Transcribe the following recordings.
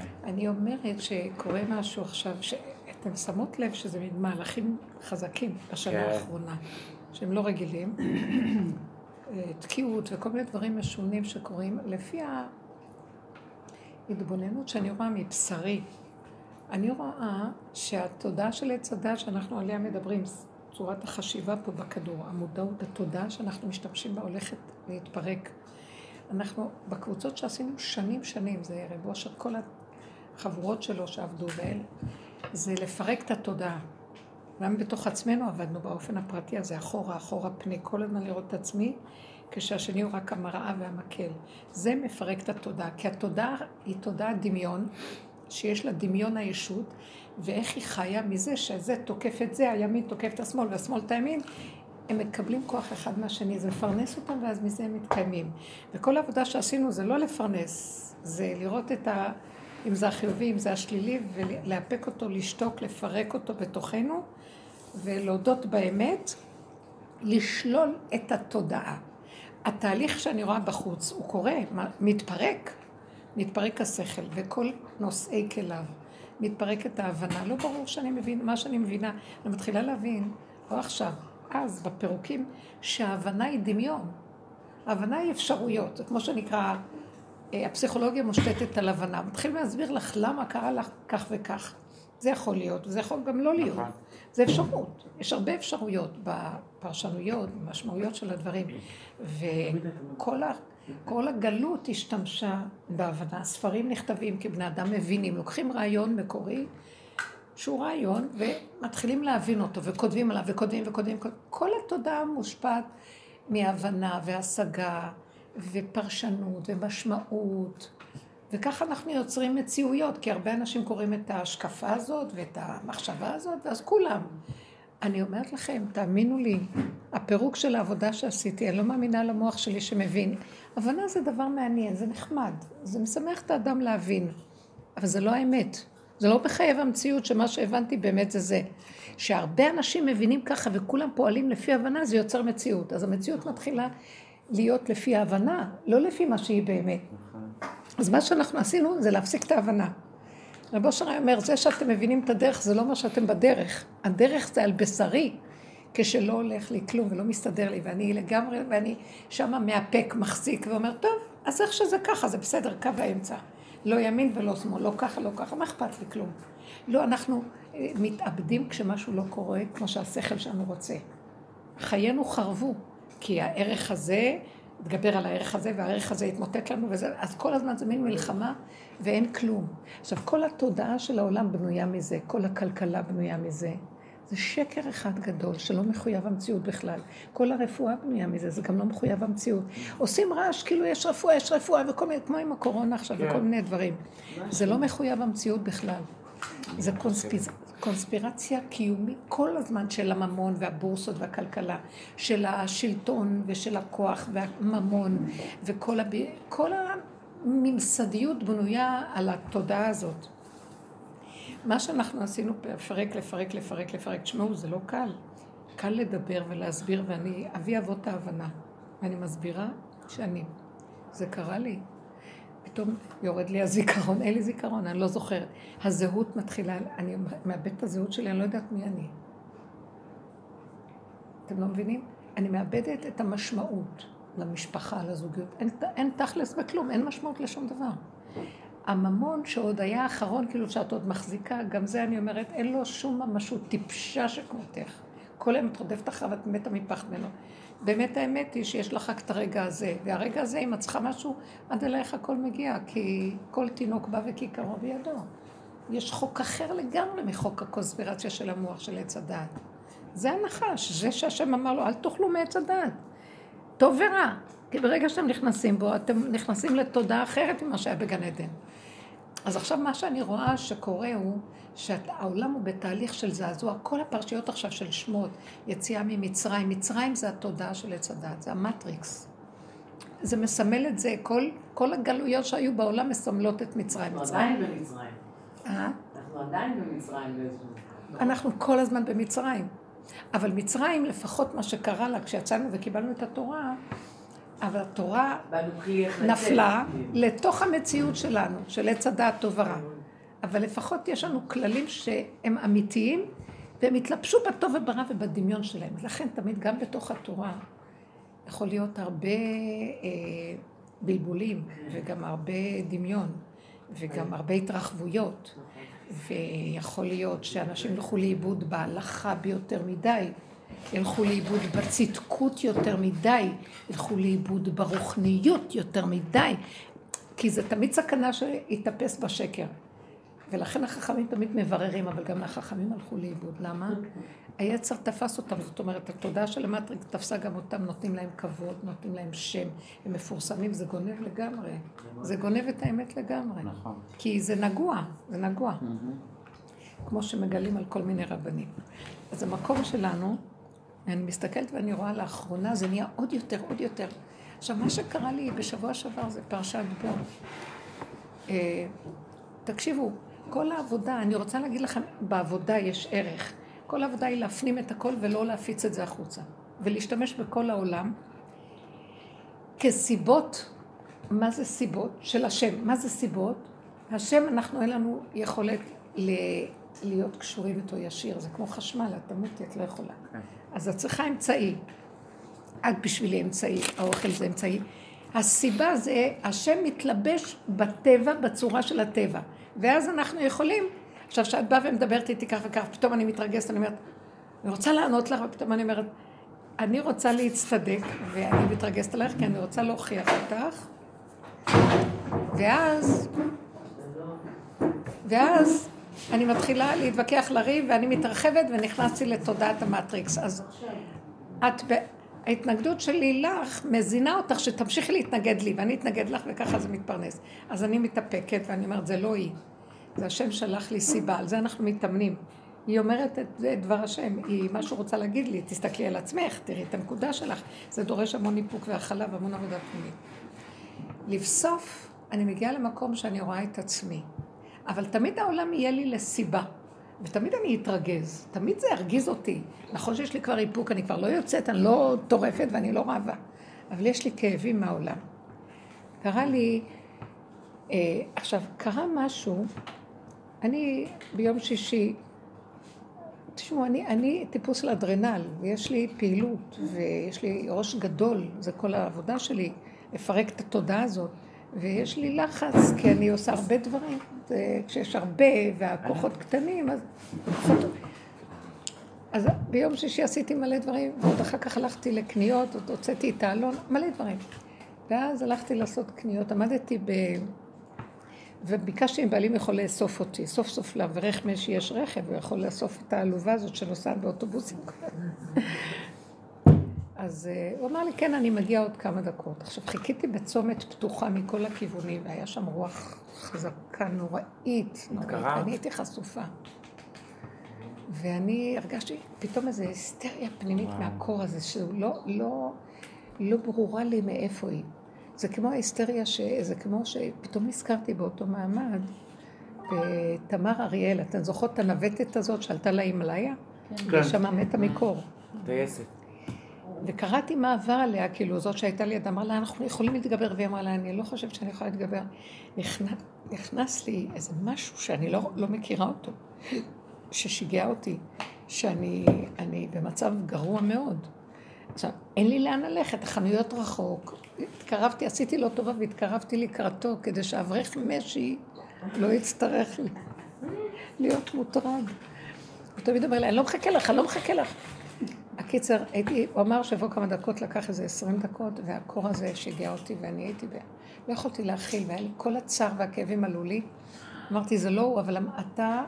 כן. אני אומרת שקורה משהו עכשיו, שאתם שמות לב שזה מין מהלכים חזקים בשנה כן. האחרונה, שהם לא רגילים. אה, תקיעות וכל מיני דברים משונים שקורים, לפי ההתבוננות שאני רואה מבשרי. אני רואה שהתודעה של עץ הדת שאנחנו עליה מדברים, צורת החשיבה פה בכדור, המודעות, התודעה שאנחנו משתמשים בה הולכת להתפרק. אנחנו, בקבוצות שעשינו שנים שנים, זה רב אושר, כל החבורות שלו שעבדו באלה, זה לפרק את התודעה. גם בתוך עצמנו עבדנו באופן הפרטי הזה, אחורה, אחורה, פני, כל הזמן לראות את עצמי, כשהשני הוא רק המראה והמקל. זה מפרק את התודעה, כי התודעה היא תודעת דמיון, שיש לה דמיון הישות, ואיך היא חיה מזה שזה תוקף את זה, הימין תוקף את השמאל והשמאל את הימין, הם מקבלים כוח אחד מהשני, זה מפרנס אותם ואז מזה הם מתקיימים. וכל העבודה שעשינו זה לא לפרנס, זה לראות את ה... אם זה החיובי, אם זה השלילי, ולאפק אותו, לשתוק, לפרק אותו בתוכנו, ולהודות באמת, לשלול את התודעה. התהליך שאני רואה בחוץ, הוא קורה, מתפרק, מתפרק השכל, וכל נושאי כליו. מתפרקת ההבנה. לא ברור שאני מבין, מה שאני מבינה, אני מתחילה להבין, לא עכשיו, אז, בפירוקים, שההבנה היא דמיון. ההבנה היא אפשרויות, זה כמו שנקרא, הפסיכולוגיה מושתתת על הבנה. מתחילים להסביר לך למה קרה לך כך וכך. זה יכול להיות, וזה יכול גם לא להיות. נכון. זה אפשרות. יש הרבה אפשרויות בפרשנויות, במשמעויות של הדברים. וכל ה... כל הגלות השתמשה בהבנה. ספרים נכתבים כי בני אדם מבינים, לוקחים רעיון מקורי, שהוא רעיון, ומתחילים להבין אותו, וכותבים עליו, וכותבים וכותבים. כל התודעה מושפעת מהבנה והשגה, ופרשנות, ומשמעות. וככה אנחנו יוצרים מציאויות, כי הרבה אנשים קוראים את ההשקפה הזאת ואת המחשבה הזאת, ואז כולם. אני אומרת לכם, תאמינו לי, הפירוק של העבודה שעשיתי, אני לא מאמינה למוח שלי שמבין. הבנה זה דבר מעניין, זה נחמד, זה משמח את האדם להבין, אבל זה לא האמת. זה לא מחייב המציאות שמה שהבנתי באמת זה זה. שהרבה אנשים מבינים ככה וכולם פועלים לפי הבנה, זה יוצר מציאות. אז המציאות מתחילה להיות לפי ההבנה, לא לפי מה שהיא באמת. אז מה שאנחנו עשינו זה להפסיק את ההבנה. רב אושר אומר, זה שאתם מבינים את הדרך זה לא מה שאתם בדרך. הדרך זה על בשרי, כשלא הולך לי כלום ולא מסתדר לי, ואני לגמרי, ואני שמה מאפק, מחזיק, ואומר, טוב, אז איך שזה ככה, זה בסדר, קו האמצע. לא ימין ולא שמאל, לא ככה, לא ככה, מה אכפת לי כלום? לא, אנחנו אה, מתאבדים כשמשהו לא קורה כמו שהשכל שלנו רוצה. חיינו חרבו, כי הערך הזה התגבר על הערך הזה, והערך הזה יתמוטט לנו, וזה, אז כל הזמן זה מין מלחמה ואין כלום. עכשיו, כל התודעה של העולם בנויה מזה, כל הכלכלה בנויה מזה. זה שקר אחד גדול שלא מחויב המציאות בכלל. כל הרפואה בנויה מזה, זה גם לא מחויב המציאות. עושים רעש כאילו יש רפואה, יש רפואה, וכל מיני, כמו עם הקורונה עכשיו, וכל כן. מיני דברים. זה לא מחויב המציאות בכלל. זה. קונספירציה קיומית כל הזמן של הממון והבורסות והכלכלה, של השלטון ושל הכוח והממון, וכל הב... הממסדיות בנויה על התודעה הזאת. מה שאנחנו עשינו, לפרק, לפרק, לפרק, לפרק, תשמעו, זה לא קל. קל לדבר ולהסביר, ואני אבי אבות ההבנה. ואני מסבירה שנים. זה קרה לי. פתאום יורד לי הזיכרון, אין לי זיכרון, אני לא זוכרת. הזהות מתחילה, אני מאבדת את הזהות שלי, אני לא יודעת מי אני. אתם לא מבינים? אני מאבדת את המשמעות למשפחה, לזוגיות. אין, אין תכלס בכלום, אין משמעות לשום דבר. הממון שעוד היה האחרון, כאילו שאת עוד מחזיקה, גם זה אני אומרת, אין לו שום ממשות טיפשה שכמותך. כל היום את רודפת אחריו ואת מתה מפחד ממנו. באמת האמת היא שיש לך רק את הרגע הזה, והרגע הזה, אם את צריכה משהו, עד אלייך הכל מגיע, כי כל תינוק בא וכיכרו בידו. יש חוק אחר לגמרי מחוק הקונספירציה של המוח של עץ הדעת. זה הנחש, זה שהשם אמר לו, אל תאכלו מעץ הדעת. טוב ורע, כי ברגע שאתם נכנסים בו, אתם נכנסים לתודעה אחרת ממה שהיה בגן עדן. אז עכשיו מה שאני רואה שקורה הוא שהעולם הוא בתהליך של זעזוע. כל הפרשיות עכשיו של שמות, יציאה ממצרים, מצרים זה התודעה של עץ הדת, זה המטריקס. זה מסמל את זה, כל, כל הגלויות שהיו בעולם מסמלות את מצרים. אנחנו עדיין במצרים. אה? אנחנו עדיין במצרים באיזשהו... אנחנו כל הזמן במצרים. אבל מצרים, לפחות מה שקרה לה כשיצאנו וקיבלנו את התורה, אבל התורה נפלה לתוך המציאות שלנו, של עץ הדעת טוב ורע. אבל לפחות יש לנו כללים שהם אמיתיים, והם התלבשו בטוב וברע ובדמיון שלהם. לכן תמיד גם בתוך התורה יכול להיות הרבה אה, בלבולים, וגם הרבה דמיון, וגם הרבה התרחבויות. ויכול להיות שאנשים ילכו לאיבוד בהלכה ביותר מדי, ילכו לאיבוד בצדקות יותר מדי, ילכו לאיבוד ברוחניות יותר מדי, כי זה תמיד סכנה שיתאפס בשקר. ולכן החכמים תמיד מבררים, אבל גם החכמים הלכו לאיבוד. למה? היצר תפס אותם, זאת אומרת, התודעה של המטריקס תפסה גם אותם, נותנים להם כבוד, נותנים להם שם, הם מפורסמים, זה גונב לגמרי. זה גונב את האמת לגמרי. נכון. כי זה נגוע, זה נגוע. כמו שמגלים על כל מיני רבנים. אז המקום שלנו, אני מסתכלת ואני רואה לאחרונה, זה נהיה עוד יותר, עוד יותר. עכשיו, מה שקרה לי בשבוע שעבר זה פרשת בו. אה, תקשיבו, כל העבודה, אני רוצה להגיד לכם, בעבודה יש ערך. כל העבודה היא להפנים את הכל ולא להפיץ את זה החוצה. ולהשתמש בכל העולם כסיבות, מה זה סיבות? של השם. מה זה סיבות? השם, אנחנו, אין לנו יכולת ל... להיות קשורים איתו ישיר. זה כמו חשמל, את תמותי, את לא יכולה. אז את צריכה אמצעי. את בשבילי אמצעי, האוכל זה אמצעי. הסיבה זה, השם מתלבש בטבע, בצורה של הטבע. ואז אנחנו יכולים, עכשיו כשאת באה ומדברת איתי כך וכך, פתאום אני מתרגשת, אני אומרת, אני רוצה לענות לך, ופתאום אני אומרת, אני רוצה להצטדק, ואני מתרגשת עליך, כי אני רוצה להוכיח אותך, ואז, ואז אני מתחילה להתווכח, לריב, ואני מתרחבת ונכנסתי לתודעת המטריקס. אז את, ההתנגדות שלי לך מזינה אותך שתמשיכי להתנגד לי, ואני אתנגד לך וככה זה מתפרנס. אז אני מתאפקת ואני אומרת, זה לא היא. זה השם שלח לי סיבה, על זה אנחנו מתאמנים. היא אומרת את דבר השם, היא משהו רוצה להגיד לי, תסתכלי על עצמך, תראי את הנקודה שלך. זה דורש המון איפוק והכלה והמון עבודה פנימית. לבסוף, אני מגיעה למקום שאני רואה את עצמי. אבל תמיד העולם יהיה לי לסיבה. ותמיד אני אתרגז, תמיד זה ירגיז אותי. נכון שיש לי כבר איפוק, אני כבר לא יוצאת, אני לא טורפת ואני לא רבה, אבל יש לי כאבים מהעולם. קרה לי, אה, עכשיו, קרה משהו, אני ביום שישי, תשמעו, אני, אני טיפוס של אדרנל, ויש לי פעילות, ויש לי ראש גדול, זה כל העבודה שלי, לפרק את התודעה הזאת. ויש לי לחץ, כי אני עושה הרבה דברים. כשיש הרבה והכוחות קטנים, אז אז ביום שישי עשיתי מלא דברים, ועוד אחר כך הלכתי לקניות, עוד הוצאתי את האלון, מלא דברים. ואז הלכתי לעשות קניות, עמדתי ב... וביקשתי אם בעלים יכול לאסוף אותי. סוף סוף לאברך מי שיש רכב, הוא יכול לאסוף את העלובה הזאת שנוסעת באוטובוסים. אז uh, הוא אמר לי, כן, אני מגיע עוד כמה דקות. עכשיו, חיכיתי בצומת פתוחה מכל הכיוונים, והיה שם רוח חזקה נוראית, נוראית, ואני הייתי חשופה. ואני הרגשתי פתאום איזו היסטריה פנימית וואו. מהקור הזה, שהוא לא, לא, לא ברורה לי מאיפה היא. זה כמו ההיסטריה, ש... זה כמו שפתאום נזכרתי באותו מעמד, בתמר אריאל, אתן זוכרות את הנווטת הזאת שעלתה להימאליה? כן. היא שמה מתה מקור. טייסת. וקראתי מה עבר עליה, כאילו זאת שהייתה ליד, אמרה לה, אנחנו יכולים להתגבר, והיא אמרה לה, אני לא חושבת שאני יכולה להתגבר. נכנס, נכנס לי איזה משהו שאני לא, לא מכירה אותו, ששיגע אותי, שאני במצב גרוע מאוד. עכשיו, אין לי לאן ללכת, החנויות רחוק. התקרבתי, עשיתי לו טובה והתקרבתי לקראתו, כדי שאברך משי לא יצטרך להיות מוטרד. הוא תמיד אומר לי, אני לא מחכה לך, אני לא מחכה לך. הקיצר, הייתי, הוא אמר שיבוא כמה דקות, לקח איזה עשרים דקות, והקור הזה שיגע אותי, ואני הייתי, ב... לא יכולתי להכיל, והיה לי כל הצער והכאבים עלו לי. אמרתי, זה לא הוא, אבל אתה,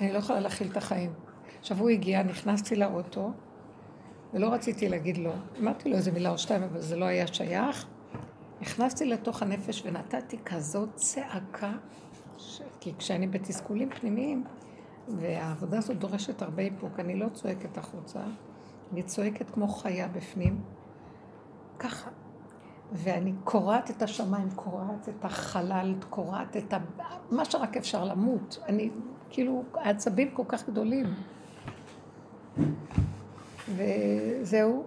אני לא יכולה להכיל את החיים. עכשיו הוא הגיע, נכנסתי לאוטו, ולא רציתי להגיד לו. אמרתי לו איזה מילה או שתיים, אבל זה לא היה שייך. נכנסתי לתוך הנפש ונתתי כזאת צעקה, ש... כי כשאני בתסכולים פנימיים, והעבודה הזאת דורשת הרבה איפוק, אני לא צועקת החוצה. אני צועקת כמו חיה בפנים, ככה. ואני קורעת את השמיים, קורעת את החלל, קורעת את ה... מה שרק אפשר למות. אני, כאילו, העצבים כל כך גדולים. וזהו,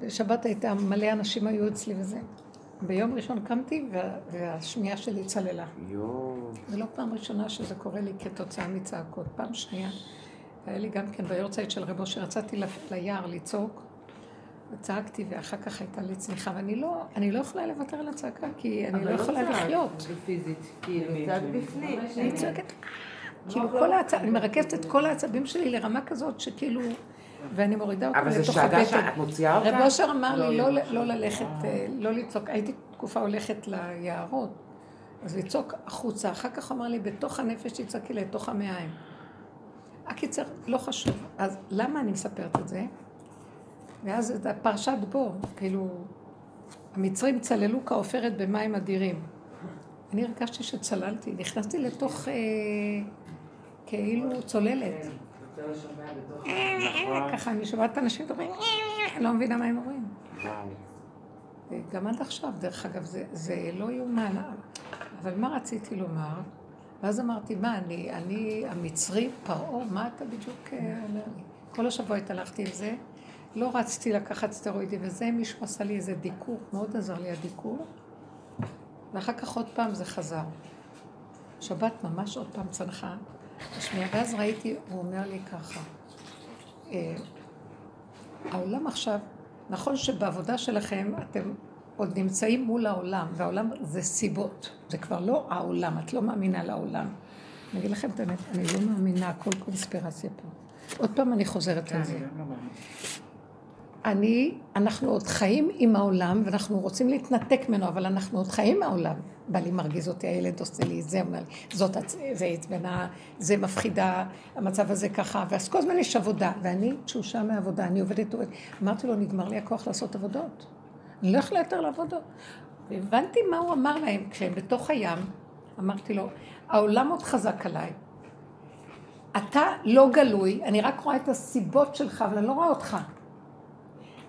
בשבת הייתה, מלא אנשים היו אצלי וזה. ביום ראשון קמתי והשמיעה שלי צללה. יואו. זה לא פעם ראשונה שזה קורה לי כתוצאה מצעקות. פעם שנייה, היה לי גם כן ביורצייט של רבו שרציתי ליער לצעוק, וצעקתי ואחר כך הייתה לי צניחה, ואני לא, אני לא יכולה לוותר על הצעקה, כי אני לא יכולה לחיות. אבל לא פיזית, כאילו, צעק בפנים. אני צועקת, כאילו כל העצבים, אני מרכזת את כל העצבים שלי לרמה כזאת שכאילו... ואני מורידה אותה לתוך הבטן. אבל זו שאגה שאת מוציאה אותה? רב אושר אמר לי לא, לא, לא ללכת, אה, לא לצעוק. הייתי תקופה הולכת ליערות, אז לצעוק החוצה. אחר כך אמר לי, בתוך הנפש תצעקי לתוך המעיים. הקיצר, לא חשוב. אז למה אני מספרת את זה? ואז את פרשת בו, כאילו, המצרים צללו כעופרת במים אדירים. אני הרגשתי שצללתי, נכנסתי לתוך אה, כאילו צוללת. ככה אני שומעת את האנשים מדברים, אני לא מבינה מה הם אומרים. גם עד עכשיו, דרך אגב, זה לא יאומן. אבל מה רציתי לומר? ואז אמרתי, מה, אני, אני המצרי, פרעה, מה אתה בדיוק אה, אומר לי? כל השבוע התהלכתי עם זה, לא רצתי לקחת סטרואידים וזה, מישהו עשה לי איזה דיקור, מאוד עזר לי הדיקור, ואחר כך עוד פעם זה חזר. שבת ממש עוד פעם צנחה, השנייה, ואז ראיתי, הוא אומר לי ככה, אה, העולם עכשיו, נכון שבעבודה שלכם אתם עוד נמצאים מול העולם, והעולם זה סיבות, זה כבר לא העולם, את לא מאמינה לעולם. אני אגיד לכם את האמת, אני לא מאמינה, הכל קונספירציה פה. עוד פעם אני חוזרת על זה. לא אני, אנחנו עוד חיים עם העולם, ואנחנו רוצים להתנתק ממנו, אבל אנחנו עוד חיים מהעולם. בעלי מרגיז אותי, הילד עושה לי, זה אומר לי, זאת, זה עצבנה, זה מפחידה, המצב הזה ככה, ואז כל הזמן יש עבודה, ואני תשושה מעבודה, אני עובדת, עובדת. אמרתי לו, נגמר לי הכוח לעשות עבודות. אני לא יכולה יותר לעבוד. והבנתי מה הוא אמר להם כשהם בתוך הים, אמרתי לו, העולם עוד חזק עליי. אתה לא גלוי, אני רק רואה את הסיבות שלך, אבל אני לא רואה אותך.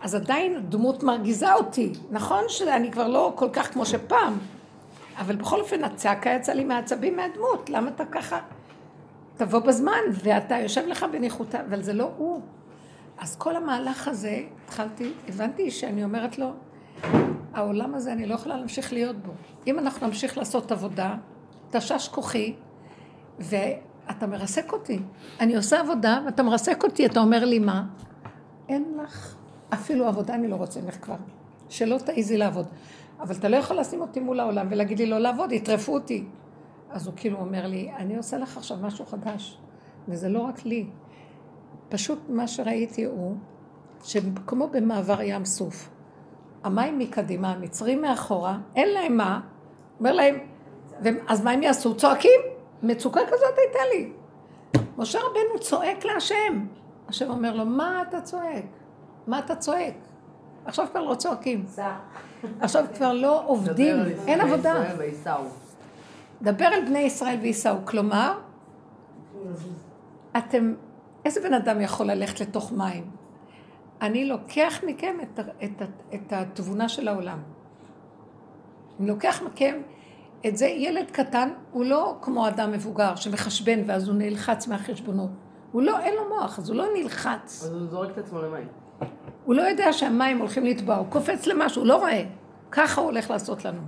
אז עדיין הדמות מרגיזה אותי. נכון שאני כבר לא כל כך כמו שפעם, אבל בכל אופן הצעקה יצאה לי מהעצבים מהדמות. למה אתה ככה? תבוא בזמן, ואתה יושב לך בניחותא, אבל זה לא הוא. אז כל המהלך הזה, התחלתי, הבנתי שאני אומרת לו, העולם הזה, אני לא יכולה להמשיך להיות בו. אם אנחנו נמשיך לעשות עבודה, תשש כוחי, ואתה מרסק אותי. אני עושה עבודה, ואתה מרסק אותי, אתה אומר לי מה? אין לך אפילו עבודה אני לא רוצה ממך כבר. שלא תעיזי לעבוד. אבל אתה לא יכול לשים אותי מול העולם ולהגיד לי לא לעבוד, יטרפו אותי. אז הוא כאילו אומר לי, אני עושה לך עכשיו משהו חדש. וזה לא רק לי. פשוט מה שראיתי הוא, שכמו במעבר ים סוף, המים מקדימה, המצרים מאחורה, אין להם מה, אומר להם, אז מה הם יעשו? צועקים? מצוקה כזאת הייתה לי. משה רבנו צועק להשם. השם אומר לו, מה אתה צועק? מה אתה צועק? עכשיו כבר לא צועקים. עכשיו כבר לא עובדים, אין עבודה. דבר על בני ישראל וייסעו. כלומר, אתם, איזה בן אדם יכול ללכת לתוך מים? אני לוקח מכם את, את, את, את התבונה של העולם. אני לוקח מכם את זה, ילד קטן הוא לא כמו אדם מבוגר שמחשבן ואז הוא נלחץ מהחשבונות. הוא לא, אין לו מוח, אז הוא לא נלחץ. אז הוא זורק את עצמו למים. הוא לא יודע שהמים הולכים לטבוע, הוא קופץ למשהו, הוא לא רואה. ככה הוא הולך לעשות לנו.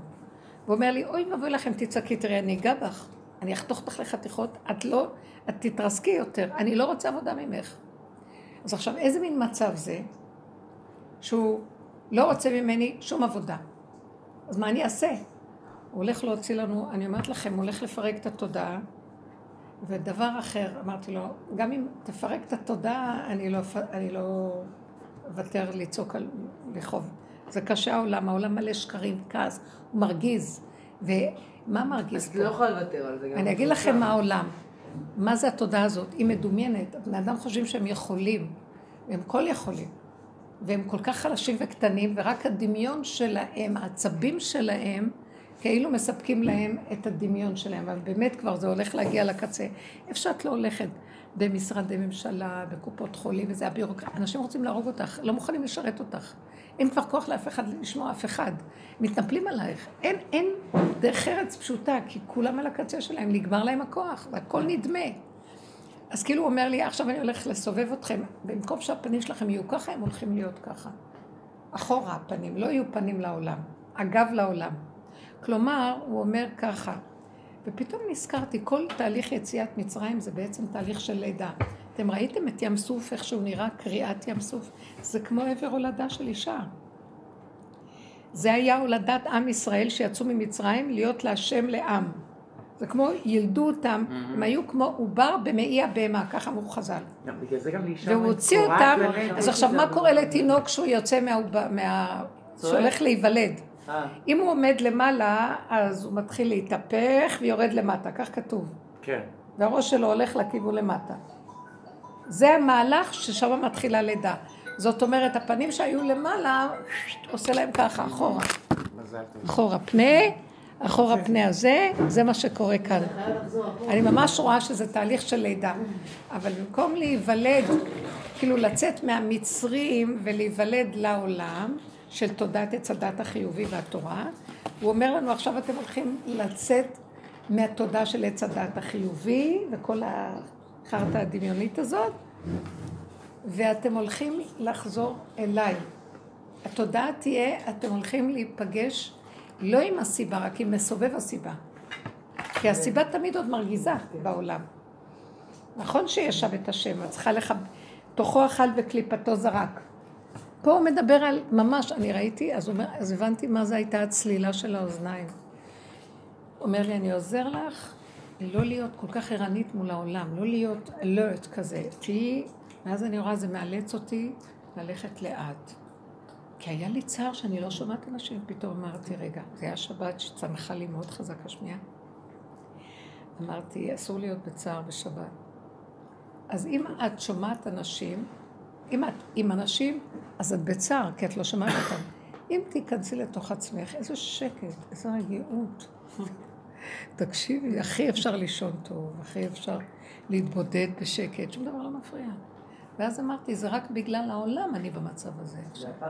הוא אומר לי, אוי ואבוי לכם, תצעקי, תראי, אני אגע בך, אני אחתוך אותך לחתיכות, את לא, את תתרסקי יותר, אני לא רוצה עבודה ממך. אז עכשיו, איזה מין מצב זה, שהוא לא רוצה ממני שום עבודה. אז מה אני אעשה? הוא הולך להוציא לנו, אני אומרת לכם, הוא הולך לפרק את התודעה, ודבר אחר, אמרתי לו, גם אם תפרק את התודעה, אני לא, אני לא לוותר, לצעוק, לכאוב. זה קשה העולם, העולם מלא שקרים, כעס, הוא מרגיז. ומה מרגיז פה? את לא יכולה לוותר על זה. אני אגיד לכם מה העולם. מה זה התודעה הזאת? היא מדומיינת. בני אדם חושבים שהם יכולים, הם כל יכולים. והם כל כך חלשים וקטנים, ורק הדמיון שלהם, העצבים שלהם, כאילו מספקים להם את הדמיון שלהם, אבל באמת כבר זה הולך להגיע לקצה. איפה שאת לא הולכת? במשרדי ממשלה, בקופות חולים, וזה הביורוקרטיה. אנשים רוצים להרוג אותך, לא מוכנים לשרת אותך. אין כבר כוח לאף אחד לשמוע אף אחד. מתנפלים עלייך. אין, אין דרך ארץ פשוטה, כי כולם על הקצה שלהם, נגמר להם הכוח, והכל נדמה. אז כאילו הוא אומר לי, עכשיו אני הולך לסובב אתכם, במקום שהפנים שלכם יהיו ככה, הם הולכים להיות ככה. אחורה הפנים, לא יהיו פנים לעולם, הגב לעולם. כלומר, הוא אומר ככה, ופתאום נזכרתי, כל תהליך יציאת מצרים זה בעצם תהליך של לידה. אתם ראיתם את ים סוף, איך שהוא נראה, קריאת ים סוף? זה כמו עבר הולדה של אישה. זה היה הולדת עם ישראל שיצאו ממצרים להיות להשם לעם. זה כמו ילדו אותם, mm-hmm. הם היו כמו עובר במעי הבהמה, ככה אמרו חז"ל. והוא הוציא אותם, אז עכשיו מה קורה לתינוק כשהוא יוצא מה... שהולך להיוולד? אם הוא עומד למעלה, אז הוא מתחיל להתהפך ויורד למטה, כך כתוב. כן. והראש שלו הולך לכיוון למטה. זה המהלך ששם מתחילה לידה. זאת אומרת, הפנים שהיו למעלה, עושה להם ככה, אחורה. אחורה פנה, אחורה פנה הזה, זה מה שקורה כאן. אני ממש רואה שזה תהליך של לידה. אבל במקום להיוולד, כאילו לצאת מהמצרים ולהיוולד לעולם, של תודעת עץ הדת החיובי והתורה, הוא אומר לנו עכשיו אתם הולכים לצאת מהתודה של עץ הדת החיובי וכל החרטא הדמיונית הזאת, ואתם הולכים לחזור אליי. התודעה תהיה, אתם הולכים להיפגש לא עם הסיבה, רק עם מסובב הסיבה. כי הסיבה תמיד עוד מרגיזה בעולם. נכון שיש שם את השם, את צריכה לך, תוכו אכל וקליפתו זרק. פה הוא מדבר על, ממש, אני ראיתי, אז, אומר, אז הבנתי מה זה הייתה הצלילה של האוזניים. אומר לי, אני עוזר לך לא להיות כל כך ערנית מול העולם, לא להיות alert כזה. תהיי, ואז אני רואה, זה מאלץ אותי ללכת לאט. כי היה לי צער שאני לא שומעת אנשים, פתאום אמרתי, רגע, זה היה שבת שצמחה לי מאוד חזק השמיעה. אמרתי, אסור להיות בצער בשבת. אז אם את שומעת אנשים, אם את עם אנשים, אז את בצער, כי את לא שומעת אותם. אם תיכנסי לתוך עצמך, איזה שקט, איזה רגיעות. תקשיבי, הכי אפשר לישון טוב, הכי אפשר להתבודד בשקט, שום דבר לא מפריע. ואז אמרתי, זה רק בגלל העולם אני במצב הזה.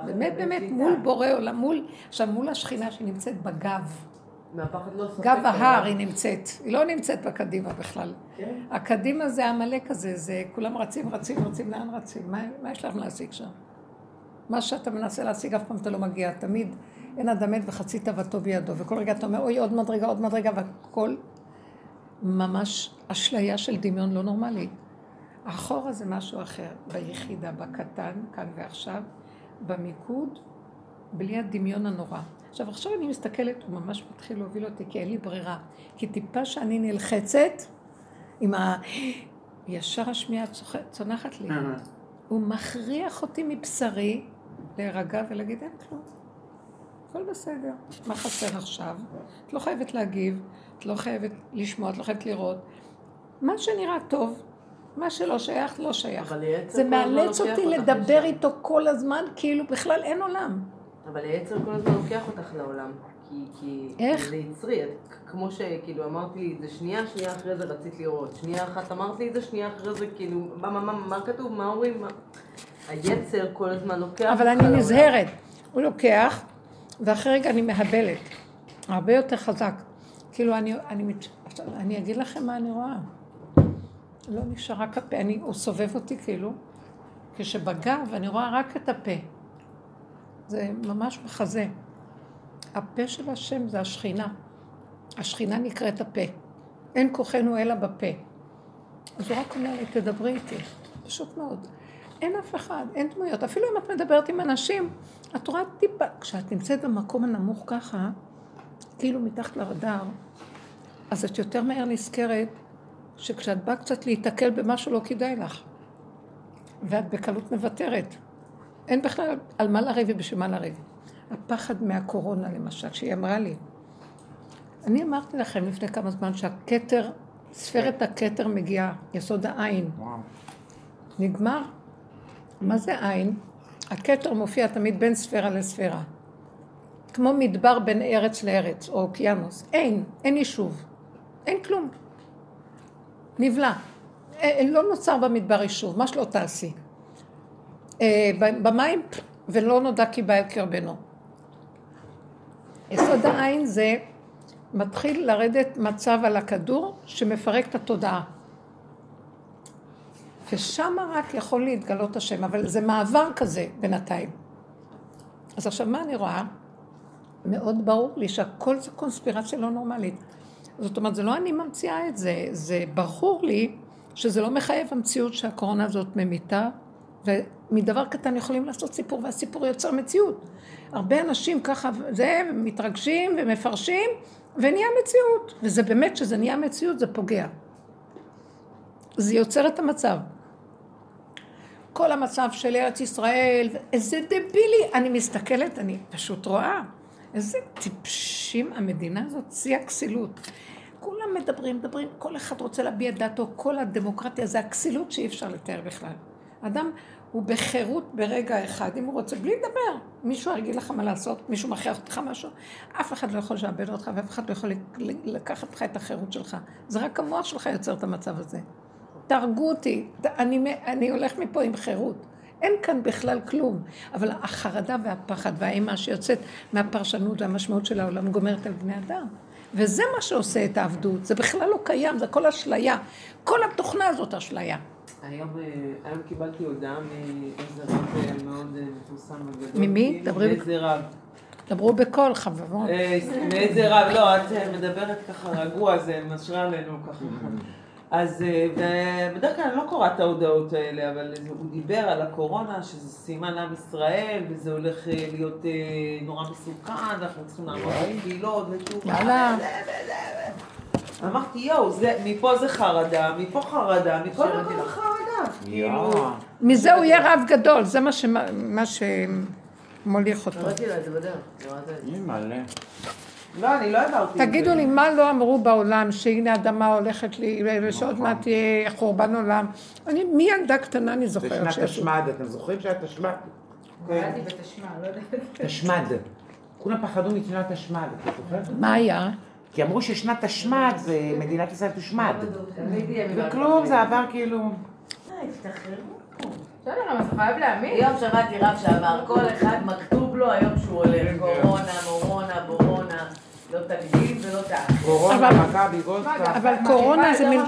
באמת, באמת, מול בורא עולם, מול, עכשיו, מול השכינה שנמצאת בגב. מהפחד לא. גב ההר היא נמצאת, היא לא נמצאת בקדימה בכלל. כן. הקדימה זה עמלק הזה, זה כולם רצים, רצים, רצים, לאן רצים? מה, מה יש לכם להשיג שם? מה שאתה מנסה להשיג, אף פעם אתה לא מגיע, תמיד אין אדם מת וחצי תאוותו בידו, וכל רגע אתה אומר, אוי, עוד מדרגה, עוד מדרגה, והכל ממש אשליה של דמיון לא נורמלי. אחורה זה משהו אחר, ביחידה, בקטן, כאן ועכשיו, במיקוד, בלי הדמיון הנורא. עכשיו, עכשיו אני מסתכלת, הוא ממש מתחיל להוביל אותי, כי אין לי ברירה. כי טיפה שאני נלחצת, עם ה... ישר השמיעה צונחת לי. הוא מכריח אותי מבשרי להירגע ולהגיד, אין כלום. הכל בסדר. מה חסר עכשיו? את לא חייבת להגיב, את לא חייבת לשמוע, את לא חייבת לראות. מה שנראה טוב, מה שלא שייך, לא שייך. זה מאלץ אותי לדבר איתו כל הזמן, כאילו בכלל אין עולם. אבל היצר כל הזמן לוקח אותך לעולם. כי, כי איך? זה יצרי, כמו שכאילו אמרת לי את זה שנייה, שנייה אחרי זה רצית לראות. שנייה אחת אמרת לי את זה, שנייה אחרי זה כאילו, מה, מה, מה, מה כתוב, מה אומרים, מה... היצר כל הזמן לוקח אבל אני נזהרת. הוא לוקח, ואחרי רגע אני מהבלת. הרבה יותר חזק. כאילו, אני, אני, אני אגיד לכם מה אני רואה. לא נשאר רק הפה, אני, הוא סובב אותי כאילו, כשבגב אני רואה רק את הפה. זה ממש מחזה. הפה של השם זה השכינה. השכינה נקראת הפה. אין כוחנו אלא בפה. אז הוא רק אומר לי, תדברי איתי. פשוט מאוד. אין אף אחד, אין דמויות. אפילו אם את מדברת עם אנשים, את רואה טיפה, כשאת נמצאת במקום הנמוך ככה, כאילו מתחת לרדאר, אז את יותר מהר נזכרת שכשאת באה קצת להיתקל במשהו לא כדאי לך. ואת בקלות מוותרת. אין בכלל על מה לריב ובשביל מה לריב. הפחד מהקורונה למשל, שהיא אמרה לי. אני אמרתי לכם לפני כמה זמן שהכתר, ספרת הכתר מגיעה, יסוד העין. נגמר. מה זה עין? הכתר מופיע תמיד בין ספירה לספירה. כמו מדבר בין ארץ לארץ, או אוקיינוס. אין, אין יישוב. אין כלום. נבלע. אה, לא נוצר במדבר יישוב, מה שלא תעשי. אה, במים, ולא נודע כי בא אל קרבנו. יסוד העין זה מתחיל לרדת מצב על הכדור שמפרק את התודעה. ושם רק יכול להתגלות השם, אבל זה מעבר כזה בינתיים. אז עכשיו מה אני רואה? מאוד ברור לי שהכל זה קונספירציה לא נורמלית. זאת אומרת, זה לא אני ממציאה את זה, זה ברור לי שזה לא מחייב המציאות שהקורונה הזאת ממיתה, ומדבר קטן יכולים לעשות סיפור, והסיפור יוצר מציאות. הרבה אנשים ככה, זה, מתרגשים ומפרשים, ונהיה מציאות. וזה באמת, שזה נהיה מציאות, זה פוגע. זה יוצר את המצב. כל המצב של ארץ ישראל, איזה דבילי, אני מסתכלת, אני פשוט רואה. איזה טיפשים המדינה הזאת, שיא הכסילות. כולם מדברים, מדברים, כל אחד רוצה להביע דעתו, כל הדמוקרטיה זה הכסילות שאי אפשר לתאר בכלל. אדם הוא בחירות ברגע אחד, אם הוא רוצה, בלי לדבר. מישהו יגיד לך מה לעשות, מישהו מכריח אותך משהו, אף אחד לא יכול לשעבד אותך ואף אחד לא יכול לקחת לך את החירות שלך. זה רק המוח שלך יוצר את המצב הזה. תהרגו אותי, אני, אני הולך מפה עם חירות. אין כאן בכלל כלום. אבל החרדה והפחד והאימה שיוצאת מהפרשנות והמשמעות של העולם גומרת על בני אדם. וזה מה שעושה את העבדות. זה בכלל לא קיים, זה כל אשליה. כל התוכנה הזאת אשליה. היום, אה, היום קיבלתי הודעה מאיזה רב אה, מאוד אה, מפורסם וגדול. ממי? דברי מאיזה רב. דברו בקול, חברות. מאיזה רב, לא, את מדברת ככה רגוע, זה משרה עלינו ככה. אז בדרך כלל אני לא קוראת את ההודעות האלה, אבל הוא דיבר על הקורונה, שזה סימן לעם ישראל, וזה הולך להיות נורא מסוכן, אנחנו צריכים לעמוד בקהילות, יאללה. אמרתי, יואו, מפה זה חרדה, מפה חרדה, מכל מקום זה חרדה. כאילו... מזה הוא יהיה רב גדול, זה מה שמוליך אותו. קראתי לה את זה בדרך. לא, אני לא העברתי תגידו לי, מה לא אמרו בעולם, שהנה אדמה הולכת לי, ושעוד מעט תהיה חורבן עולם. אני, מי ילדה קטנה אני זוכרת שיש... בשנת תשמ"ד, אתם זוכרים שהיה תשמ"ד? קראתי בתשמ"ד, לא יודעת. תשמ"ד. כולם פחדו מתשמ"ד תשמ"ד, אתה זוכר? מה היה? כי אמרו ששנת תשמ"ד זה מדינת ישראל תושמד. וכלום, זה עבר כאילו... אה, בסדר, אבל חייב להאמין. היום שמעתי רב שאמר, כל אחד מכתוב לו היום שהוא הולך, כן, כן. קורונה, מורונה, בורונה. לא תקדים ולא תעש. קורונה, מכבי, גולדקאפ. אבל קורונה זה מין...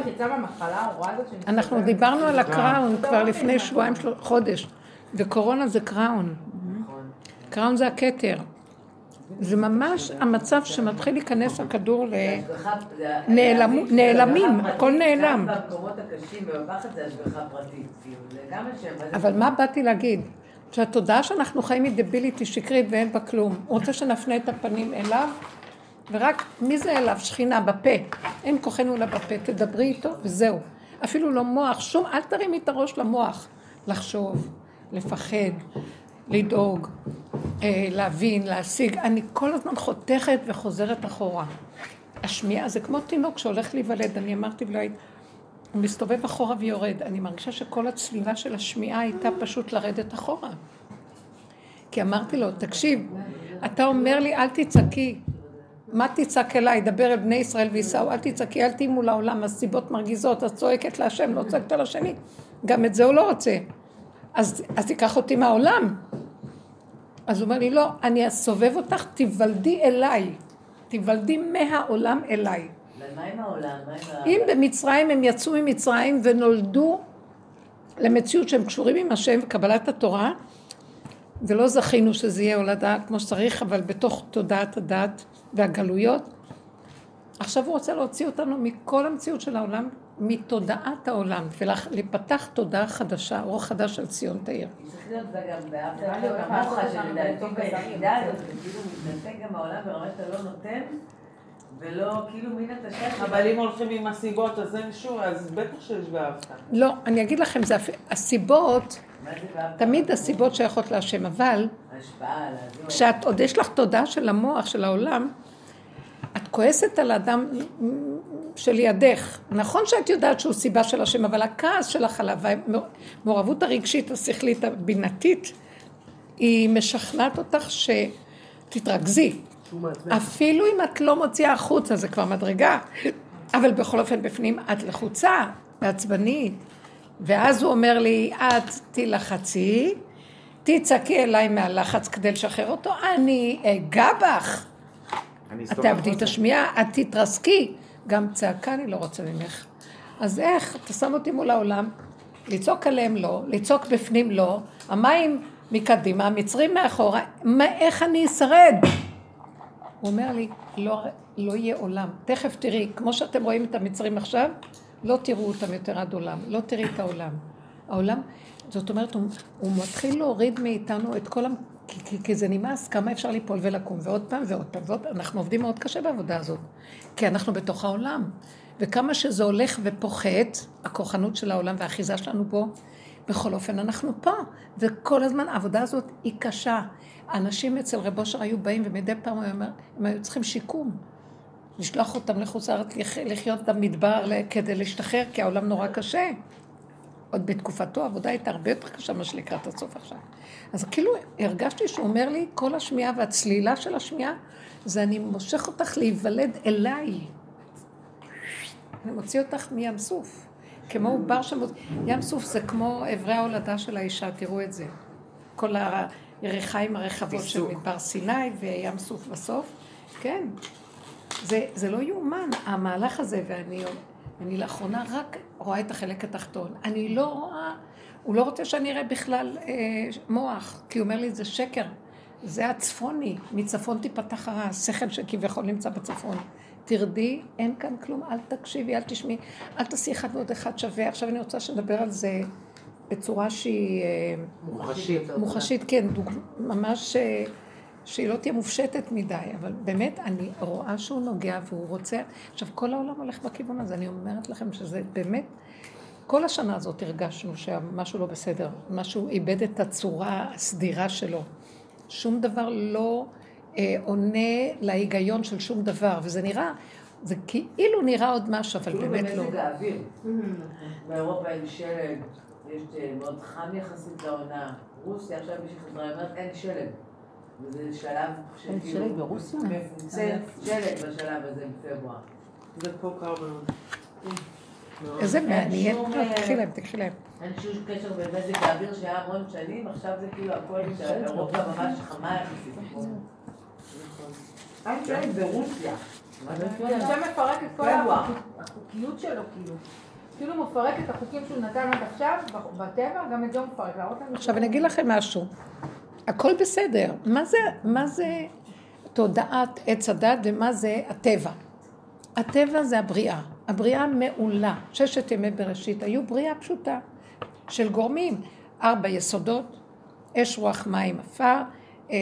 אנחנו דיברנו על הקראון כבר לפני שבועיים, חודש. וקורונה זה קראון. נכון. קראון זה הכתר. זה ממש המצב שמתחיל להיכנס הכדור לנעלמים, הכל נעלם. אבל מה באתי להגיד? שהתודעה שאנחנו חיים היא דבילית, היא שקרית ואין בה כלום. הוא רוצה שנפנה את הפנים אליו, ורק מי זה אליו? שכינה בפה. אין כוחנו לה בפה, תדברי איתו וזהו. אפילו לא מוח, שום, אל תרימי את הראש למוח. לחשוב, לפחד, לדאוג, אה, להבין, להשיג. אני כל הזמן חותכת וחוזרת אחורה. השמיעה זה כמו תינוק שהולך להיוולד, אני אמרתי לו, הוא מסתובב אחורה ויורד. אני מרגישה שכל הצלילה של השמיעה הייתה פשוט לרדת אחורה. כי אמרתי לו, תקשיב, אתה אומר לי, אל תצעקי. מה תצעק אליי? דבר אל בני ישראל וייסעו, אל תצעקי, אל תהיי מול העולם, הסיבות מרגיזות, את צועקת להשם, לא צועקת על השני. גם את זה הוא לא רוצה. אז, אז תיקח אותי מהעולם. אז הוא אומר לי, לא, אני אסובב אותך, תיוולדי אליי. תיוולדי מהעולם אליי. ומה עם העולם? אם במצרים הם יצאו ממצרים ונולדו למציאות שהם קשורים עם השם וקבלת התורה, ולא זכינו שזה יהיה הולדה כמו שצריך, אבל בתוך תודעת הדת והגלויות, עכשיו הוא רוצה להוציא אותנו מכל המציאות של העולם מתודעת העולם, ולהיפתח תודעה חדשה, אור חדש של ציון תאיר. זה זה ולא כאילו מין שייך. אבל אם הולכים עם הסיבות, אז אין שום, אז בטח שיש באהבת. לא, אני אגיד לכם, הסיבות, תמיד הסיבות שייכות להשם, אבל כשאת עוד יש לך תודעה של המוח, של העולם, את כועסת על האדם שלידך. נכון שאת יודעת שהוא סיבה של השם, אבל הכעס שלך עליו, המעורבות הרגשית, השכלית, הבינתית, היא משכנעת אותך שתתרכזי. אפילו אם את לא מוציאה החוצה, זה כבר מדרגה. אבל בכל אופן בפנים את לחוצה ועצבנית. ואז הוא אומר לי, את תילחצי, תצעקי אליי מהלחץ כדי לשחרר אותו, אני אגע בך. את תאבדי את השמיעה, את תתרסקי. גם צעקה אני לא רוצה ממך. אז איך, אתה שם אותי מול העולם, לצעוק עליהם לא, לצעוק בפנים לא, המים מקדימה, המצרים מאחורה, מה, איך אני אשרד? הוא אומר לי, לא, לא יהיה עולם. תכף תראי, כמו שאתם רואים את המצרים עכשיו, לא תראו אותם יותר עד עולם. לא תראי את העולם. העולם, זאת אומרת, הוא, הוא מתחיל להוריד מאיתנו את כל. כי, כי, כי זה נמאס, כמה אפשר ליפול ולקום, ועוד פעם ועוד פעם ועוד. אנחנו עובדים מאוד קשה בעבודה הזאת, כי אנחנו בתוך העולם. וכמה שזה הולך ופוחת, הכוחנות של העולם והאחיזה שלנו בו, בכל אופן, אנחנו פה, וכל הזמן העבודה הזאת היא קשה. אנשים אצל רב אושר היו באים ומדי פעם הוא אומר, הם היו צריכים שיקום. לשלוח אותם לחוץ לארץ לחיות במדבר כדי להשתחרר, כי העולם נורא קשה. עוד בתקופתו העבודה הייתה הרבה יותר קשה ממה שלקראת הסוף עכשיו. אז כאילו הרגשתי שהוא אומר לי, כל השמיעה והצלילה של השמיעה, זה אני מושך אותך להיוולד אליי. אני מוציא אותך מים סוף. כמו עובר שם, ים סוף זה כמו אברי ההולדה של האישה, תראו את זה. כל הירכיים הרחבות של מדבר סיני וים סוף בסוף. כן, זה, זה לא יאומן, המהלך הזה, ואני אני לאחרונה רק רואה את החלק התחתון. אני לא רואה, הוא לא רוצה שאני אראה בכלל אה, מוח, כי הוא אומר לי, זה שקר. זה הצפוני, מצפון תיפתח הרע, השכל שכביכול נמצא בצפון. תרדי, אין כאן כלום, אל תקשיבי, אל תשמעי, אל תעשי אחד ועוד אחד שווה. עכשיו אני רוצה שנדבר על זה בצורה שהיא... אה, מוחשית. מוחשית, כן, דוג... ממש... שהיא לא תהיה מופשטת מדי, אבל באמת אני רואה שהוא נוגע והוא רוצה... עכשיו, כל העולם הולך בכיוון הזה, אני אומרת לכם שזה באמת... כל השנה הזאת הרגשנו שמשהו לא בסדר, משהו איבד את הצורה הסדירה שלו. שום דבר לא אה, עונה להיגיון של שום דבר, וזה נראה, זה כאילו נראה עוד משהו, אבל באמת לא. במזג האוויר. באירופה אין שלג, יש אה, מאוד חם יחסית לעונה. רוסיה עכשיו מי שחזרה אומרת אין שלג. וזה שלב שכאילו... שלג ברוסיה? מפוצץ שלג בשלב הזה בפברואר. זה פה קר מאוד. איזה מעניין, תקחי להם, תקחי להם. אין שום קשר בין מזג האוויר שהיה המון שנים, עכשיו זה כאילו הכל, אירופה ממש חמה יחסית. אין שלג ברוסיה. השם מפרק את כל החוקיות שלו, כאילו. כאילו מפרק את החוקים שהוא נתן עד עכשיו, בטבע, גם את זה הוא מפרק. עכשיו אני אגיד לכם משהו. הכל בסדר. מה זה, מה זה תודעת עץ הדת ומה זה הטבע? הטבע זה הבריאה. הבריאה מעולה. ששת ימי בראשית היו בריאה פשוטה של גורמים. ארבע יסודות, אש, רוח, מים, עפר, אה,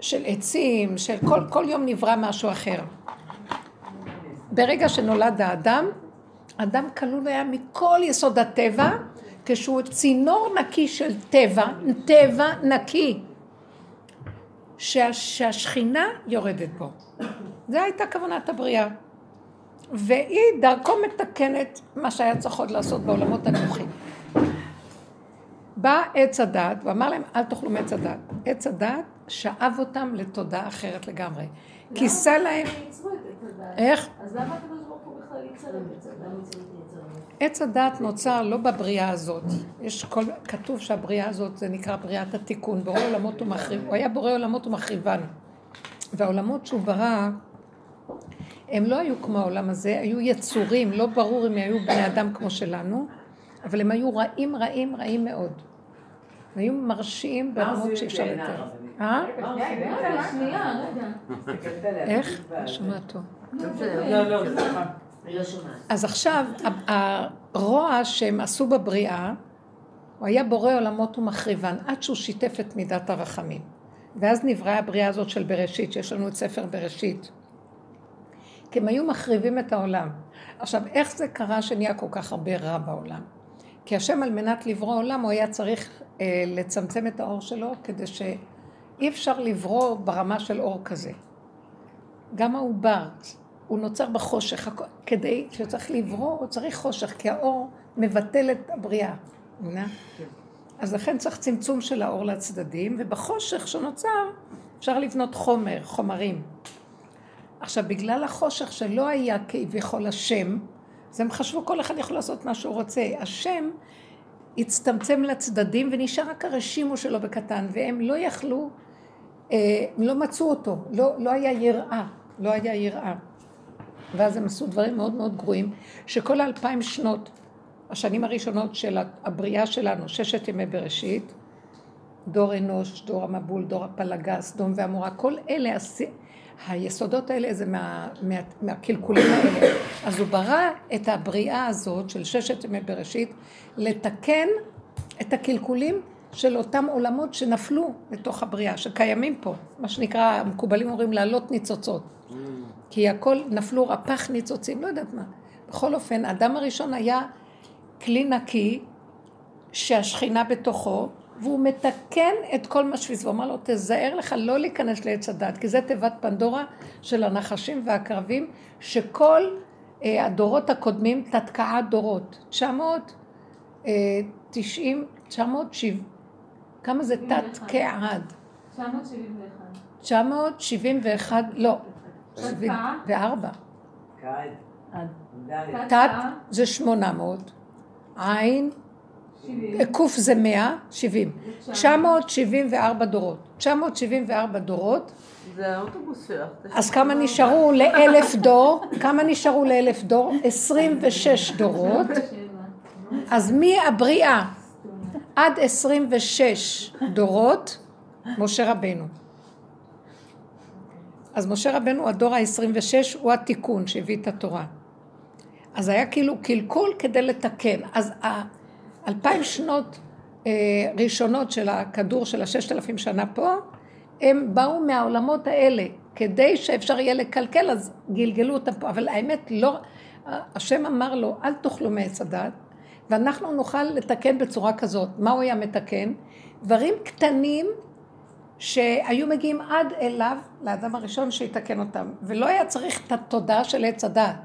של עצים, של כל, כל יום נברא משהו אחר. ברגע שנולד האדם, אדם כלול היה מכל יסוד הטבע, כשהוא צינור נקי של טבע, טבע נקי, שה, שהשכינה יורדת בו. זו הייתה כוונת הבריאה. והיא דרכו מתקנת מה שהיה צריך עוד לעשות בעולמות הנמוכים. בא עץ הדת ואמר להם אל תאכלו מעץ הדת. עץ הדת שאב אותם לתודעה אחרת לגמרי. כיסה להם... איך? אז למה הקדוש ברוך הוא בכלל ייצר את עץ הדת? עץ הדת נוצר לא בבריאה הזאת. יש כל... כתוב שהבריאה הזאת זה נקרא בריאת התיקון. בורא עולמות ומחריב... הוא היה בורא עולמות ומחריבן. והעולמות שהוא ברא, הם לא היו כמו העולם הזה, היו יצורים, לא ברור אם היו בני אדם כמו שלנו, אבל הם היו רעים, רעים, רעים מאוד. הם היו מרשיעים ברמות שאי אפשר לתאר. אה? איך? שומע טוב. לא, לא, סליחה. לא. אז עכשיו, הרוע שהם עשו בבריאה, הוא היה בורא עולמות ומחריבן, עד שהוא שיתף את מידת הרחמים. ואז נבראה הבריאה הזאת של בראשית, שיש לנו את ספר בראשית. כי הם היו מחריבים את העולם. עכשיו, איך זה קרה שנהיה כל כך הרבה רע בעולם? כי השם על מנת לברוא עולם, הוא היה צריך אה, לצמצם את האור שלו, כדי שאי אפשר לברוא ברמה של אור כזה. גם העובר, הוא נוצר בחושך, כדי שצריך לברוא, הוא צריך חושך, כי האור מבטל את הבריאה, מבינה? אז לכן צריך צמצום של האור לצדדים, ובחושך שנוצר אפשר לבנות חומר, חומרים. עכשיו, בגלל החושך שלא היה כביכול השם, אז הם חשבו כל אחד יכול לעשות מה שהוא רוצה. השם הצטמצם לצדדים ונשאר רק הרשימו שלו בקטן, והם לא יכלו, אה, לא מצאו אותו, לא, לא היה יראה, לא היה יראה. ואז הם עשו דברים מאוד מאוד גרועים, שכל האלפיים שנות, השנים הראשונות של הבריאה שלנו, ששת ימי בראשית, דור אנוש, דור המבול, דור הפלגה, סדום ועמורה, כל אלה, היסודות האלה זה מה, מה, מהקלקולים האלה. אז הוא ברא את הבריאה הזאת של ששת ימי בראשית, לתקן את הקלקולים של אותם עולמות שנפלו לתוך הבריאה, שקיימים פה, מה שנקרא, המקובלים אומרים לעלות ניצוצות. כי הכל נפלו רפ"ח ניצוצים, לא יודעת מה. בכל אופן, האדם הראשון היה כלי נקי, שהשכינה בתוכו, והוא מתקן את כל מה שסביבו. הוא אמר לו, תזהר לך לא להיכנס לעץ הדת, כי זה תיבת פנדורה של הנחשים והקרבים, שכל אה, הדורות הקודמים, תתקעה דורות. 990, 970, כמה זה תת-כעד? 971. 971, לא. וארבע. תת זה 800, עין, קוף זה 100, 70. 974 דורות. 974 דורות. זה האוטובוס שלך. אז כמה נשארו לאלף דור? כמה נשארו לאלף דור? 26 דורות. אז מהבריאה עד 26 דורות, משה רבנו. אז משה רבנו, הדור ה-26, הוא התיקון שהביא את התורה. אז היה כאילו קלקול כדי לתקן. אז האלפיים שנות אה, ראשונות של הכדור של הששת אלפים שנה פה, הם באו מהעולמות האלה. כדי שאפשר יהיה לקלקל, אז גלגלו אותם פה. אבל האמת, לא... השם אמר לו, אל תאכלו מעץ הדת, ואנחנו נוכל לתקן בצורה כזאת. מה הוא היה מתקן? דברים קטנים שהיו מגיעים עד אליו, לאדם הראשון שיתקן אותם, ולא היה צריך את התודעה של עץ הדעת.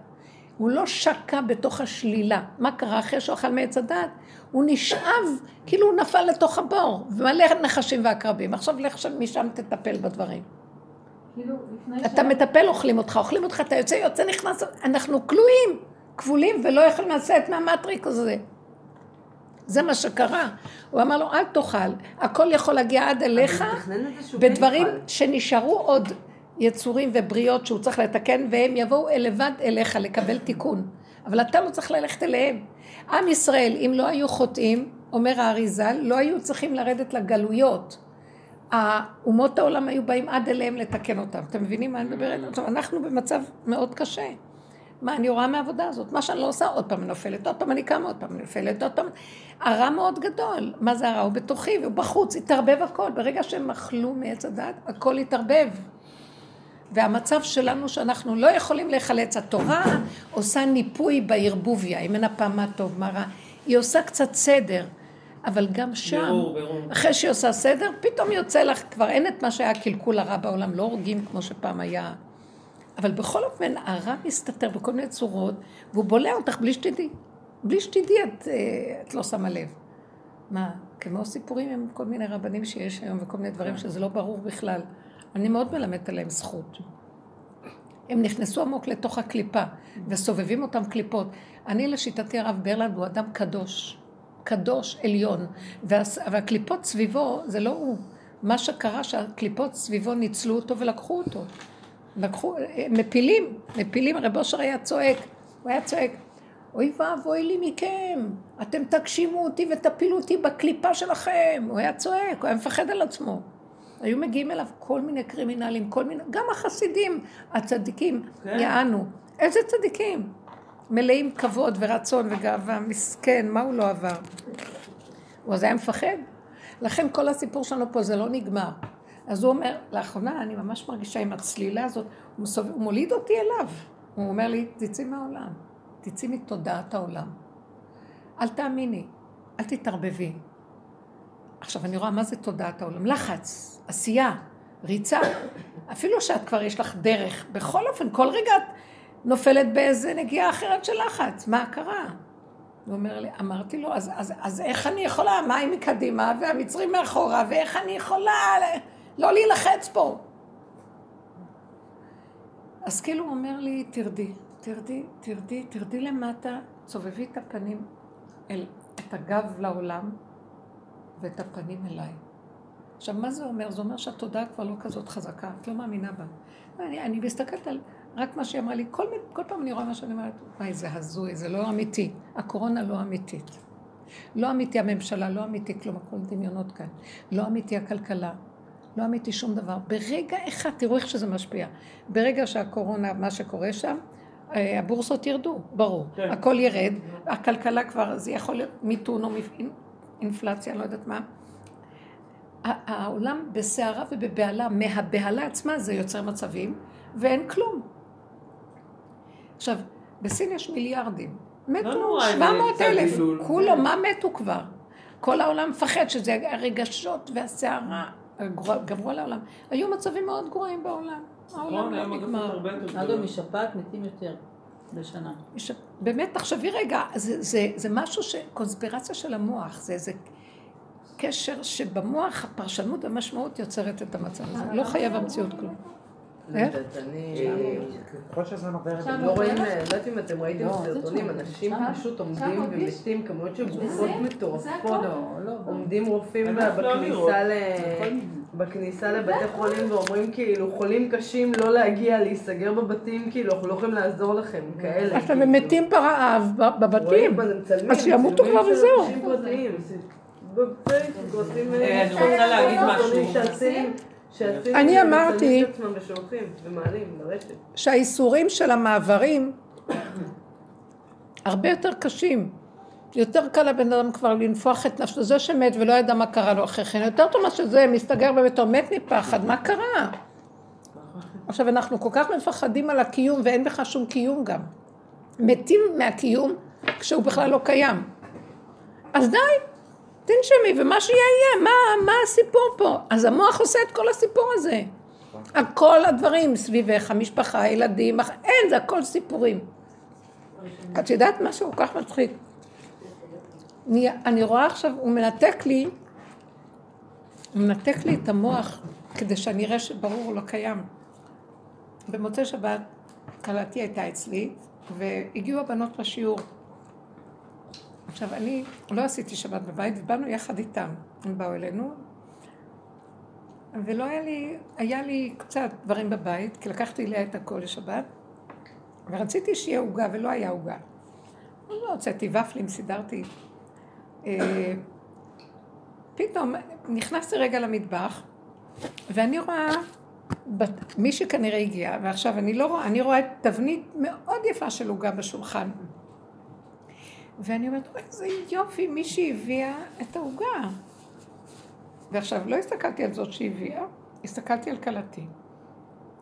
הוא לא שקע בתוך השלילה. מה קרה אחרי שהוא אכל מעץ הדעת? הוא נשאב, כאילו הוא נפל לתוך הבור, ומלא נחשים ועקרבים. עכשיו לך משם תטפל בדברים. כאילו, אתה מטפל, אוכלים אותך, אוכלים אותך, אתה יוצא, יוצא, נכנס, אנחנו כלואים, כבולים, ולא יכולים לצאת מהמטריק הזה. זה מה שקרה. הוא אמר לו, אל תאכל, הכל יכול להגיע עד אליך, בדברים שנשארו עוד יצורים ובריות שהוא צריך לתקן, והם יבואו לבד אליך לקבל תיקון. אבל אתה לא צריך ללכת אליהם. עם ישראל, אם לא היו חוטאים, אומר האריזל, לא היו צריכים לרדת לגלויות. אומות העולם היו באים עד אליהם לתקן אותם. אתם מבינים מה אני מדברת? עכשיו, אנחנו במצב מאוד קשה. מה אני רואה מהעבודה הזאת? מה שאני לא עושה, עוד פעם נופלת, עוד פעם אני קמה, עוד פעם נופלת, עוד פעם... הרע מאוד גדול. מה זה הרע? הוא בתוכי, הוא בחוץ, התערבב הכל. ברגע שהם אכלו מעץ הדת, הכל התערבב. והמצב שלנו שאנחנו לא יכולים להיחלץ. התורה עושה ניפוי בערבוביה, אם אין הפעם מה טוב, מה רע. היא עושה קצת סדר, אבל גם שם, ברור, ברור. אחרי שהיא עושה סדר, פתאום יוצא לך, כבר אין את מה שהיה קלקול הרע בעולם, לא הורגים כמו שפעם היה. אבל בכל אופן, הרע מסתתר בכל מיני צורות, והוא בולע אותך בלי שתדעי. בלי שתדעי, את, אה, את לא שמה לב. מה, כמו סיפורים עם כל מיני רבנים שיש היום וכל מיני דברים שזה לא ברור בכלל. אני מאוד מלמדת עליהם זכות. הם נכנסו עמוק לתוך הקליפה, וסובבים אותם קליפות. אני לשיטתי הרב ברלנד הוא אדם קדוש, קדוש עליון, והקליפות סביבו זה לא הוא. מה שקרה שהקליפות סביבו ניצלו אותו ולקחו אותו. לקחו, מפילים, מפילים, הרב אושר היה צועק, הוא היה צועק, אוי ואבוי לי מכם, אתם תגשימו אותי ותפילו אותי בקליפה שלכם. הוא היה צועק, הוא היה מפחד על עצמו. היו מגיעים אליו כל מיני קרימינלים, כל מיני, גם החסידים, הצדיקים, כן. יענו. איזה צדיקים? מלאים כבוד ורצון וגאווה, מסכן, מה הוא לא עבר? הוא אז היה מפחד. לכן כל הסיפור שלנו פה זה לא נגמר. אז הוא אומר, לאחרונה אני ממש מרגישה עם הצלילה הזאת, הוא, מסוב... הוא מוליד אותי אליו. הוא אומר לי, תצאי מהעולם, תצאי מתודעת העולם. אל תאמיני, אל תתערבבי. עכשיו, אני רואה מה זה תודעת העולם. לחץ, עשייה, ריצה. אפילו שאת כבר יש לך דרך, בכל אופן, כל רגע את נופלת באיזה נגיעה אחרת של לחץ. מה קרה? הוא אומר לי, אמרתי לו, אז, אז, אז איך אני יכולה, מים מקדימה והמצרים מאחורה, ואיך אני יכולה לא להילחץ פה? אז כאילו הוא אומר לי, תרדי, תרדי, תרדי, תרדי למטה, סובבי את הפנים, אל, את הגב לעולם, ואת הפנים אליי. עכשיו, מה זה אומר? זה אומר שהתודעה כבר לא כזאת חזקה, את לא מאמינה בה. אני, אני מסתכלת על רק מה שהיא אמרה לי, כל, כל פעם אני רואה מה שאני אומרת, וואי, זה הזוי, זה לא אמיתי. הקורונה לא אמיתית. לא אמיתי הממשלה, לא אמיתי כלום, הכל דמיונות כאן. לא אמיתי הכלכלה, לא אמיתי שום דבר. ברגע אחד, תראו איך שזה משפיע. ברגע שהקורונה, מה שקורה שם, אה, הבורסות ירדו, ברור. כן. הכל ירד, הכלכלה כבר, זה יכול להיות מיתון או אינפלציה, לא יודעת מה. העולם בסערה ובבהלה, מהבהלה עצמה זה יוצר מצבים, ואין כלום. עכשיו, בסין יש מיליארדים. מתו 700 אלף, כולו, מה מתו כבר? כל העולם מפחד שזה הרגשות והסערה גברו על העולם. היו מצבים מאוד גרועים בעולם. העולם לא נגמר. אגב, משפעת מתים יותר בשנה. באמת, תחשבי רגע, זה משהו ש... קונספירציה של המוח, זה איזה קשר שבמוח הפרשנות והמשמעות יוצרת את המצב הזה. לא חייב המציאות כלום. איך? אני... ככל שהזמן עובר, אתם לא רואים, לא יודעת אם אתם ראיתם לא, סרטונים, אנשים פשוט עומדים ומתים כמויות של גופות מטורפות, לא, עומדים רופאים בכניסה לבתי חולים ואומרים כאילו חולים קשים לא להגיע, להיסגר בבתים, כאילו אנחנו לא יכולים לעזור לכם, כאלה. אז הם מתים ברעב בבתים, אז שימותו כבר וזהו. אה, אני רוצה להגיד משהו. אני אמרתי שהאיסורים של המעברים הרבה יותר קשים. יותר קל לבן אדם כבר לנפוח את נפשו, זה שמת ולא ידע מה קרה לו אחרי כן, יותר טוב מה שזה מסתגר בביתו, מת מפחד, מה קרה? עכשיו אנחנו כל כך מפחדים על הקיום ואין בך שום קיום גם. מתים מהקיום כשהוא בכלל לא קיים. אז די, תנשמי, ומה שיהיה יהיה, מה, מה הסיפור פה? אז המוח עושה את כל הסיפור הזה. הכל הדברים סביבך, המשפחה, הילדים, אין, זה הכל סיפורים. את יודעת משהו כל כך מצחיק? אני, אני רואה עכשיו, הוא מנתק לי, הוא מנתק לי את המוח כדי שאני אראה שברור לא קיים. במוצאי שבת כלתי הייתה אצלי, והגיעו הבנות לשיעור. עכשיו, אני לא עשיתי שבת בבית, ובאנו יחד איתם. הם באו אלינו, ולא היה לי, היה לי קצת דברים בבית, כי לקחתי אליה את הכל לשבת, ורציתי שיהיה עוגה, ולא היה עוגה. לא הוצאתי ופלים, סידרתי. אה, פתאום נכנסתי רגע למטבח, ואני רואה מי שכנראה הגיע, ועכשיו אני לא רואה, אני רואה תבנית מאוד יפה של עוגה בשולחן. ואני אומרת, אוי, איזה יופי, מישהי הביאה את העוגה. ועכשיו, לא הסתכלתי על זאת שהביאה, הסתכלתי על כלתי.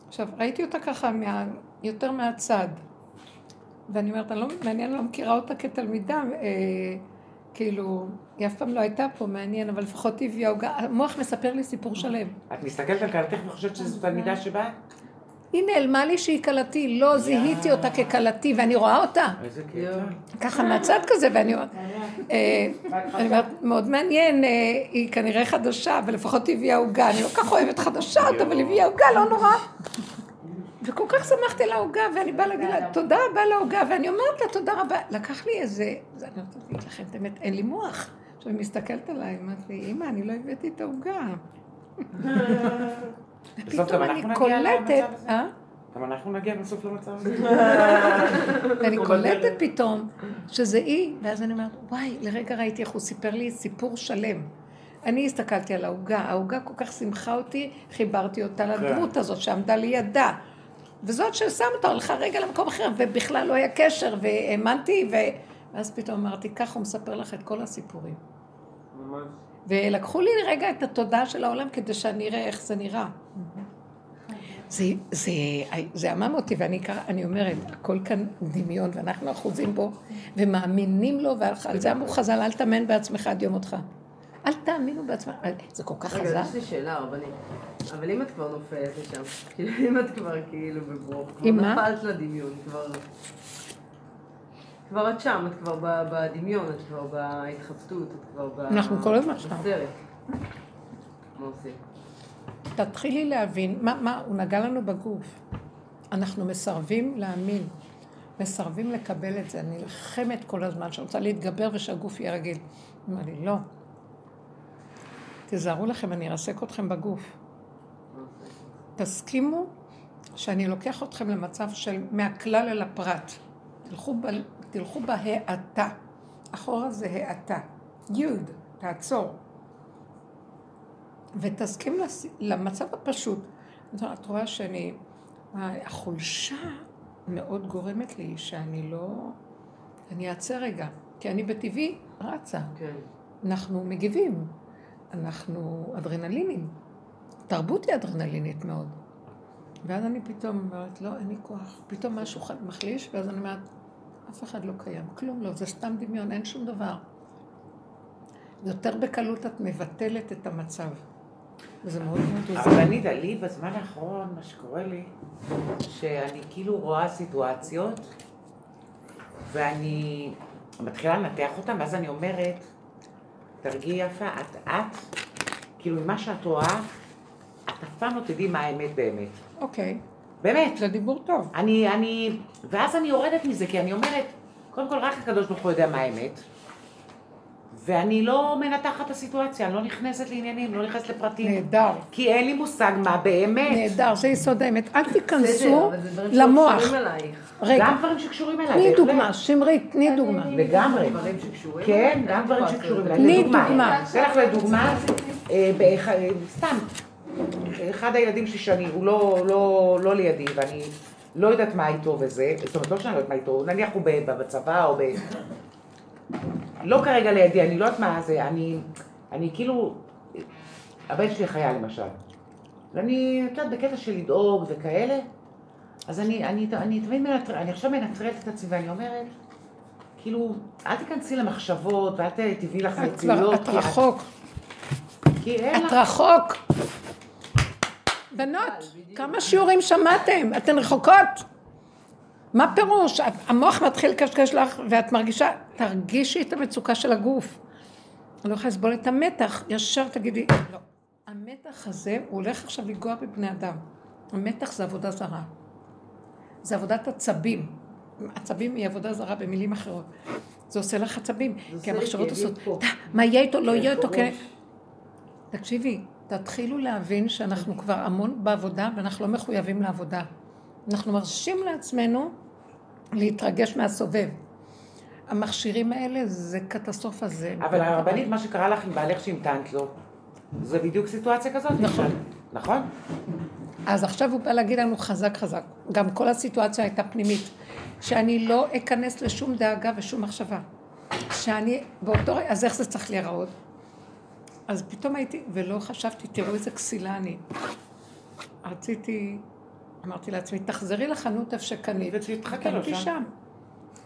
עכשיו, ראיתי אותה ככה מה, יותר מהצד. ואני אומרת, אני לא, מעניין, לא מכירה אותה כתלמידה, אה, כאילו, היא אף פעם לא הייתה פה, מעניין, אבל לפחות היא הביאה עוגה. המוח מספר לי סיפור שלם. את מסתכלת על כלתך וחושבת שזו תלמידה שבאה? היא נעלמה לי שהיא כלתי, לא זיהיתי אותה ככלתי, ואני רואה אותה. איזה קטע. ככה מהצד כזה, ואני אומרת, אה, אני אומרת, מאוד מעניין, אה, היא כנראה חדשה, ולפחות היא הביאה עוגה, אני לא כך אוהבת חדשות, אבל היא הביאה עוגה, לא נורא. וכל כך שמחתי על העוגה, ואני באה להגיד לה, תודה רבה לעוגה, ואני אומרת לה, תודה רבה. לקח לי איזה, אני אומרת להגיד לכם, באמת, אין לי מוח. עכשיו היא מסתכלת עליי, אמרת לי, אמא, אני לא הבאתי את העוגה. פתאום אני קולטת, אה? גם אנחנו נגיע בסוף למצב הזה. ואני קולטת פתאום שזה היא, ואז אני אומרת, וואי, לרגע ראיתי איך הוא סיפר לי סיפור שלם. אני הסתכלתי על העוגה, העוגה כל כך שמחה אותי, חיברתי אותה כן. לדמות הזאת שעמדה לידה. וזאת ששם אותה, הלכה רגע למקום אחר, ובכלל לא היה קשר, והאמנתי, ו... ואז פתאום אמרתי, ככה הוא מספר לך את כל הסיפורים. ממש. ולקחו לי רגע את התודעה של העולם כדי שאני אראה איך זה נראה. זה, זה, זה עמם אותי, ואני אני אומרת, הכל כאן דמיון, ואנחנו אחוזים בו, ומאמינים לו, ועל זה אמרו חז"ל, אל תאמן בעצמך עד יום אותך. אל תאמינו בעצמך, זה כל כך חזק. רגע, יש לי שאלה, רבנית. אבל אם את כבר נופלת לשם, כאילו, אם את כבר כאילו בברוך, כבר נפלת לדמיון, כבר... כבר את שם, את כבר בדמיון, את כבר בהתחבטות, את כבר ב... אנחנו כל הזמן שם. בסרט. מה עושים? תתחילי להבין, מה, מה, הוא נגע לנו בגוף. אנחנו מסרבים להאמין, מסרבים לקבל את זה. אני נלחמת כל הזמן, שאני רוצה להתגבר ושהגוף יהיה רגיל. הוא אומר לי, לא. תיזהרו לכם, אני ארסק אתכם בגוף. תסכימו שאני לוקח אתכם למצב של מהכלל אל הפרט. תלכו, ב, תלכו בהאטה. אחורה זה האטה. יוד, תעצור. ותסכים למצב הפשוט. את רואה שאני, החולשה מאוד גורמת לי שאני לא, אני אעצר רגע, כי אני בטבעי רצה. כן. אנחנו מגיבים, אנחנו אדרנלינים. תרבות היא אדרנלינית מאוד. ואז אני פתאום אומרת, לא, אין לי כוח. פתאום משהו מחליש, ואז אני אומרת, אף אחד לא קיים, כלום לא, זה סתם דמיון, אין שום דבר. יותר בקלות את מבטלת את המצב. וזה מאוד מאוד עוזר. אבל אני, לי בזמן האחרון, מה שקורה לי, שאני כאילו רואה סיטואציות, ואני מתחילה לנתח אותן, ואז אני אומרת, תרגיעי יפה, את את, כאילו ממה שאת רואה, את אף פעם לא תדעי מה האמת באמת. אוקיי. באמת. זה דיבור טוב. אני, אני, ואז אני יורדת מזה, כי אני אומרת, קודם כל רק הקדוש ברוך הוא יודע מה האמת. ואני לא מנתחת את הסיטואציה, אני לא נכנסת לעניינים, לא נכנסת לפרטים. נהדר. כי אין לי מושג מה באמת. נהדר, זה יסוד האמת. אל תיכנסו למוח. רגע. גם דברים שקשורים אליי, תני דוגמה, שמרית, תני דוגמה. לגמרי. כן, גם דברים שקשורים אליי. תני דוגמה. אתן לך לדוגמה, אה, סתם, אחד הילדים שלי שאני, הוא לא, לא, לא לידי, ואני לא יודעת מה איתו וזה, זאת אומרת, לא שאני לא יודעת מה איתו, נניח הוא בצבא או ב... לא כרגע לידי, אני לא יודעת מה זה, אני, אני כאילו, הבן שלי חייל למשל, ואני, את יודעת, בקטע של לדאוג וכאלה, אז אני, אני, אני תמיד מנטרלת, אני עכשיו מנטרלת את עצמי ואני אומרת, כאילו, אל תיכנסי למחשבות ואל תביאי לך מציאות. את רחוק. את רחוק. בנות, כמה שיעורים שמעתם? אתן רחוקות? מה פירוש? המוח מתחיל לקשקש לך ואת מרגישה, תרגישי את המצוקה של הגוף. אני לא יכולה לסבול את המתח, ישר תגידי, לא. המתח הזה, הוא הולך עכשיו לגוע בבני אדם. המתח זה עבודה זרה. זה עבודת עצבים. עצבים היא עבודה זרה במילים אחרות. זה עושה לך עצבים, כי המחשבות עושות, מה יהיה איתו, לא יהיה איתו, כן. תקשיבי, תתחילו להבין שאנחנו כבר המון בעבודה ואנחנו לא מחויבים לעבודה. אנחנו מרשים לעצמנו להתרגש מהסובב. המכשירים האלה זה קטסטרופה, זה... אבל הרבנית, מה שקרה לך עם בעלך שהמתנת לו, זה בדיוק סיטואציה כזאת. נכון. נכון? אז עכשיו הוא בא להגיד לנו חזק חזק. גם כל הסיטואציה הייתה פנימית. שאני לא אכנס לשום דאגה ושום מחשבה. שאני באותו אז איך זה צריך להיראות? אז פתאום הייתי, ולא חשבתי, תראו איזה כסילה אני. רציתי, אמרתי לעצמי, תחזרי לחנות איפה שקנית. לו שם.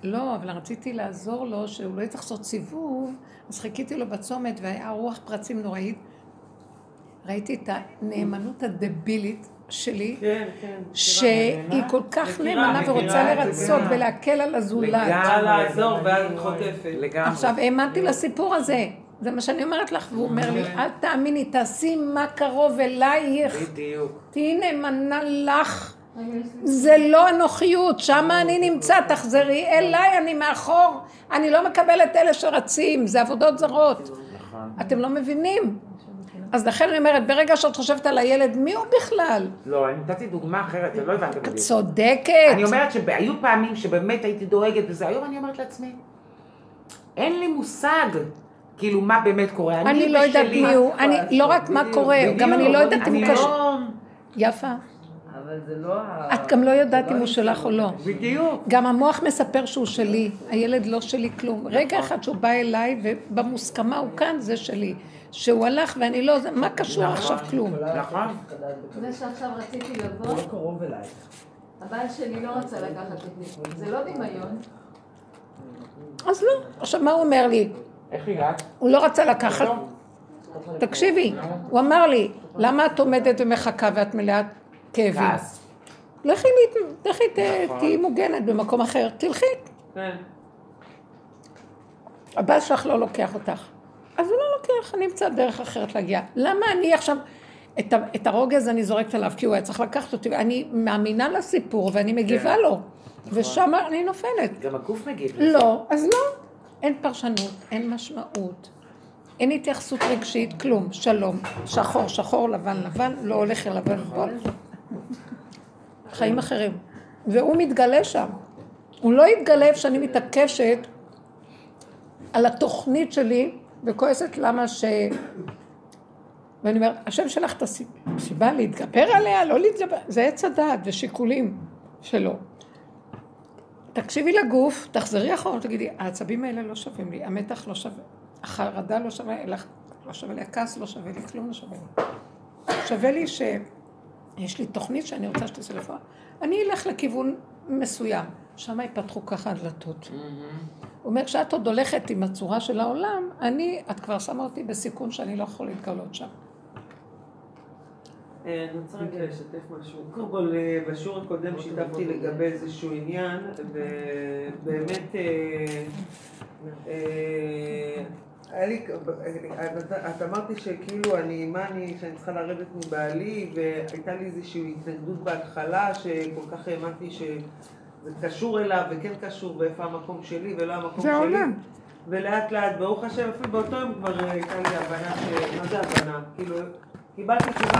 לא, אבל רציתי לעזור לו, שהוא לא יצטרך לעשות סיבוב, אז חיכיתי לו בצומת והיה רוח פרצים נוראית. ראיתי את הנאמנות הדבילית שלי, כן, כן, שהיא כל כך נאמנה ורוצה לרצות ולהקל על הזולת. לגמרי, לעזור ואז חוטפת. עכשיו, האמנתי לסיפור הזה. זה מה שאני אומרת לך, והוא אומר לי, אל תאמיני, תעשי מה קרוב אלייך. בדיוק. תהיי נאמנה לך. זה לא אנוכיות, שם אני נמצא, תחזרי אליי, אני מאחור. אני לא מקבלת אלה שרצים, זה עבודות זרות. נכון. אתם לא מבינים. אז לכן אני אומרת, ברגע שאת חושבת על הילד, מי הוא בכלל? לא, אני נתתי דוגמה אחרת, לא הבנתם את צודקת. אני אומרת שהיו פעמים שבאמת הייתי דואגת וזה, היום אני אומרת לעצמי, אין לי מושג. כאילו מה באמת קורה. אני, אני לא יודעת מי הוא, אני לא רק מה קורה, גם אני לא יודעת אם הוא. לא- יפה. אבל זה לא... את גם לא יודעת אם הוא שלך או לא. בדיוק. גם המוח מספר שהוא שלי, הילד לא שלי כלום. רגע אחד שהוא בא אליי ובמוסכמה הוא כאן, זה שלי. שהוא הלך ואני לא, מה קשור נכון, עכשיו כלום? נכון. זה שעכשיו רציתי לבוא, לא הבעל שלי לא רצה לקחת אותי, זה לא דמיון. אז לא. עכשיו מה הוא אומר לי? איך הגעת? הוא לא רצה לקחת. תקשיבי, הוא אמר לי, למה את עומדת ומחכה ואת מלאת כאבים? לכי, לכי, נכון. תהיי מוגנת במקום אחר, תלכי. כן. הבעל שלך לא לוקח אותך. אז הוא לא לוקח, אני אמצא דרך אחרת להגיע. למה אני עכשיו, את, את הרוגז אני זורקת עליו, כי הוא היה צריך לקחת אותי, ואני מאמינה לסיפור ואני מגיבה כן. לו. נכון. ושם אני נופלת. גם הגוף מגיב לזה. לא, אז לא. אין פרשנות, אין משמעות, אין התייחסות רגשית, כלום, שלום, שחור, שחור, לבן, לבן, לא הולך אל לבן, בוא. חיים אחרים. והוא מתגלה שם. הוא לא יתגלה איפה שאני מתעקשת על התוכנית שלי וכועסת למה ש... ואני אומרת, השם שלך את הסיבה להתגבר עליה, לא להתגבר, זה עץ הדעת ושיקולים שלו. תקשיבי לגוף, תחזרי אחורה, תגידי, העצבים האלה לא שווים לי, המתח לא שווה, החרדה לא שווה לך, לא שווה לי, הכעס לא שווה לי, כלום לא שווה לי. שווה לי שיש לי תוכנית שאני רוצה שתעשה לפועל. אני אלך לכיוון מסוים, שם יפתחו ככה הדלתות. הוא אומר, כשאת עוד הולכת עם הצורה של העולם, אני, את כבר שמה אותי בסיכון שאני לא יכול להתגלות שם. אה, אני רוצה רגע לשתף משהו. קודם כל, אה, בשיעור הקודם שיתפתי לגבי איזשהו עניין, ובאמת, אה, היה לי, את אמרתי שכאילו אני, מה אני, שאני צריכה לרדת מבעלי, והייתה לי איזושהי התנגדות בהתחלה, שכל כך האמנתי שזה קשור אליו, וכן קשור, ואיפה המקום שלי, ולא המקום שלי. זה העולם. ולאט לאט, ברוך השם, אפילו באותו יום כבר הייתה לי הבנה ש... מה זה הבנה? כאילו... קיבלתי תשובה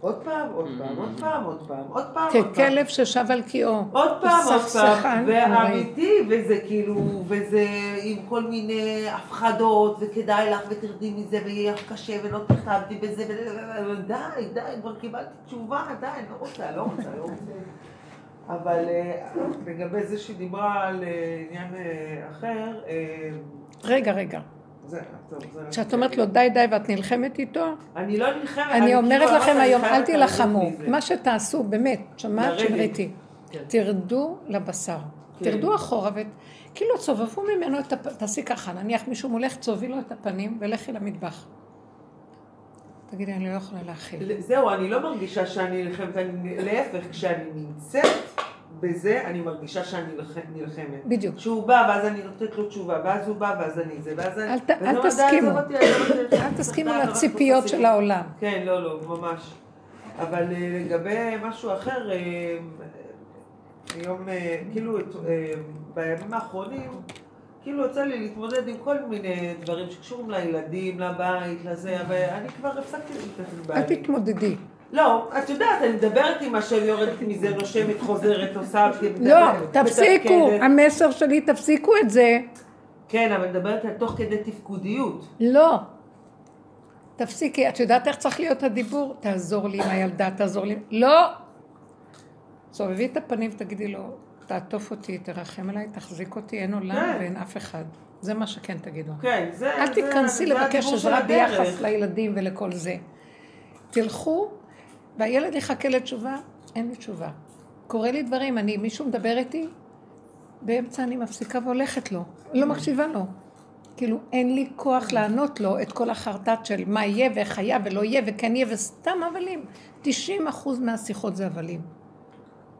עוד פעם, עוד פעם, עוד פעם, עוד פעם, עוד פעם, עוד פעם. ככלב ששב על קיאו. עוד פעם, עוד פעם, ואמיתי, וזה כאילו, וזה עם כל מיני הפחדות, וכדאי לך, ותרדי מזה, ויהיה לך קשה, ולא תכתבתי בזה, די, די, כבר קיבלתי תשובה, די, אני לא רוצה, לא רוצה, לא רוצה. אבל אה, לגבי זה שדיברה על אה, עניין אה, אחר... רגע, רגע. כשאת אומרת לו די די ואת נלחמת איתו, אני לא נלחמת, אני אומרת כאילו לכם היום אל תילחמו, מה שתעשו באמת, שמעת שמריתי, כן. תרדו לבשר, כן. תרדו אחורה וכאילו צובבו ממנו את הפנים, תעשי ככה, נניח מישהו מולך, צובי לו את הפנים ולכי למטבח. תגידי, אני לא יכולה להכיל. זהו, אני לא מרגישה שאני נלחמת, להפך, כשאני נמצאת... בזה אני מרגישה שאני נלחמת. בדיוק. שהוא בא, ואז אני נותנת לו תשובה, ואז הוא בא, ואז אני זה, ואז אני... אל תסכימו. אל תסכימו לציפיות של העולם. כן, לא, לא, ממש. אבל אה, לגבי משהו אחר, אה, היום, אה, כאילו, בימים האחרונים, כאילו יוצא לי להתמודד עם כל מיני דברים שקשורים לילדים, לבית, לזה, ואני כבר הפסקתי להתמודד עם בעלי. אל תתמודדי. לא, את יודעת, אני מדברת עם השם, יורדת מזה, נושמת, חוזרת, עושה... לא, תפסיקו, המסר שלי, תפסיקו את זה. כן, אבל מדברת על תוך כדי תפקודיות. לא. תפסיקי, את יודעת איך צריך להיות הדיבור? תעזור לי עם הילדה, תעזור לי. לא! סובבי את הפנים ותגידי לו, תעטוף אותי, תרחם עליי, תחזיק אותי, אין עולם כן. ואין אף אחד. זה מה שכן תגידו. כן, זה... אל תיכנסי לבקש עזרה ביחס לילדים ולכל זה. תלכו והילד יחכה לתשובה, אין לי תשובה. קורה לי דברים, אני, מישהו מדבר איתי, באמצע אני מפסיקה והולכת לו, לא מקשיבה לו. כאילו אין לי כוח לענות לו את כל החרטט של מה יהיה ואיך היה ולא יהיה וכן יהיה וסתם הבלים. 90 אחוז מהשיחות זה הבלים.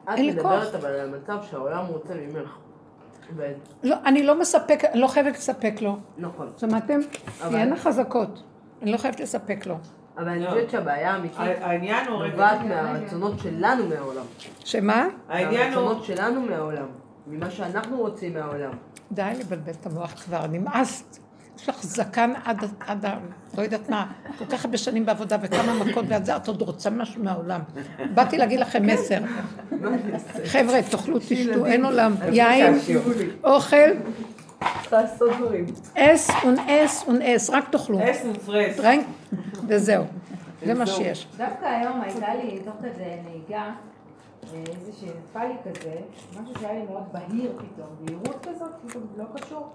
אין לי כוח. את מדברת אבל על מצב שהעולם רוצה ממך. לא, אני לא מספק, לא חייבת לספק לו. נכון. שמעתם? תהיינה חזקות. אני לא חייבת לספק לו. אבל אני חושבת שהבעיה האמיתית נובעת מהרצונות שלנו מהעולם. שמה? הרצונות שלנו מהעולם. ממה שאנחנו רוצים מהעולם. די לבלבל את המוח כבר, נמאסת. יש לך זקן עד, עד ה... לא יודעת מה, כל כך הרבה שנים בעבודה וכמה מכות ועד זה, את עוד רוצה משהו מהעולם. באתי להגיד לכם מסר. חבר'ה, תאכלו, תשתו, אין עולם. יין, אוכל. לעשות דברים. אס און אס און אס, רק תאכלו. אס און פרס. וזהו. זה מה שיש. דווקא היום הייתה לי תוך כזה נהיגה, איזה שנפל לי כזה, משהו שהיה לי מאוד בהיר פתאום, בהירות כזאת, פתאום לא קשור.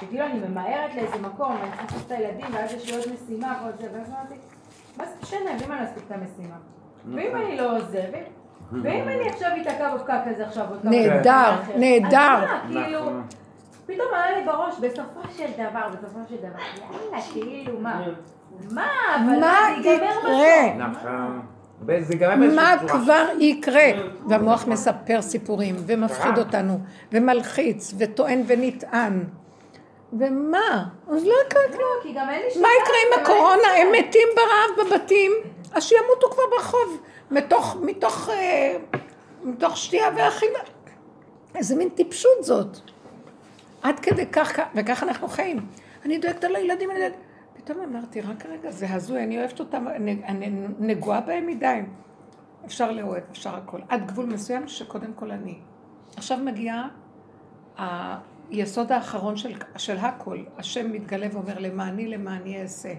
שכאילו אני ממהרת לאיזה מקום, אני צריכה לעשות את הילדים, ואז יש לי עוד משימה ועוד זה, ואז אמרתי, מה זה משנה, ואם אני אספיק את המשימה? ואם אני לא עוזב, ואם אני עכשיו אתעכב בפקק כזה עכשיו, נהדר, נהדר. כאילו... פתאום עלה לי בראש, בסופו של דבר, בסופו של דבר, יאללה, כאילו, מה? מה? אבל זה ייגמר בסוף. נכון. מה כבר יקרה? והמוח מספר סיפורים, ומפחיד אותנו, ומלחיץ, וטוען ונטען. ומה? אז לא יקרה לא, כלום. מה יקרה עם הקורונה? הם מתים ברעב בבתים, אז שימותו כבר ברחוב, מתוך, אה, מתוך שתייה ואכילה. איזה מין טיפשות זאת. עד כדי כך, וככה אנחנו חיים. אני דואגת על הילדים, אני דואגת... פתאום אמרתי, רק רגע, זה הזוי, אני אוהבת אותם, אני נגועה בהם מדי. אפשר לאוהב, אפשר הכל. עד גבול מסוים שקודם כל אני. עכשיו מגיעה היסוד האחרון של, של הכל. השם מתגלה ואומר, למעני למעני אעשה.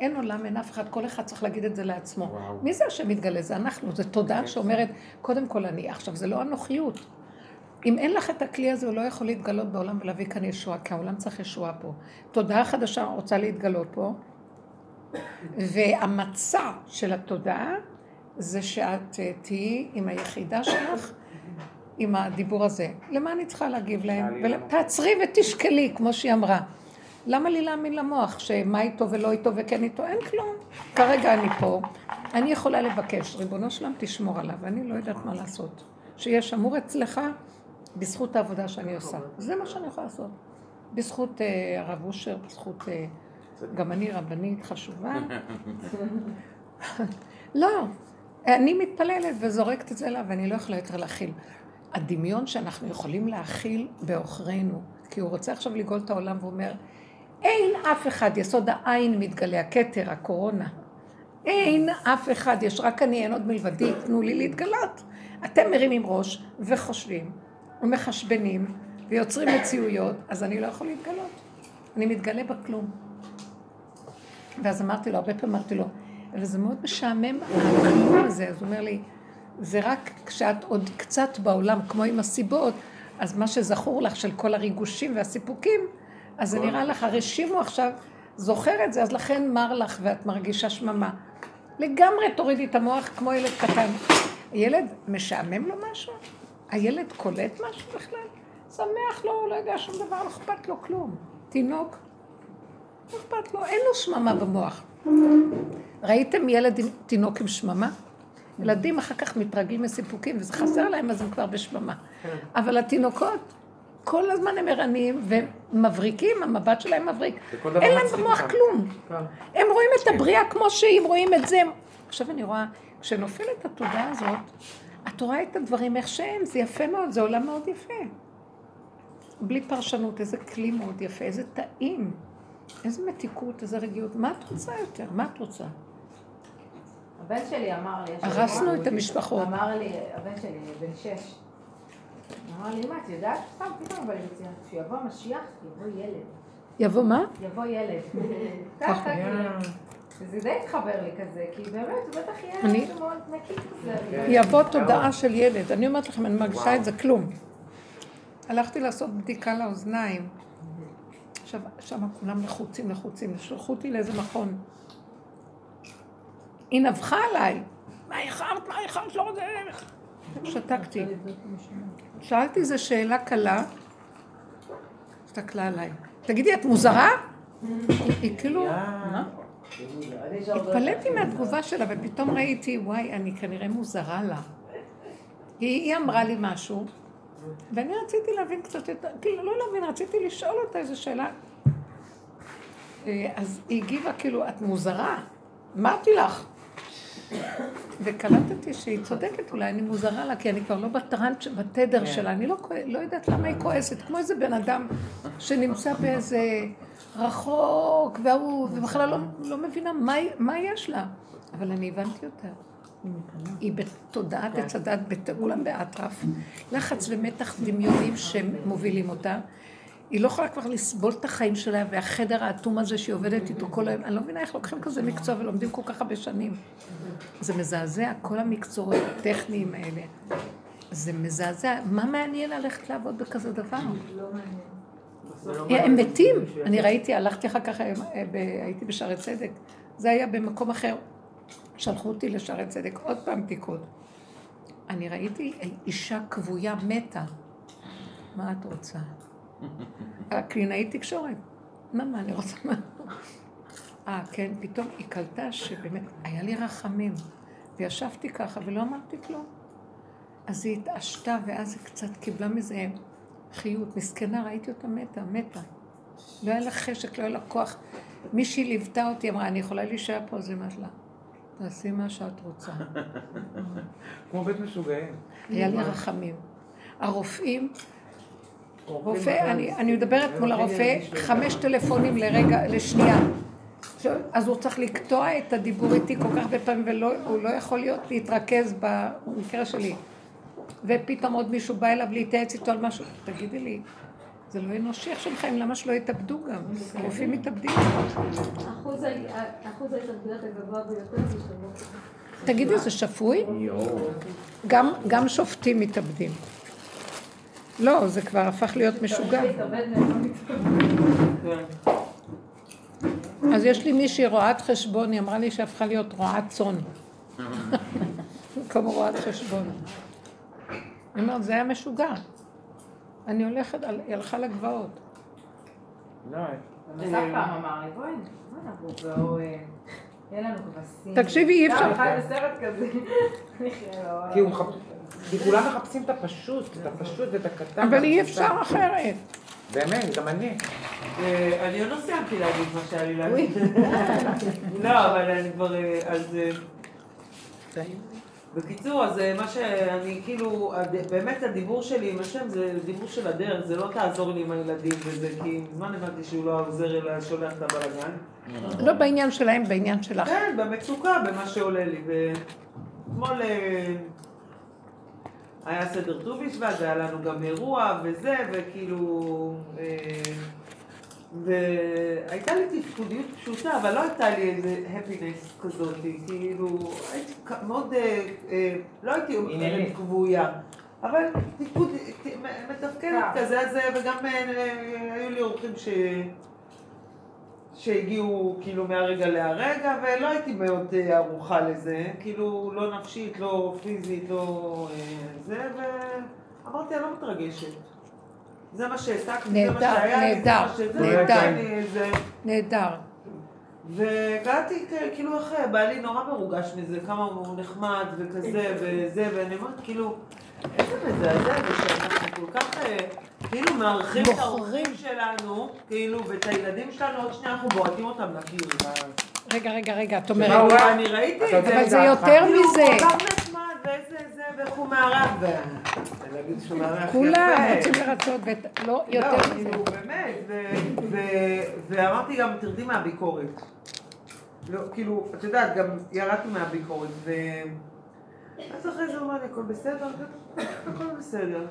אין עולם, אין אף אחד, כל אחד צריך להגיד את זה לעצמו. וואו. מי זה השם מתגלה? זה אנחנו, זו תודעה שאומרת, קודם כל אני. עכשיו, זה לא אנוכיות. אם אין לך את הכלי הזה, הוא לא יכול להתגלות בעולם ולהביא כאן ישועה, כי העולם צריך ישועה פה. תודעה חדשה רוצה להתגלות פה, והמצע של התודעה זה שאת אה, תהיי עם היחידה שלך, עם הדיבור הזה. למה אני צריכה להגיב להם? תעצרי ותשקלי, כמו שהיא אמרה. למה לי להאמין למוח שמה איתו ולא איתו וכן איתו? אין כלום. כרגע אני פה, אני יכולה לבקש, ריבונו שלם תשמור עליו, ואני לא יודעת מה לעשות. שיהיה שמור אצלך בזכות העבודה שאני עושה. זה מה שאני יכולה לעשות. בזכות אה, הרב אושר, בזכות... אה, גם אני רבנית חשובה. לא, אני מתפללת וזורקת את זה אליו, ואני לא יכולה יותר להכיל. הדמיון שאנחנו יכולים להכיל בעוכרינו, כי הוא רוצה עכשיו לגאול את העולם ואומר, אין אף אחד, יסוד העין מתגלה, הכתר, הקורונה. אין אף אחד, יש רק אני, אין עוד מלבדי, תנו לי להתגלות. אתם מרימים ראש וחושבים ומחשבנים ויוצרים מציאויות, אז אני לא יכול להתגלות. אני מתגלה בכלום. ואז אמרתי לו, הרבה פעמים אמרתי לו, וזה מאוד משעמם, הכלום הזה, אז הוא אומר לי, זה רק כשאת עוד קצת בעולם, כמו עם הסיבות, אז מה שזכור לך של כל הריגושים והסיפוקים, אז זה נראה לך, הרשימו עכשיו, זוכר את זה, אז לכן מר לך ואת מרגישה שממה. לגמרי תורידי את המוח כמו ילד קטן. הילד משעמם לו משהו? הילד קולט משהו בכלל? שמח לו, לא יודע שום דבר, לא אכפת לו כלום. תינוק, לא אכפת לו, אין לו שממה במוח. ראיתם ילד עם תינוק עם שממה? ילדים אחר כך מתרגלים מסיפוקים, וזה חסר להם, אז הם כבר בשממה. כן. אבל התינוקות, כל הזמן הם ערניים ומבריקים, המבט שלהם מבריק. אין להם במוח כלום. כן. הם רואים את הבריאה כמו שהם רואים את זה. עכשיו אני רואה, כשנופלת התודעה הזאת, את רואה את הדברים איך שהם, זה יפה מאוד, זה עולם מאוד יפה. בלי פרשנות, איזה כלי מאוד יפה, איזה טעים, איזה מתיקות, איזה רגיעות. מה את רוצה יותר? מה את רוצה? הבן שלי אמר לי... הרסנו את המשפחות. אמר לי, הבן שלי, בן שש, אמר לי, אמא, את יודעת? סתם, פתאום אבל אני כשיבוא המשיח, יבוא ילד. יבוא מה? יבוא ילד. ככה, כאילו. וזה די התחבר לי כזה, כי באמת, הוא בטח יהיה משהו מאוד נקי כזה. יבוא תודעה של ילד. אני אומרת לכם, אני מרגישה את זה כלום. הלכתי לעשות בדיקה לאוזניים. עכשיו, שם כולם לחוצים, לחוצים. שלחו אותי לאיזה מכון. היא נבחה עליי. מה איחרת? מה איחרת? לא רוצה... שתקתי. שאלתי איזו שאלה קלה, הסתכלה עליי. תגידי, את מוזרה? היא כאילו... התפלאתי מהתגובה שלה, ופתאום ראיתי, וואי, אני כנראה מוזרה לה. היא אמרה לי משהו, ואני רציתי להבין קצת יותר, כאילו, לא להבין, רציתי לשאול אותה איזו שאלה. אה, אז היא הגיבה, כאילו, את מוזרה. אמרתי לך. וקלטתי שהיא צודקת, אולי אני מוזרה לה, כי אני כבר לא בטראנץ', בתדר כן. שלה, אני לא, לא יודעת למה היא כועסת, כמו איזה בן אדם שנמצא באיזה רחוק, והוא, ובכלל לא, לא מבינה מה, מה יש לה. אבל אני הבנתי אותה. היא בתודעת עץ הדת, כולם באטרף, לחץ ומתח דמיונים שמובילים אותה. היא לא יכולה כבר לסבול את החיים שלה, והחדר האטום הזה שהיא עובדת איתו כל היום, אני לא מבינה איך לוקחים כזה מקצוע ולומדים כל כך הרבה שנים. זה מזעזע, כל המקצועות הטכניים האלה. זה מזעזע. מה מעניין ללכת לעבוד בכזה דבר? לא מעניין. הם מתים. אני ראיתי, הלכתי אחר כך, אה, הייתי בשערי צדק. זה היה במקום אחר. שלחו אותי לשערי צדק, עוד פעם פיקוד. אני ראיתי אישה כבויה מתה. מה את רוצה? הקלינאית תקשורת. מה, מה אני רוצה? אה, כן, פתאום היא קלטה שבאמת, היה לי רחמים. וישבתי ככה ולא אמרתי כלום. אז היא התעשתה, ואז היא קצת קיבלה מזה חיות. מסכנה, ראיתי אותה מתה, מתה. לא היה לה חשק, לא היה לה כוח. מישהי ליוותה אותי, אמרה, אני יכולה להישאר פה, אז היא אמרת לה, תעשי מה שאת רוצה. כמו בית משוגעים. היה לי רחמים. הרופאים רופא, אני, אני מדברת מול הרופא, חמש טלפונים לרגע, לשנייה. אז הוא צריך לקטוע את הדיבור איתי כל כך הרבה פעמים, והוא לא יכול להיות להתרכז במקרה שלי. ופתאום עוד מישהו בא אליו להתייעץ איתו על משהו, תגידי לי, זה לא אנושי איך שהם חיים, למה שלא יתאבדו גם? רופאים מתאבדים. אחוז ההתאבדויות הגבוה ביותר זה שבוע. תגידי, זה שפוי? גם שופטים מתאבדים. לא, זה כבר הפך להיות משוגע. אז יש לי מישהי רואת חשבון, היא אמרה לי שהפכה להיות רואת צאן. במקום רואת חשבון. אני אומרת, זה היה משוגע. אני הולכת, היא הלכה לגבעות. לא, לנו כבשים. תקשיבי, אי אפשר. בסרט כזה. כי כולם מחפשים את הפשוט, את הפשוט ואת הקטן. אבל אי אפשר אחרת. באמת, גם אני. אה, אני עוד לא סיימתי להגיד מה שהיה לי להגיד. לא, אבל אני כבר... אה, אז... אה, בקיצור, אז מה שאני כאילו, באמת הדיבור שלי עם השם זה דיבור של הדרך, זה לא תעזור לי עם הילדים וזה, כי מזמן הבנתי שהוא לא עוזר אלא שולח את הבלאגן. לא בעניין שלהם, בעניין שלך. כן, במצוקה, במה שעולה לי. ואתמול היה סדר ט"ו בשבט, והיה לנו גם אירוע וזה, וכאילו... אה, והייתה לי תפקודיות פשוטה, אבל לא הייתה לי איזה הפינס כזאת, כאילו, הייתי מאוד, אה, אה, לא הייתי אומרת כבויה, אבל תפקוד, מתפקדת כזה, וגם היו לי אורחים ש... שהגיעו כאילו מהרגע להרגע, ולא הייתי מאוד אה, ערוכה לזה, כאילו לא נפשית, לא פיזית, לא אה, זה, ואמרתי, אני לא מתרגשת. זה מה שהעסקתי, זה מה שהיה לי, נהדר, נהדר, נהדר. והגעתי כאילו איך בעלי נורא מרוגש מזה, כמה הוא נחמד וכזה וזה, ואני אומרת כאילו, איזה מזעזע זה שאנחנו כל כך... אה, כאילו מארחים את האורחים שלנו, כאילו, ואת הילדים שלנו, עוד שנייה אנחנו בועטים אותם לקיר. רגע, רגע, רגע, את אומרת... אני ראיתי את זה. אבל זה יותר כאילו, מזה. ואיזה זה, ואיך הוא מארח. כולם רוצים לרצות, לא יותר לא, מזה. כאילו, באמת, ואמרתי גם, תרדי מהביקורת. לא, כאילו, את יודעת, גם ירדתי מהביקורת, ו... אז אחרי זה הוא אמר לי, הכל בסדר? הכל בסדר.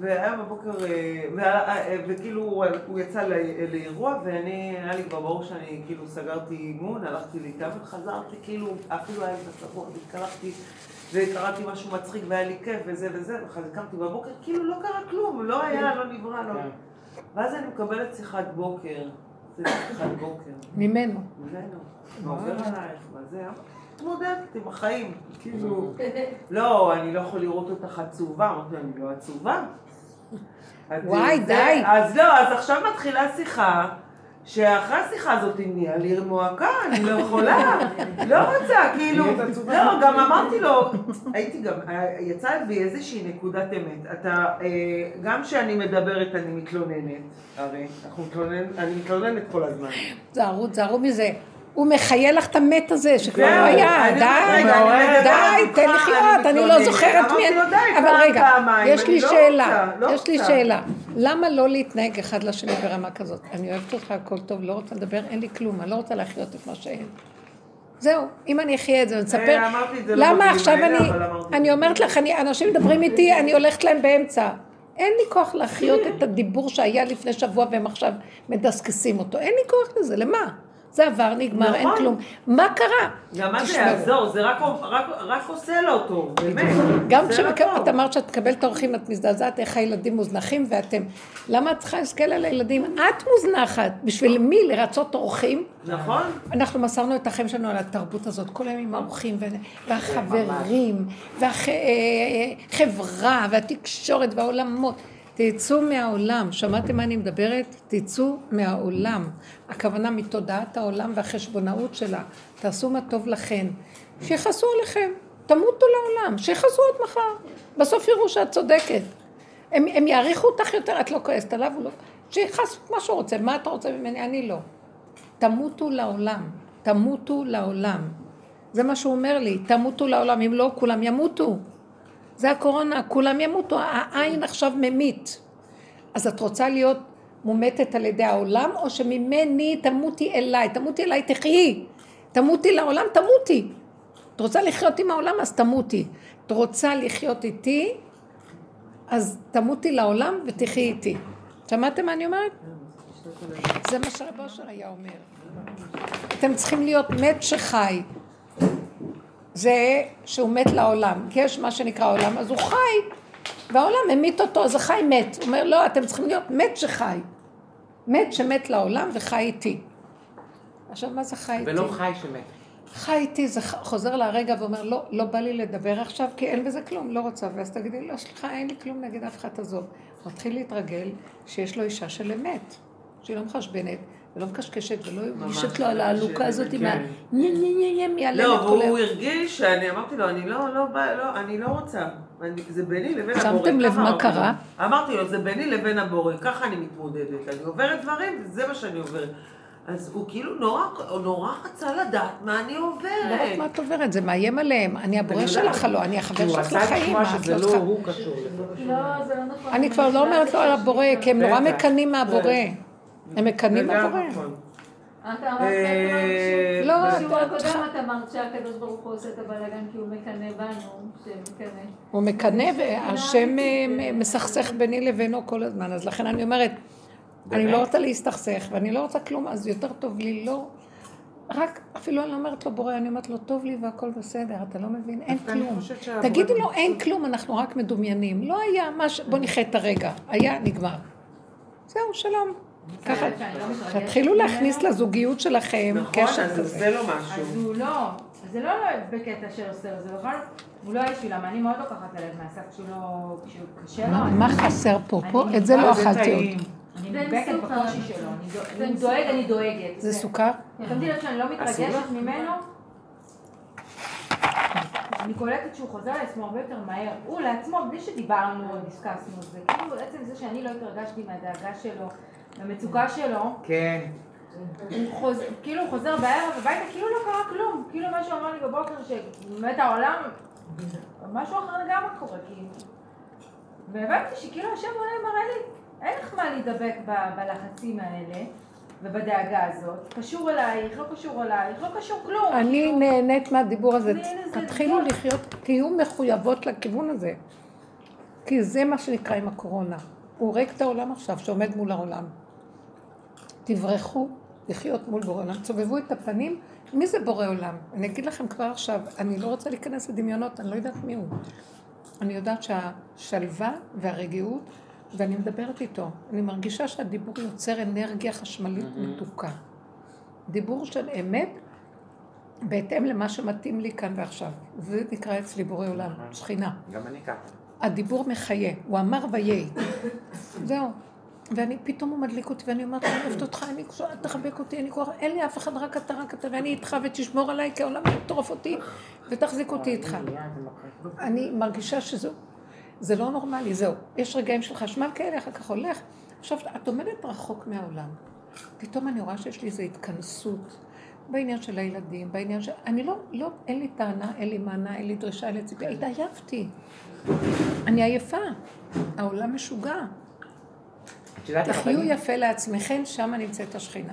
והיה בבוקר, אה, אה, וכאילו הוא יצא לאירוע ואני, היה לי כבר ברור שאני כאילו סגרתי אימון, הלכתי להתאמן, חזרתי, כאילו אפילו היה לי את הספורט, התקלחתי וקראתי משהו מצחיק והיה לי כיף וזה וזה, ואחרי קמתי בבוקר, כאילו לא קרה כלום, לא היה, לא נברא, לא. כן. ואז אני מקבלת שיחת בוקר, שיחת בוקר. ממנו. ממנו. עובר עלייך, מה זה? מתמודדת עם החיים, כאילו, לא, אני לא יכול לראות אותך עצובה, אמרתי, אני לא עצובה. וואי, די. אז לא, אז עכשיו מתחילה שיחה. שאחרי השיחה הזאת נהיה לי מועקה, אני לא יכולה, לא רוצה, כאילו, לא, גם אמרתי לו, הייתי גם, יצא בי איזושהי נקודת אמת, אתה, אה, גם כשאני מדברת אני מתלוננת, הרי, אני מתלוננת כל הזמן. זהרו, זהרו מזה. הוא מחיה לך את המת הזה שכבר לא היה, די, די, תן לחיות, אני לא זוכרת מי, אבל רגע, יש לי לא שאלה, לא יש לי שאלה, למה לא להתנהג אחד לשני ברמה כזאת? אני אוהבת אותך, הכל טוב, לא רוצה לדבר, אין לי כלום, אני לא רוצה להחיות את מה שאין. זהו, אם אני אחיה את זה, אני אספר, אה, לא למה עכשיו אני, אני אומרת לך, אנשים מדברים איתי, אני הולכת להם באמצע. אין לי כוח להחיות את הדיבור שהיה לפני שבוע והם עכשיו מדסקסים אותו, אין לי כוח לזה, למה? זה עבר, נגמר, נכון. אין כלום. מה קרה? גם מה זה יעזור? זה רק, רק, רק עושה לו טוב, באמת. גם כשאת אמרת שאת מקבלת אורחים, את מזדעזעת איך הילדים מוזנחים ואתם... למה את צריכה להסתכל על הילדים? את מוזנחת. בשביל מי? לרצות אורחים? נכון. אנחנו מסרנו את החיים שלנו על התרבות הזאת, כל היום עם האורחים והחברים, והחברה, והתקשורת והעולמות. תצאו מהעולם, שמעתם מה אני מדברת? תצאו מהעולם. הכוונה מתודעת העולם והחשבונאות שלה. תעשו מה טוב לכן. שיכעסו עליכם, תמותו לעולם, שיכעסו עד מחר. בסוף יראו שאת צודקת. הם, הם יעריכו אותך יותר, את לא כועסת עליו, לא... שיכעס מה שהוא רוצה, מה אתה רוצה ממני? אני לא. תמותו לעולם, תמותו לעולם. זה מה שהוא אומר לי, תמותו לעולם, אם לא כולם ימותו. זה הקורונה, כולם ימותו, העין עכשיו ממית. אז את רוצה להיות מומתת על ידי העולם, או שממני תמותי אליי, תמותי אליי, תחיי. תמותי לעולם, תמותי. את רוצה לחיות עם העולם, אז תמותי. את רוצה לחיות איתי, אז תמותי לעולם ותחי איתי. שמעתם מה אני אומרת? זה מה שרב אושר היה אומר. אתם צריכים להיות מת שחי. זה שהוא מת לעולם. יש מה שנקרא עולם, אז הוא חי, והעולם המית אותו, אז החי מת. הוא אומר, לא, אתם צריכים להיות מת שחי. מת שמת לעולם וחי איתי. עכשיו, מה זה חי איתי? ולא חי שמת. חי איתי, זה חוזר לרגע ואומר, לא, לא בא לי לדבר עכשיו, כי אין בזה כלום, לא רוצה. ואז תגידי, לא, סליחה, אין לי כלום נגד אף אחד, תעזוב. מתחיל להתרגל שיש לו אישה של אמת, שהיא לא מחשבנת, ולא מקשקשת, ולא יושבת לו על העלוקה הזאת עם ה... נה נה נה נה מהלב. לא, והוא הרגיש שאני אמרתי לו, אני לא, לא, לא, אני לא רוצה. זה ביני לבין הבורא. שמתם לב מה קרה? אמרתי לו, זה ביני לבין הבורא, ככה אני מתמודדת. אני עוברת דברים, וזה מה שאני עוברת. אז הוא כאילו נורא, נורא רצה לדעת מה אני עוברת. לא רק מה את עוברת, זה מאיים עליהם. אני הבורא שלך, לא, אני החבר שלך לחיים. הוא רצה לשמוע שזה לא הוא קשור לזה. לא, זה לא נכון. אני כבר לא אומרת לו על הבורא, כי הם נורא מקנאים מהבורא. הם מקנאים. אתה אמרת, אה, לא, בשיעור הקודם את אמרת שהקדוש ברוך הוא עושה את הבלאגן כי הוא מקנא בנו. הוא מקנא והשם אה, מסכסך ביני לבינו כל הזמן, אז לכן אני אומרת, אני לא רוצה להסתכסך ואני לא רוצה כלום, אז יותר טוב לי לא... רק, אפילו אני לא אומרת לו בורא, אני אומרת לו, טוב לי והכל בסדר, אתה לא מבין, אין כלום. תגידו לו, אין כלום, אנחנו רק מדומיינים. לא היה, בוא נחיה את הרגע, היה, נגמר. זהו, שלום. ככה, לא תתחילו להכניס לזוגיות שלכם קשר כזה. נכון, אז זה לא משהו. אז הוא לא, זה לא בקטע של עושה, זה בכלל, הוא לא אישי, למה אני מאוד לוקחת הלב מהסף כשהוא לא, כשהוא קשה לו. מה חסר פה? פה? את זה לא אכלתי עוד. אני נדבקת בקושי שלו, אני דואג, אני דואגת. זה סוכר? שמתי לב שאני לא מתרגשת ממנו. אני קולטת שהוא חוזר לעצמו הרבה יותר מהר, הוא לעצמו, בלי שדיברנו או דיסקסנו, זה כאילו עצם זה שאני לא התרגשתי מהדאגה שלו, מהמצוקה שלו. כן. הוא חוזר, כאילו הוא חוזר בערב הביתה, כאילו לא קרה כלום, כאילו מה שהוא אמר לי בבוקר, שבאמת העולם, משהו אחר לגמרי קורה, כאילו. והבנתי שכאילו השם עולה מראה לי, אין לך מה להידבק בלחצים האלה. ובדאגה הזאת, קשור אלייך, לא קשור אלייך, לא קשור כלום. אני כאילו. נהנית מהדיבור הזה. תתחילו לחיות, תהיו מחויבות לכיוון הזה. כי זה מה שנקרא עם הקורונה. הוא ריק את העולם עכשיו, שעומד מול העולם. תברחו לחיות מול בורא עולם, תסובבו את הפנים, מי זה בורא עולם? אני אגיד לכם כבר עכשיו, אני לא רוצה להיכנס לדמיונות, אני לא יודעת מי הוא. אני יודעת שהשלווה והרגיעות ואני מדברת איתו. אני מרגישה שהדיבור יוצר אנרגיה חשמלית mm-hmm. מתוקה. דיבור של אמת, בהתאם למה שמתאים לי כאן ועכשיו. זה נקרא אצלי בורא עולם, mm-hmm. שכינה. גם אני ככה. הדיבור מחיה, הוא אמר ויהי. זהו. ואני, פתאום הוא מדליק אותי, ואני אומרת, אני אוהבת אותך, אני תחבק אותי, אני כבר, אין לי אף אחד, רק אתה, רק אתה, ואני איתך, ותשמור עליי, כי העולם יטרוף אותי, ותחזיק אותי איתך. אני מרגישה שזהו. זה לא נורמלי, זהו. יש רגעים של חשמל כאלה, אחר כך הולך. עכשיו, את עומדת רחוק מהעולם. פתאום אני רואה שיש לי איזו התכנסות בעניין של הילדים, בעניין של... אני לא, לא, אין לי טענה, אין לי מענה, אין לי דרישה, אין לי ציפייה. התעייפתי. אני עייפה. העולם משוגע. תחיו יפה לעצמכם, שם נמצאת השכינה.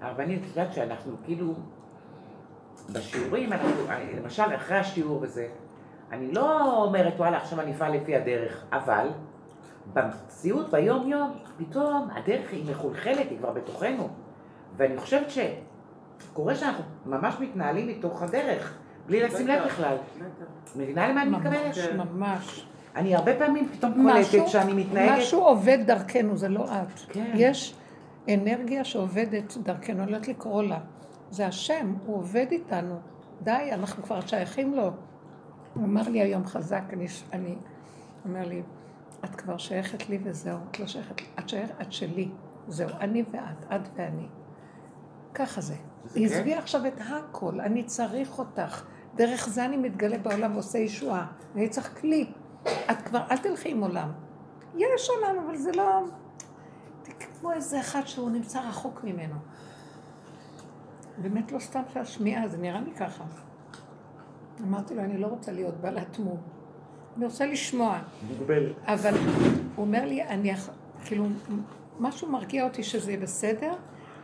הרבנית, את יודעת שאנחנו כאילו, בשיעורים, אנחנו, למשל אחרי השיעור וזה, אני לא אומרת, וואלה, עכשיו אני אפעל לפי הדרך, אבל במציאות, ביום-יום, פתאום הדרך היא מחולחלת, היא כבר בתוכנו. ואני חושבת שקורה שאנחנו ממש מתנהלים מתוך הדרך, בלי לשים לב בכלל. מבינה למה אני מתכוונת? ממש, ממש. אני הרבה פעמים פתאום קולטת שאני מתנהגת... משהו עובד דרכנו, זה לא את. כן. יש אנרגיה שעובדת דרכנו, אני לא יודעת לקרוא לה. זה השם, הוא עובד איתנו. די, אנחנו כבר שייכים לו. הוא אמר לי היום חזק, אני, אני אומר לי, את כבר שייכת לי וזהו, את לא שייכת לי, את שייכת, את שלי, זהו, אני ואת, את ואני. ככה זה. עזבי עכשיו את הכל, אני צריך אותך. דרך זה אני מתגלה בעולם ועושה ישועה. אני צריך כלי. את כבר, אל תלכי עם עולם. יש עולם, אבל זה לא... כמו איזה אחד שהוא נמצא רחוק ממנו. באמת לא סתם שהשמיעה, זה נראה לי ככה. אמרתי לו, אני לא רוצה להיות בעלת מום. אני רוצה לשמוע. מוגבלת. אבל הוא אומר לי, אני, כאילו, משהו מרגיע אותי שזה יהיה בסדר,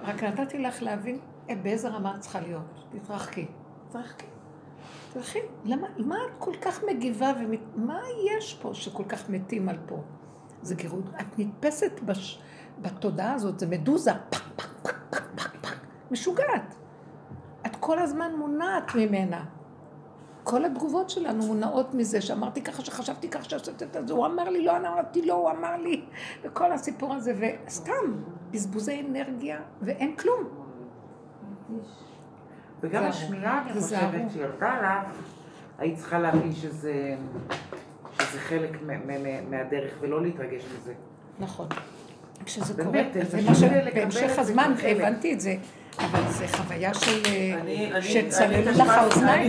רק נתתי לך להבין באיזה רמה את צריכה להיות. תתרחקי. תתרחקי. תתרחקי. למה, מה את כל כך מגיבה ומה יש פה שכל כך מתים על פה? זה גירוד. את נתפסת בש... בתודעה הזאת, זה מדוזה. פק, פק, פק, פק, פק, פק. משוגעת. את כל הזמן מונעת ממנה. כל התגובות שלנו מונעות מזה, שאמרתי ככה, שחשבתי ככה, שעשיתי את זה, הוא אמר לי, לא אמרתי לא, הוא אמר לי, וכל הסיפור הזה, וסתם, בזבוזי אנרגיה, ואין כלום. וגם השמיעה, אני חושבת שירדה לך, היית צריכה להבין שזה, שזה חלק מהדרך, ולא להתרגש מזה. נכון. כשזה קורה, זה מה שבהמשך הזמן הבנתי את זה. אבל זה חוויה של... שצללו לך האוזניים,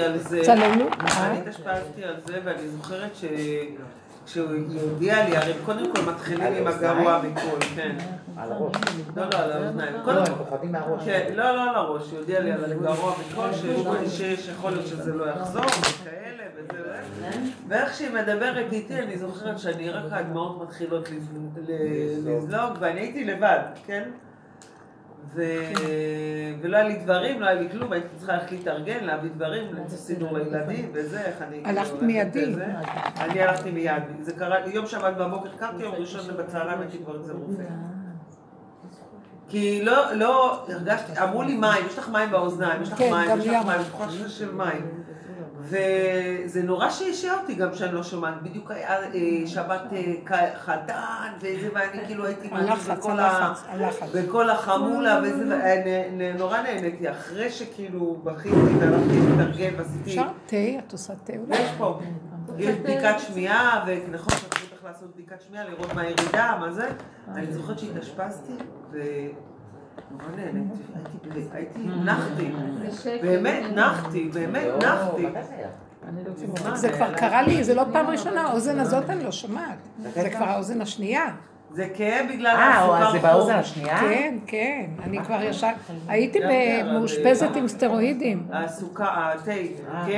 על זה. צללו? אני התאשפזתי על זה, ואני זוכרת ש... כשהוא הודיע לי, הרי קודם כל מתחילים עם הגרוע מכל, כן. על הראש. לא, לא, על האוזניים. קודם כל, פוחדים מהראש. כן, לא, לא על הראש, הוא הודיע לי על הגרוע מכל, שיכול להיות שזה לא יחזור, וכאלה, וזה, ואיך שהיא מדברת איתי, אני זוכרת שאני רק הדמעות מתחילות לזלוג, ואני הייתי לבד, כן? ו... ולא היה לי דברים, לא היה לי כלום, הייתי צריכה ללכת להתארגן, להביא דברים, למצוא סידור לילדים וזה, איך אני... הלכת מיידי. אני הלכתי מיד. זה קרה, יום שבת בבוקר קמתי, יום ראשון בצהריים הייתי כבר אצל רופא. כי לא, לא, הרגשתי, אמרו לי מים, יש לך מים באוזניים, יש לך כן, מים, יש לך מים, תחושה של מים. וזה נורא שעשע אותי גם שאני לא שומעת, בדיוק היה אה, שבת אה, חתן וזה, ואני כאילו הייתי בכל החמולה וזה, ונורא נהניתי, אחרי שכאילו בכיתי והלכתי להתארגן ועשיתי... אפשר תה? את עושה תה אולי? יש פה, יש בדיקת שמיעה, ונכון שאני צריך לעשות בדיקת שמיעה, לראות מה הירידה, מה זה, אני זוכרת שהתאשפזתי, נורא נהניתי, הייתי, נחתי, באמת נחתי, באמת נחתי. זה כבר קרה לי, זה לא פעם ראשונה, האוזן הזאת אני לא שומעת, זה כבר האוזן השנייה. זה כאב בגלל הסוכר. אה, זה באוזן השנייה? כן, כן, אני כבר ישר, הייתי מאושפזת עם סטרואידים. הסוכר, התה,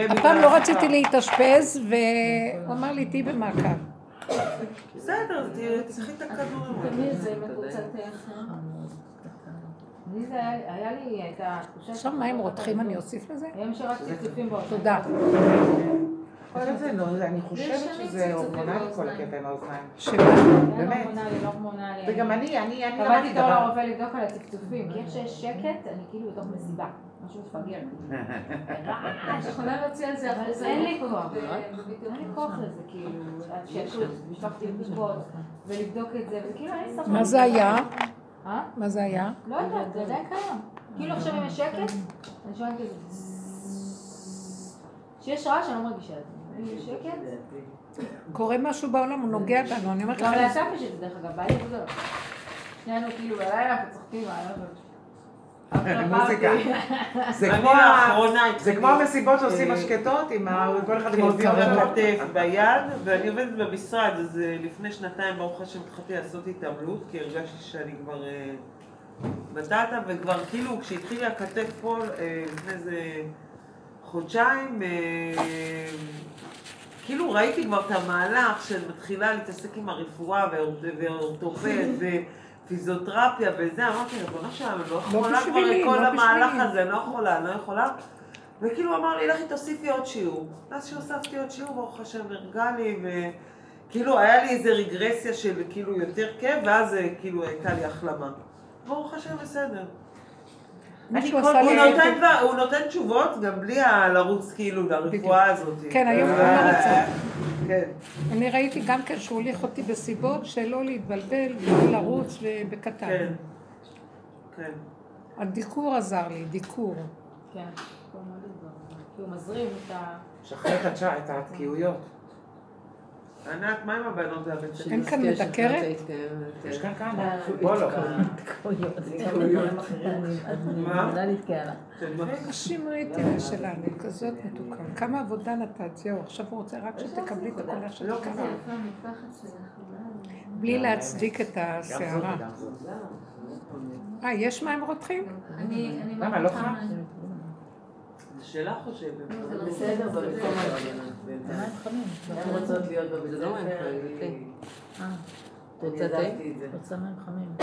הפעם לא רציתי להתאשפז, והוא אמר לי, תהיי במעקב. בסדר, תצטרכי את הכדור. תמיד זה מקוצת לי זה היה לי את התחושה... עכשיו מים רותחים אני אוסיף לזה? היום שרק צפצופים באוזניים. תודה. אני חושבת שזה הורמונלי כל הקטע עם האוזניים. שמה? באמת. לא הורמונלי. וגם אני, אני, אני למדתי תור לרופא לבדוק על הצפצופים, כי איך שיש שקט, אני כאילו בתוך מסיבה. משהו מפגר. רעש. יכולה להוציא על זה, אבל אין לי כוח. אין לי כוח לזה, כאילו, זה, משפחתי לבדיקות, ולבדוק את זה, וכאילו אין לי סבבה. מה זה היה? אה? מה זה היה? לא יודעת, זה עדיין קיים. כאילו עכשיו אם יש שקט, אני שומעת כזה... כשיש רעש אני לא מרגישה את זה. אם יש שקט... קורה משהו בעולם, הוא נוגע בנו, אני אומרת לך... גם לאסף יש את זה, דרך אגב, בעלי וזהו. שנינו כאילו בלילה אנחנו צוחקים, מוזיקה. זה כמו המסיבות שעושים השקטות, עם כל אחד עם האוזניות כתף ביד, ואני עובדת במשרד, אז לפני שנתיים ברוך השם התחלתי לעשות התעמלות, כי הרגשתי שאני כבר בטטה, וכבר כאילו כשהתחיל הכתף פה לפני איזה חודשיים, כאילו ראיתי כבר את המהלך של מתחילה להתעסק עם הרפואה ואורתופד פיזיותרפיה וזה, אמרתי, ריבונו שלנו, אני לא יכולה כבר את כל המהלך הזה, לא יכולה, לא יכולה. וכאילו אמר לי, לכי תוסיפי עוד שיעור. אז שהוספתי עוד שיעור, ברוך השם, הרגע לי, וכאילו היה לי איזה רגרסיה של כאילו יותר כיף, ואז כאילו הייתה לי החלמה. ברוך השם, בסדר. הוא נותן תשובות גם בלי לרוץ כאילו לרפואה הזאת. כן, היום הוא לא רצה. כן. אני ראיתי גם כן שהוא הוליך אותי בסיבות שלא להתבלבל לרוץ ובקטן. כן, כן. הדיקור עזר לי, דיקור. כן, כי הוא מזרים את ה... שחרר את התקיעויות. ענת, מה עם הבנות והבן שלי? אין כאן מדקרת? יש כאן כמה. בוא לא. מה? נשים ראיתי שלנו, כזאת מתוקה. כמה עבודה נתת, זהו, עכשיו הוא רוצה רק שתקבלי את הקולה של קרה. בלי להצדיק את הסערה. אה, יש מים רותחים? למה, לא חם? שאלה חושבת. זה בסדר, זה במקום הזה. הן רוצות להיות בבית ספר. רוצה תה? רוצה מים חמים.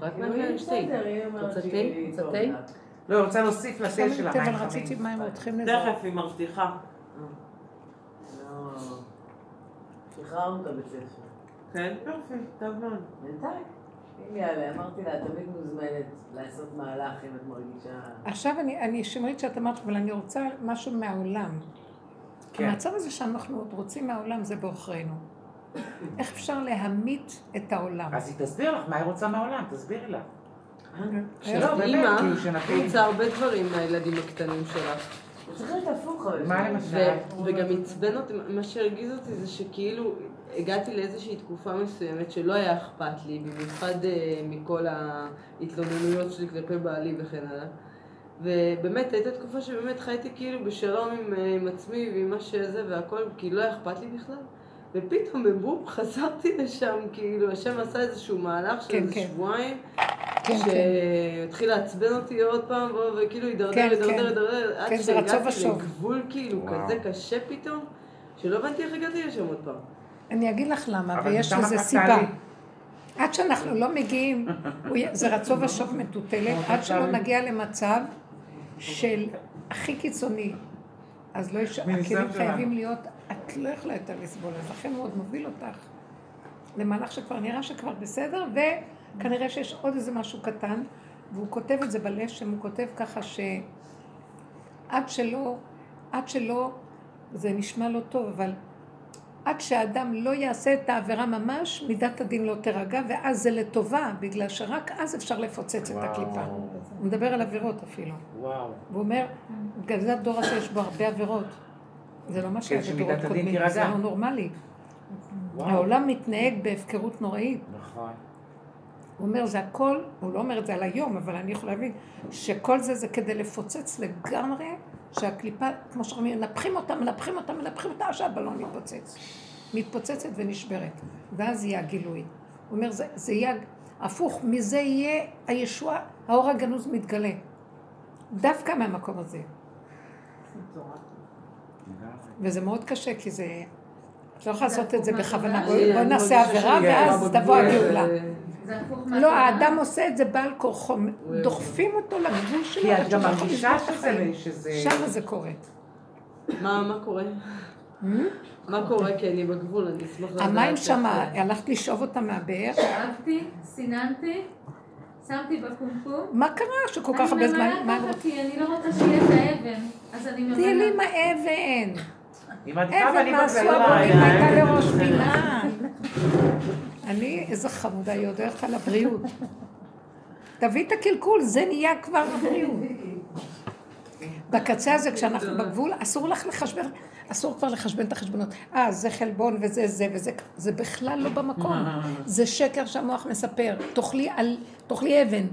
רק מים חמים שתי. רוצה תה? רוצה תה? לא, רוצה להוסיף לתה של המים רציתי חמים. מים רותחים לזה. תכף היא מבטיחה. לא. שחררנו את הבית ספר. כן, יופי, טוב מאוד. בינתיים. אם יעלה, אמרתי לה, תמיד מוזמנת לעשות מהלך אם את מרגישה... עכשיו אני, אני שמרית שאת אמרת, אבל אני רוצה משהו מהעולם. כן. המצב הזה שאנחנו עוד רוצים מהעולם זה בעוכרינו. איך אפשר להמית את העולם? אז היא תסביר לך מה היא רוצה מהעולם, תסבירי לה. לא, באמת, אימא כאילו. רוצה הרבה דברים מהילדים הקטנים שלך. צריך להיות הפוך אבל. מה למשל? וגם עצבן אותי, מה שהרגיז אותי זה שכאילו הגעתי לאיזושהי תקופה מסוימת שלא היה אכפת לי, במיוחד אה, מכל ההתלוננויות שלי כלפי בעלי וכן הלאה. ובאמת הייתה תקופה שבאמת חייתי כאילו בשלום עם, אה, עם עצמי ועם מה שזה והכל, כי לא היה אכפת לי בכלל. ופתאום בבום חזרתי לשם, כאילו השם עשה איזשהו מהלך של כן, איזה כן. שבועיים, כן, כן. שהתחיל לעצבן אותי עוד פעם, וכאילו הידרדר, כן, הידרדר, כן. הידרדר, עד כן, שהגעתי. לגבול כאילו וואו. כזה קשה פתאום, שלא הבנתי איך הגעתי לשם עוד פעם. אני אגיד לך למה, ויש לזה סיבה. תעלי. עד שאנחנו לא מגיעים, זה רצו ושוב מטוטלת, עד שלא נגיע למצב של הכי קיצוני. אז לא יש, הכלים. חייבים להיות, את לא יכולה יותר לסבול, אז לכן הוא עוד מוביל אותך למהלך שכבר נראה שכבר בסדר, וכנראה שיש עוד איזה משהו קטן, והוא כותב את זה בלשם, הוא כותב ככה שעד שלא, עד שלא, זה נשמע לא טוב, אבל עד שהאדם לא יעשה את העבירה ממש, מידת הדין לא תירגע, ואז זה לטובה, בגלל שרק אז אפשר לפוצץ את הקליפה. הוא מדבר על עבירות אפילו. וואו. והוא אומר, בגלל זה הדור הזה יש בו הרבה עבירות. זה לא מה שהיה שמידת בדורות קודמים. זה לא נורמלי. וואו. העולם מתנהג בהפקרות נוראית. נכון. הוא אומר, זה הכל, הוא לא אומר את זה על היום, אבל אני יכולה להבין שכל זה זה כדי לפוצץ לגמרי, שהקליפה, כמו שאומרים, מנפחים אותה, מנפחים אותה, מנפחים אותה, שהבלון מתפוצץ. מתפוצצת ונשברת. ואז יהיה הגילוי. הוא אומר, זה, זה יהיה הפוך, מזה יהיה הישוע, האור הגנוז מתגלה. דווקא מהמקום הזה. וזה מאוד קשה, כי זה... את לא יכולה לעשות את זה בכוונה. בואי נעשה עבירה, ואז תבוא. הגאולה. זה הפוך לא. האדם עושה את זה בעל כורחו, דוחפים אותו לגבול שלו. כי את גם מרגישה. שזה... שם זה קורה. מה מה קורה? מה קורה? כי אני בגבול, אני אשמח לדעת. המים שם, הלכת לשאוב אותם מהבאר? שאבתי, סיננתי, שמתי בקומקום. מה קרה שכל כך הרבה זמן? אני מה ממלאה ככה כי אני לא רוצה שיהיה את האבן. אז אני תהיי לי ממלאה. עם האבן. אבן ואני מה עשו בגלל הבונים. הייתה לראש פינה. אני, איזה חמודה, היא עוד הולכת על הבריאות. תביא את הקלקול, זה נהיה כבר הבריאות. בקצה הזה, כשאנחנו בגבול, אסור לך לחשבן, אסור כבר לחשבן את החשבונות. אה, זה חלבון וזה זה וזה, זה בכלל לא במקום. זה שקר שהמוח מספר. תאכלי על- תאכלי אבן,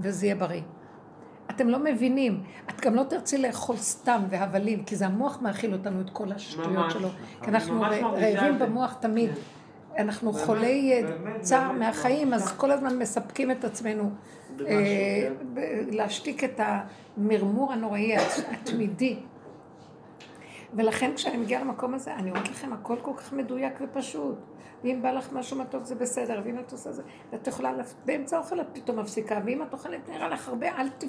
וזה יהיה בריא. אתם לא מבינים, את גם לא תרצי לאכול סתם והבלים, כי זה המוח מאכיל אותנו את כל השטויות ממש. שלו. כי אנחנו רעבים. במוח תמיד. אנחנו חולי אה, צער מהחיים, אז. כל הזמן מספקים את עצמנו. אה, להשתיק את המרמור הנוראי הת- התמידי. ולכן כשאני מגיעה למקום הזה, אני אומרת לכם, הכל כל כך מדויק ופשוט. ואם בא לך משהו מתוק זה בסדר, ואם את עושה זה, ואת יכולה, באמצע האוכל את פתאום מפסיקה, ואם את אוכלת נראה לך הרבה, אל ת...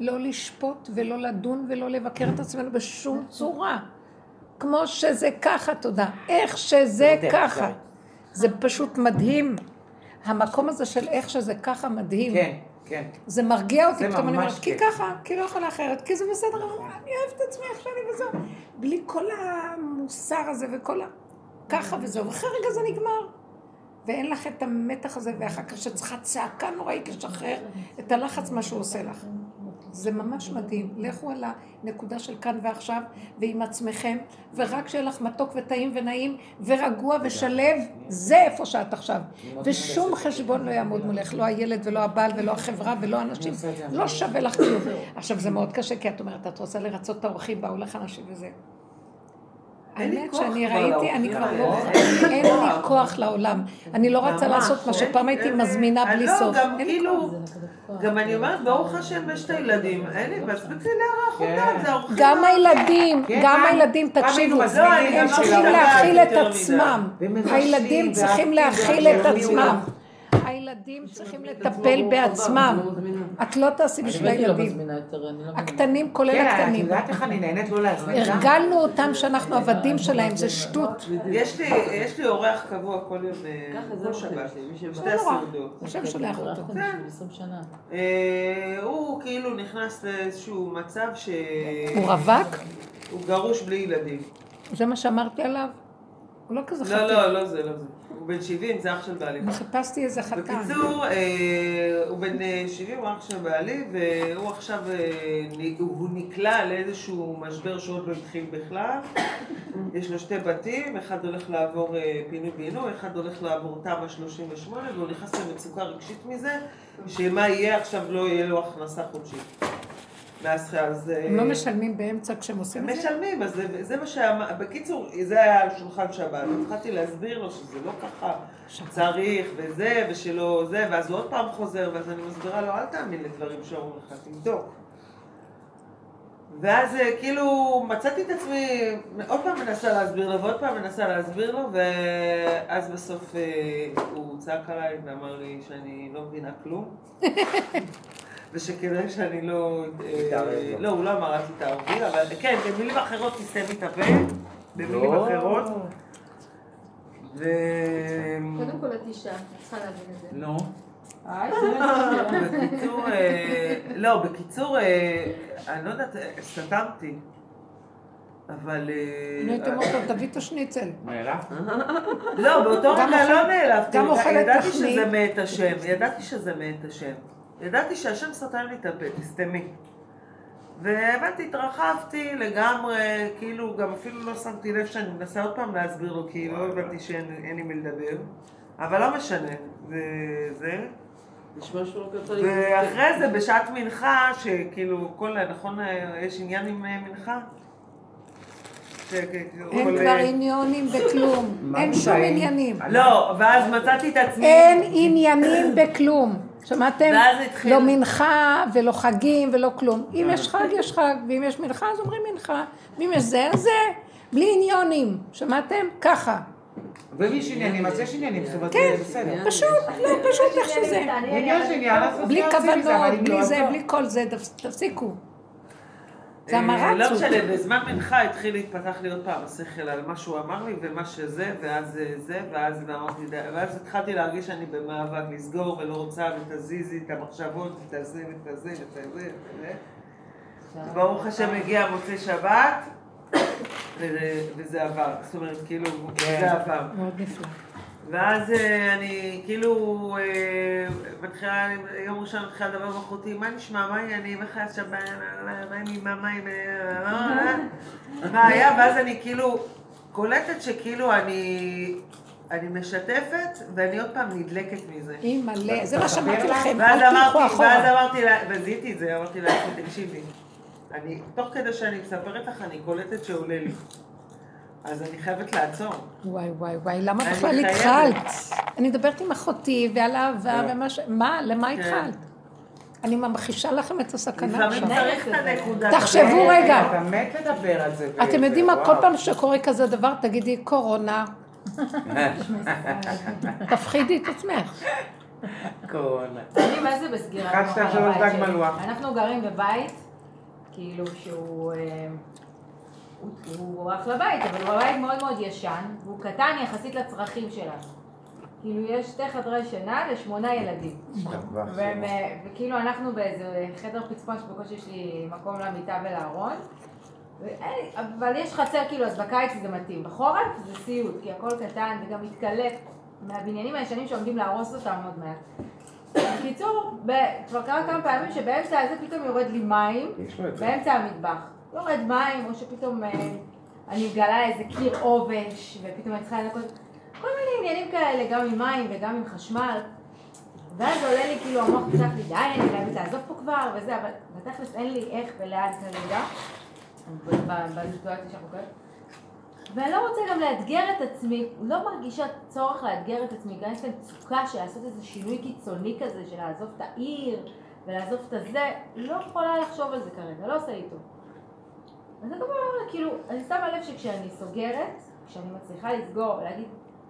לא לשפוט ולא לדון ולא לבקר את עצמנו בשום צורה. כמו שזה ככה, תודה. איך שזה ככה. זה פשוט מדהים. המקום הזה של איך שזה ככה מדהים. כן, כן. זה מרגיע אותי, פתאום אני אומרת, כי. ככה, כי לא יכולה אחרת, כי זה בסדר, אני אוהבת את עצמי איך שאני וזהו. בלי כל המוסר הזה וכל ה... ככה וזהו, ואחרי רגע זה נגמר. ואין לך את המתח הזה, ואחר כך שצריכה צעקה נוראית לשחרר את הלחץ מה שהוא עושה לך. זה ממש מדהים. לכו על הנקודה של כאן ועכשיו, ועם עצמכם, ורק שיהיה לך מתוק וטעים ונעים, ורגוע ושלב, זה איפה שאת עכשיו. ושום חשבון לא יעמוד מולך, לא הילד ולא הבעל ולא החברה ולא אנשים. לא שווה לך כלום. עכשיו, זה מאוד קשה, כי את אומרת, את רוצה לרצות את האורחים, באו לך אנשים וזה. האמת שאני ראיתי, אני כבר לא. אין לי כוח לעולם. אני לא רצה לעשות מה שפעם הייתי אין- מזמינה אני בלי לא, סוף. גם כאילו. גם אני אומרת, ברוך השם, יש את הילדים, אין לי, מספיק לי לארח אותם, זה אורחים. גם הילדים, כן, גם הילדים, תקשיבו, לא, הם צריכים לא להכיל את. עצמם. הילדים צריכים להכיל את עצמם. הילדים צריכים לטפל בעצמם. את לא תעשי בשביל לא הילדים. לא. הקטנים כולל כן, את הקטנים. יודעת איך אני נהנית לא להזמין גם? הרגלנו אותם שאנחנו עבדים שלהם, זה שטות. יש לי, אורח קבוע כל יום, אה, ככה זה כל שבת. שתי לא. הסעודות. השם שולח אותו. אנחנו בשביל 20 שנה. הוא כאילו נכנס לאיזשהו מצב ש... הוא רווק? הוא גרוש בלי ילדים. זה מה שאמרתי עליו? הוא לא כזה לא, חתן. לא, לא זה, לא זה. הוא בן 70, זה אח של בעלי. אני חיפשתי איזה חתן. בקיצור, אה, הוא בן אה, 70, הוא אח של בעלי, והוא עכשיו, אה, הוא נקלע לאיזשהו משבר שעוד לא התחיל בכלל. יש לו שתי בתים, אחד הולך לעבור אה, פינוי-בינוי, אחד הולך לעבור תמ"א 38, והוא נכנס למצוקה רגשית מזה, שמה יהיה עכשיו לא יהיה לו הכנסה חודשית. אז... אה, הם לא משלמים באמצע כשהם עושים את זה? משלמים, אז זה, זה מה שאמר, בקיצור, זה היה על שולחן שבת. התחלתי להסביר לו שזה לא ככה צריך, וזה, ושלא זה, ואז הוא עוד פעם חוזר, ואז אני מסבירה לו, אל תאמין לדברים שאומרים לך, תבדוק. ואז אה, כאילו מצאתי את עצמי עוד פעם מנסה להסביר לו, ועוד פעם מנסה להסביר לו, ואז בסוף אה, הוא צעק עליי ואמר לי שאני לא מבינה כלום. ושכדאי שאני לא... אה. לא, הוא לא אמר אל תתערבי, אבל כן, במילים אחרות תסתמי את הפה, במילים לא. אחרות. ו... קודם כל את אישה, את צריכה להבין את זה. נו. בקיצור, אה, לא, בקיצור, אה, אני לא יודעת, סתמתי. אבל... אני הייתי אומרת לו, תביא את השניצל. נעלב? לא, באותו רגע לא נעלבתי, גם אוכלת ידעתי לחמי. שזה מאת השם, ידעתי שזה מאת השם. ידעתי שהשם סתם לי את הפה, תסתמי. והבנתי, התרחבתי לגמרי, כאילו, גם אפילו לא שמתי לב שאני מנסה עוד פעם להסביר לו, כי לא הבנתי שאין אין לי מי לדבר. אבל לא משנה, וזה. נשמע שהוא לא. ואחרי זה, בשעת מנחה, שכאילו, כל, נכון, יש עניין עם אה, מנחה? ש- אין כל- כבר עניונים בכלום. אין שום? עניינים. לא, ואז מצאתי את עצמי... אין עניינים בכלום. שמעתם? ואז התחיל- לא מנחה ולא חגים ולא כלום. אם יש חג, יש חג, ואם יש מנחה, אז אומרים מנחה. ואם יש זה, אז זה. בלי עניונים. שמעתם? ככה. ואם יש עניינים, אז יש עניינים, זאת אומרת, כן, זה בסדר. פשוט, לא, פשוט איך שזה. בלי כוונות, בלי זה, לא. בלי כל זה, תפס- תפסיקו. זה אה, המרצות. לא משנה, בזמן מנחה התחיל להתפתח לי עוד פעם השכל על מה שהוא אמר לי ומה שזה, ואז אה, זה, ואז אמרתי, ואז התחלתי להרגיש שאני במאבק לסגור ולא רוצה, ותזיזי את המחשבות, ואת הזה, ואת הזה, ואת הזה. ברוך השם הגיע מוצאי שבת, וזה- וזה עבר. זאת אומרת, כאילו, זה עבר. מאוד נפלא. ואז אה, אני כאילו אה, מתחילה, יום ראשון מתחילה לדבר עם אחותי, מה נשמע, מה העניינים, איך היה שבת, מה עם אמא, מה עם... אה, מה היה, ואז אני כאילו קולטת שכאילו אני... אני משתפת, ואני עוד פעם נדלקת מזה. אימא'לה, זה מה שאמרתי לכם, אל תלכו אמרתי, ואז אחורה. אמרתי לה, וזיהיתי את זה, אמרתי לה, תקשיבי, אני, תוך כדי שאני מספרת לך, אני קולטת שעולה לי. אז אני חייבת לעצור. וואי וואי וואי, למה בכלל. התחלת? אני מדברת עם אחותי ועל אהבה לא. ומה ש... מה? למה כן. התחלת? אני ממחישה לכם את הסכנה לפעמים עכשיו. צריך את הנקודה. תחשבו הזאת. רגע. אתה מת לדבר על זה. אתם יודעים מה? כל פעם שקורה כזה דבר, תגידי קורונה. תפחידי את עצמך. קורונה. אני מה זה בסגירת. אנחנו גרים בבית, כאילו שהוא... הוא- הוא אחלה בית, אבל הוא בית מאוד מאוד ישן, והוא קטן יחסית לצרכים שלנו. כאילו יש שתי חדרי שינה לשמונה ילדים. והם, אה, וכאילו אנחנו באיזה חדר פצפון שבקושי יש לי מקום למיטה ולארון. אבל יש חצר כאילו, אז בקיץ זה מתאים. בחורף זה סיוט, כי הכל קטן וגם מתקלף מהבניינים הישנים שעומדים להרוס אותם עוד מעט. בקיצור, כבר קרה כמה פעמים שבאמצע הזה פתאום יורד לי מים. באמצע המטבח. יורד מים, או שפתאום אה, אני מגלה איזה קיר עובש, ופתאום אני צריכה לנקות... כל מיני עניינים כאלה, גם עם מים וגם עם חשמל. ואז עולה לי כאילו המוח צעק לי, די, אני חייבת לעזוב פה כבר, וזה, אבל בתכלס אין לי איך ולאן כרגע, בסיטואציה שאנחנו כאלה. ואני לא רוצה גם לאתגר את עצמי, לא מרגישה צורך לאתגר את עצמי, גם יש לי מצוקה של לעשות איזה שינוי קיצוני כזה, של לעזוב את העיר ולעזוב את הזה, לא יכולה לחשוב על זה כרגע, לא עושה לי טוב. אז אני אומרת, כאילו, אני שמה לב שכשאני סוגרת, כשאני מצליחה לסגור ולהגיד,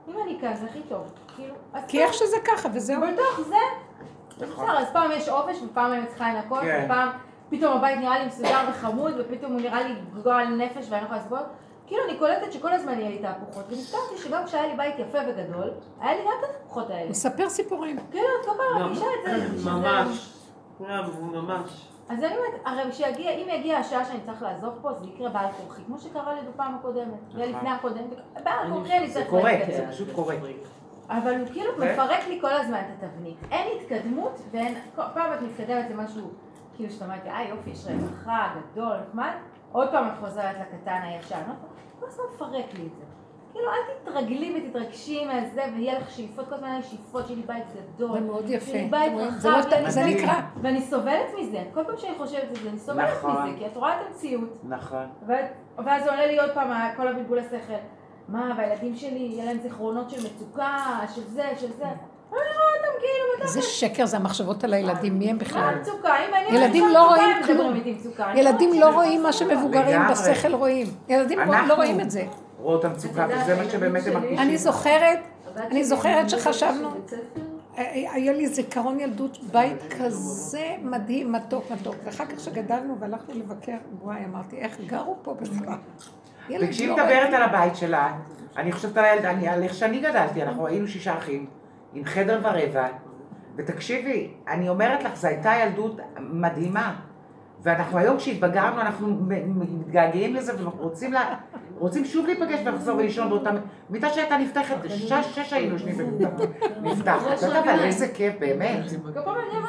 אם אני כאן זה הכי טוב, כאילו, אז כי איך שזה ככה, וזהו. בתוך זה, זה בסדר, אז פעם יש עובש ופעם אני צריכה לנקות, כן. ופעם פתאום הבית נראה לי מסודר וחמוד, ופתאום הוא נראה לי גועל נפש ואני לא יכולה לסבול. כאילו אני קולטת שכל הזמן יהיה לי תהפוכות, ונזכרתי שגם כשהיה לי בית יפה וגדול, היה לי גם את התהפוכות האלה. מספר סיפורים. כאילו, את כל פעם מרגישה את זה. ממש. כולם, ממש. אז אני אומרת, הרי כשיגיע, אם יגיע השעה שאני צריך לעזוב פה, זה יקרה בעל כורחי, כמו שקרה לי בפעם הקודמת, ולפני הקודמת, בעל כורחי אני זה צריך קורה, ללכת. זה פשוט קורה. אבל הוא כאילו מפרק לי כל הזמן את התבנית. אין התקדמות, ואין, פעם את מתקדמת למשהו, כאילו שאתה אומרת, אה יופי, יש רווחה, גדול, נחמד, עוד פעם את חוזרת לקטן הישן, כל הזמן מפרק לי את זה. כאילו, אל תתרגלי ותתרגשי מהזה, ויהיה לך שאיפות, כל הזמן היה לי שאיפות, שיהיה לי בית גדול. זה מאוד יפה. שיהיה לי בית רואים? רחב, זה לא- זה נקרא. ואני סובלת מזה. כל פעם שאני חושבת על זה, אני סובלת נכון. מזה, כי את רואה את המציאות. נכון. ואז עולה לי עוד פעם כל הבלבול השכל. מה, והילדים שלי, יהיה להם זיכרונות של מצוקה, של זה, של זה. אני רואה אותם כאילו, איזה שקר זה המחשבות על הילדים, מי הם מה בכלל? המצוקה? אם אני ילדים לא רואים כלום. אני ילדים לא רואים מה שמבוגרים. בשכל רואים. ילדים לא רואים את זה. רואות את המצוקה, וזה מה שבאמת הם מרגישים. אני זוכרת, אני זוכרת שחשבנו, ספר, אה, היה לי זיכרון ילדות בית כזה מדהים, מתוק, מתוק. ואחר כך כשגדלנו והלכנו לבקר, וואי, אמרתי, איך גרו פה בכלל? וכשהיא לא מדברת על הבית שלה, אני חושבת על הילד, אני- על איך שאני גדלתי, אנחנו היינו שישה אחים, עם חדר ורבע, ותקשיבי, אני אומרת לך, זו הייתה ילדות מדהימה. ואנחנו היום כשהתבגרנו, אנחנו מתגעגעים לזה ורוצים לה, רוצים שוב להיפגש ולחזור ולישון באותה מיטה שהייתה נפתחת, שש, שש היינו יושבים במיטה נפתחת. אתה יודע, אבל איזה כיף, באמת.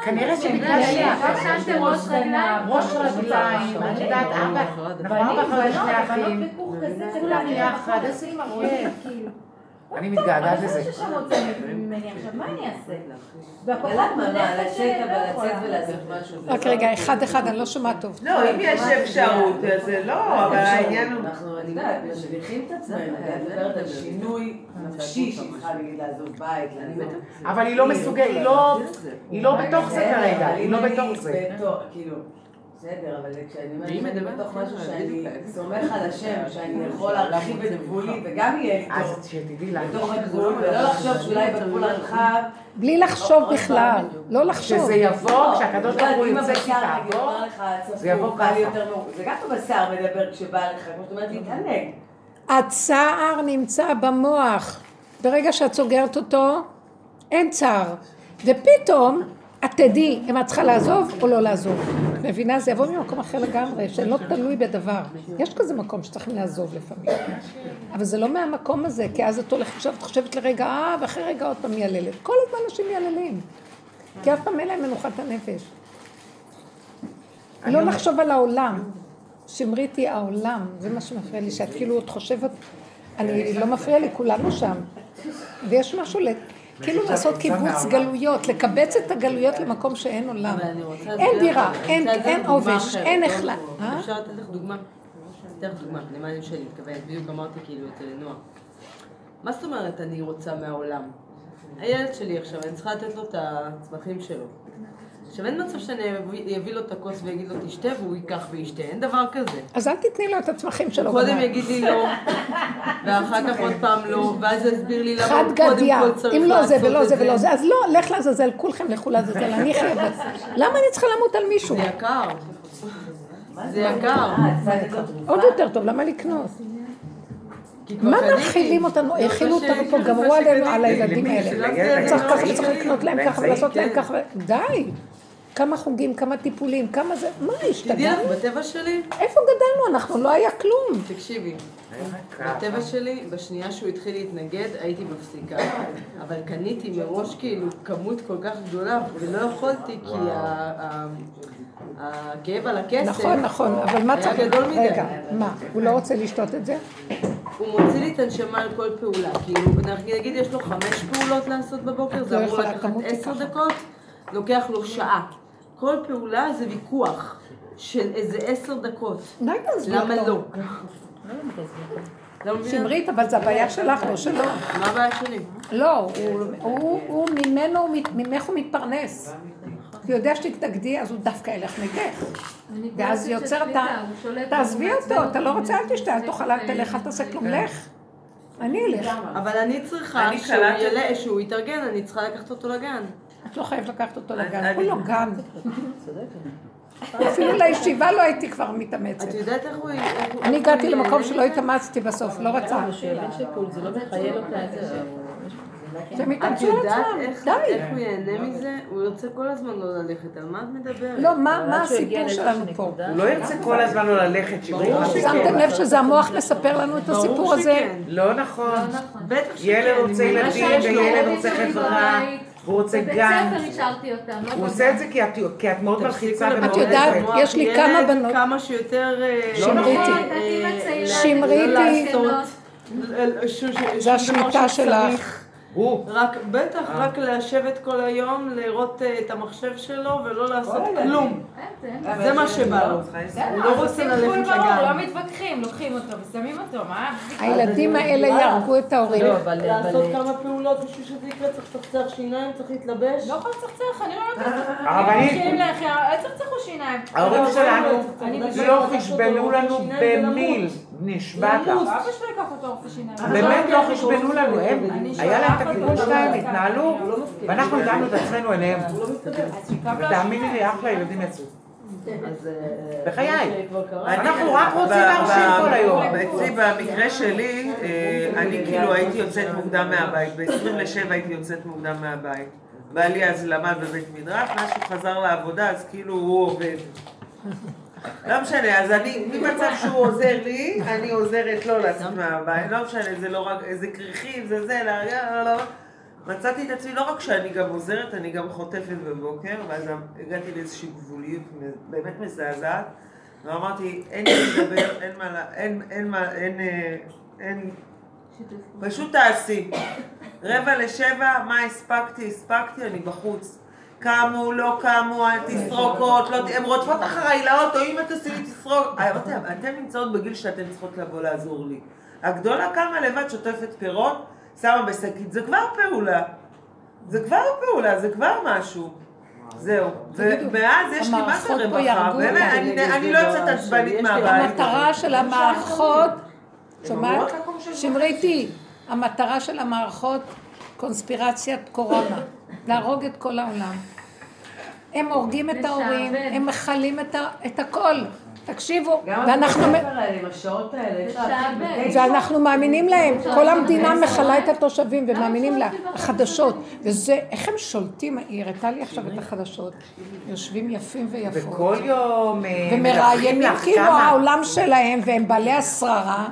כנראה שבגלל "רגע, ש- ראש רגליים, ראש רגליים, את יודעת, אבא, אנחנו ארבע אחרי שני בנות, אחים. בנות בכוך כזה כולם קטן, יחד, איזה כיף. אני מתגעגעת לזה. אני חושבת ששם רוצה ממני עכשיו, מה אני אעשה? והכוחות שלי, לא אבל לצאת יכולה. ולעשות משהו? רק לא- רגע, אחד אחד, אני לא שומעת טוב. לא, אם יש אפשרות, אז זה לא, אבל העניין הוא... אנחנו, אני יודעת, משליכים את עצמנו, אני מדברת על שינוי נפשי שהיא צריכה נגיד לעזוב בית, לעזוב... אבל היא לא מסוגלת, היא לא, לא בתוך זה כרגע, היא לא בתוך זה. בתוך, כאילו, בסדר, אבל כשאני אומרת, אם אני בתוך משהו שאני סומך על השם, שאני יכול להרחיב את גבולי, וגם יהיה אז טוב שתדעי לך, בתוך הגבול, ולא לחשוב שאולי בגבול הרחב, בלי לחשוב בכלל, לא לחשוב. שזה יבוא, כשהקדוש ברוך הוא אם ירצה הבשר, שהיא נגיד, תעבור, אומר לך, זה יבוא ככה. יותר מאוחר, זה גם הבשר מדבר כשבא לך, כמו שאת אומרת, להתענג. הצער נמצא במוח. ברגע שאת סוגרת אותו, אין צער. ופתאום, את תדעי אם את צריכה לעזוב או לא לעזוב. מבינה? זה יבוא ממקום אחר לגמרי, שלא תלוי בדבר. יש כזה מקום שצריכים לעזוב לפעמים. אבל זה לא מהמקום הזה, כי אז את הולכת עכשיו, את חושבת לרגע, אה, ואחרי רגע עוד פעם מייללת. כל הזמן אנשים מייללים. כי אף פעם אין להם מנוחת הנפש. לא לחשוב על העולם. שמרית היא העולם, זה מה שמפריע לי, שאת כאילו עוד חושבת, אני לא מפריע לי, כולנו שם. ויש משהו, כאילו לעשות קיבוץ גלויות, לקבץ את הגלויות למקום שאין עולם. אין דירה, אין- עובש, אין ל- אה? אפשר לתת לך דוגמה? אתן לך דוגמה, למה אני שאני מתכוונת, בדיוק אמרתי כאילו את נועה. מה זאת אומרת אני רוצה מהעולם? הילד שלי עכשיו, אני צריכה לתת לו את הצמחים שלו. עכשיו אין מצב שאני אביא לו את הכוס ואגיד לו תשתה והוא ייקח וישתה, אין דבר כזה. אז אל תתני לו את הצמחים שלו. קודם. יגיד לי לא, ואחר כך עוד פעם לא, ואז יסביר לי למה הוא קודם כל צריך אם לא זה לעשות ולא את זה ולא זה, אז לא, לך לעזאזל, כולכם לכו לעזאזל, אני חייבת. למה אני צריכה למות על מישהו? זה יקר. זה יקר. עוד יותר טוב, למה לקנות? מה. מאכילים אותנו, זה האכילו אותנו פה, זה גמרו עלינו. על הילדים? האלה. צריך ככה? וצריך לקנות להם ככה? ולעשות להם כן. ככה, די. כמה חוגים, כמה טיפולים, כמה זה, מה תדעי לך, השתגענו? בטבע שלי, איפה גדלנו אנחנו? לא היה כלום. תקשיבי, בטבע שלי, בשנייה שהוא התחיל להתנגד, הייתי מפסיקה. אבל קניתי מראש כאילו כמות כל כך גדולה, ולא יכולתי כי הכאב על הכסף, נכון, נכון, אבל מה היה צריך... גדול מדי. רגע, מה, הוא לא רוצה לשתות את זה? הוא מוציא לי את הנשמה על כל פעולה. כאילו, נגיד יש לו חמש פעולות לעשות בבוקר, זה לא אמור לקחת עשר. דקות, לוקח לו שעה. כל פעולה זה ויכוח של איזה עשר דקות. די להסביר למה. לא? לא. שמרית, אבל זה הבעיה שלך, לא שלו. מה הבעיה שלי? לא, הוא- ממנו, ממך הוא מתפרנס. הוא יודע שתתנגדי, אז הוא דווקא ילך נגדך. ואז יוצר את ה... תעזבי אותו, אתה לא. רוצה, אל תשתה, אל תאכל, אל. תלך, אל תעשה כלום, לך. אני אלך. אבל אני צריכה, שהוא יתארגן, אני צריכה לקחת אותו לגן. את לא חייבת לקחת אותו לגן, אני- כולו גן. אפילו לישיבה לא הייתי כבר מתאמצת. את יודעת איך הוא... הוא- אני הגעתי הוא למקום שלא? התאמצתי בסוף, לא רצה. לא. שהם את יתאמצו יודעת לעצמם, איך די. איך הוא ייהנה מזה? הוא ירצה כל הזמן לא ללכת, על מה את מדברת? לא, מה הסיפור שלנו פה? הוא לא ירצה כל הזמן לא ללכת. ברור שכן. שמתם לב שזה המוח מספר לנו את הסיפור הזה? לא נכון. בטח שכן. ילד רוצה ילדים, וילד רוצה חברה. והוא רוצה בבית גן. ספר השארתי אותם, לא הוא. עושה את זה כי את- כי את מאוד מלחיצה ומאוד... את יודעת. יש לי כמה בנות. כמה שיותר... אה, שמריתי. אה, נכון, צעירה, שמריתי. לא לעשות. ל- ש- ש- זה השליטה. שלך. רק, בטח, אה. רק לשבת כל היום, לראות אה, את המחשב שלו ולא לעשות כלום. אין, אין. זה מה שבא לו. הוא לא רוצה ללכת ברור, לא לגן. מתווכחים, לוקחים אותו ושמים אותו, מה? הילדים האלה יהרגו את ההורים. לא. לעשות כמה פעולות בשביל שזה יקרה, צריך לצחצח שיניים, צריך להתלבש. לא יכול לצחצח, אני לא יודעת. ההורים שלנו לא חשבנו לנו במיל, נשבעת לך. אבא שלו ייקח אותו רופא שיניים. באמת לא חשבנו לנו, הם, היה להם את הכיוון שלהם. התנהלו, ואנחנו התאמנו את עצמנו אליהם. לא לו ותאמיני לי, אחלה ילדים יצאו. אה, בחיי. קרה- אנחנו רק רוצים להרשים כל היום. אצלי במקרה שלי, אה, אני כאילו הייתי יוצאת מוקדם מהבית, ב-27 הייתי יוצאת מוקדם מהבית. בעלי אז למד בבית מדרש, מאז שהוא חזר לעבודה אז כאילו הוא עובד. לא משנה, אז אני, ממצב שהוא עוזר לי, אני עוזרת לו לצאת מהבית, לא משנה, זה לא רק, זה כריכים, זה זה, לא, לא, לא. מצאתי את עצמי, לא רק שאני גם עוזרת, אני גם חוטפת בבוקר, ואז הגעתי לאיזושהי גבוליות באמת מזעזעת, ואמרתי, אין לי לדבר, אין מה, אין, אין מה, אין, אה, אין, פשוט תעשי. רבע לשבע, מה הספקתי? הספקתי, אני בחוץ. קמו, לא קמו, תסרוקות, לא, הן רודפות אחריי לאוטו, אמא תעשי לי תסרוק. אמרתי, אתן נמצאות בגיל שאתן צריכות לבוא לעזור לי. הגדולה קמה לבד, שוטפת פירות, שמה בשקית, זה כבר פעולה. זה כבר פעולה, זה כבר משהו. זהו. ומאז יש לי מה זה המערכות פה רווחה. יהרגו באמת. אני- לא יוצאת עצבנית מהבית. המטרה של המערכות, שומעת? מקום של שמריתי, המטרה של המערכות, קונספירציית קורונה, להרוג את כל העולם. הם הורגים את ההורים. הם מכלים את ה- את הכל. תקשיבו, גם ואנחנו... מ- ספר האלה, עם השעות האלה, לשעבד. להתחיל ואנחנו מאמינים להם, כל המדינה מכלה את? התושבים ומאמינים לה? החדשות, וזה, איך הם שולטים, היא הראתה לי עכשיו את החדשות, יושבים יפים ויפות, וכל יום אה, ומראיינים כאילו העולם שלהם, והם בעלי השררה,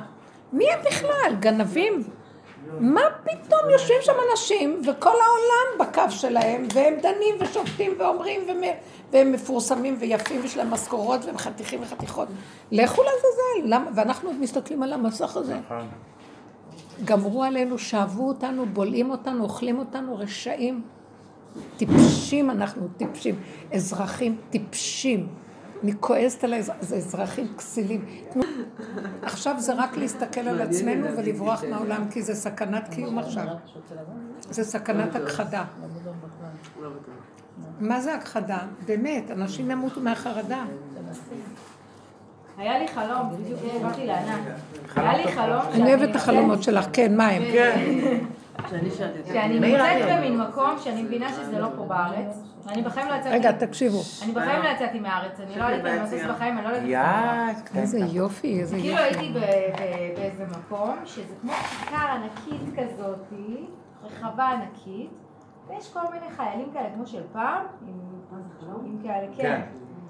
מי הם בכלל? גנבים? מה פתאום יושבים שם אנשים וכל העולם בקו שלהם והם דנים ושופטים ואומרים ומ... והם מפורסמים ויפים ויש להם משכורות והם חתיכים וחתיכות. לכו לעזאזל, למה? ואנחנו עוד מסתכלים על המסך הזה. גמרו עלינו, שאבו אותנו, בולעים אותנו, אוכלים אותנו, רשעים. טיפשים אנחנו, טיפשים. אזרחים טיפשים. אני כועסת על האזרחים, זה אזרחים כסילים. עכשיו זה רק להסתכל על עצמנו ולברוח מהעולם, כי זה סכנת קיום עכשיו. זה סכנת הכחדה. מה זה הכחדה? באמת, אנשים ימותו מהחרדה. היה לי חלום, בדיוק דיברתי לענת. היה לי חלום אני אוהבת את החלומות שלך, כן, מה הם? שאני נמצאת. במין מקום שאני מבינה שזה לא פה בארץ. ואני בחיים לא יצאתי... רגע, תקשיבו. אני בחיים לא יצאתי מהארץ, אני לא עליתי על מטוס בחיים, אני לא יודעת... יאס, כן. איזה יופי, איזה כאילו יופי. הייתי ב- ב- באיזה מקום, שזה כמו כיכר ענקית כזאת, רחבה ענקית, ויש כל מיני חיילים כאלה כמו של פעם, עם, כאלה, כן.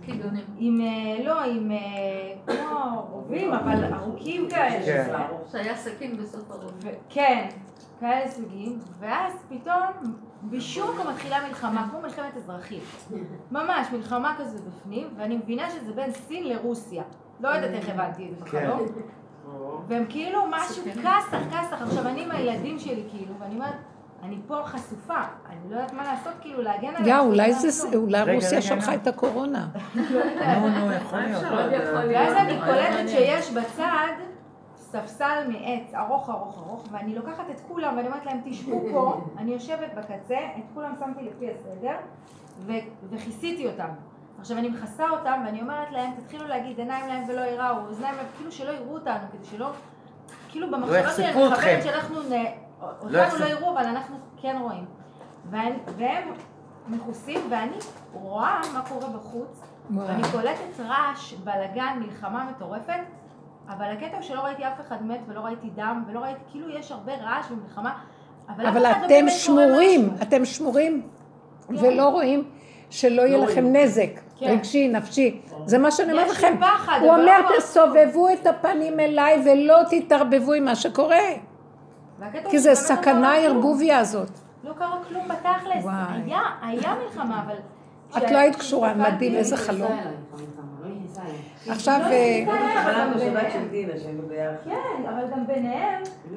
כן. עם, אה, לא, עם אה, כמו רובים, אבל ארוכים כאלה. כן. שהיה סכין בסוף. ו- כן, כאלה סוגים, ואז פתאום בשום מקום מתחילה מלחמה, כמו מלחמת אזרחים. ממש, מלחמה כזו בפנים, ואני מבינה שזה בין סין לרוסיה. לא יודעת איך הבנתי את זה כן. בחלום. והם כאילו משהו כסח, כסח. עכשיו אני עם הילדים שלי כאילו, ואני אומרת, אני פה חשופה, אני לא יודעת מה לעשות כאילו להגן עליהם. יא, אולי שזה זה. אולי רוסיה שלחה. את הקורונה. נו, נו, יכול להיות. ואז אני קולטת שיש בצד ספסל מעץ ארוך ארוך ארוך, ואני לוקחת את כולם ואני אומרת להם תשבו פה, אני יושבת בקצה, את כולם שמתי לפי הסדר, ו- וכיסיתי אותם. עכשיו אני מכסה אותם ואני אומרת להם, תתחילו להגיד עיניים להם ולא יראו, אוזניים להם, כאילו שלא יראו אותנו, כדי שלא, כאילו במחשבה שלי אני. מכוונת שאנחנו, נ... אותנו יחשפו. לא יראו, אבל אנחנו כן רואים. והם, והם מכוסים, ואני רואה מה קורה בחוץ. ואני קולטת רעש, בלאגן, מלחמה מטורפת, אבל הקטע הוא שלא ראיתי אף אחד מת ולא ראיתי דם ולא ראיתי, כאילו יש הרבה רעש ומלחמה, אבל אף אבל אחד לא אתם קורה שמורים, משהו. אתם שמורים, ולא רואים שלא יהיה לכם נזק, כן. רגשי, נפשי. זה מה שאני אומרת יש לכם. פחד, הוא אומר, לא- תסובבו את הפנים אליי ולא תתערבבו עם מה שקורה. כי זה לא סכנה. הערבוביה הזאת. לא קרה כלום בתכלס. היה, היה מלחמה, אבל... את לא היית קשורה, מדהים, איזה לא חלום. נכנסה אליי, לא נכנסה אליי. עכשיו, לא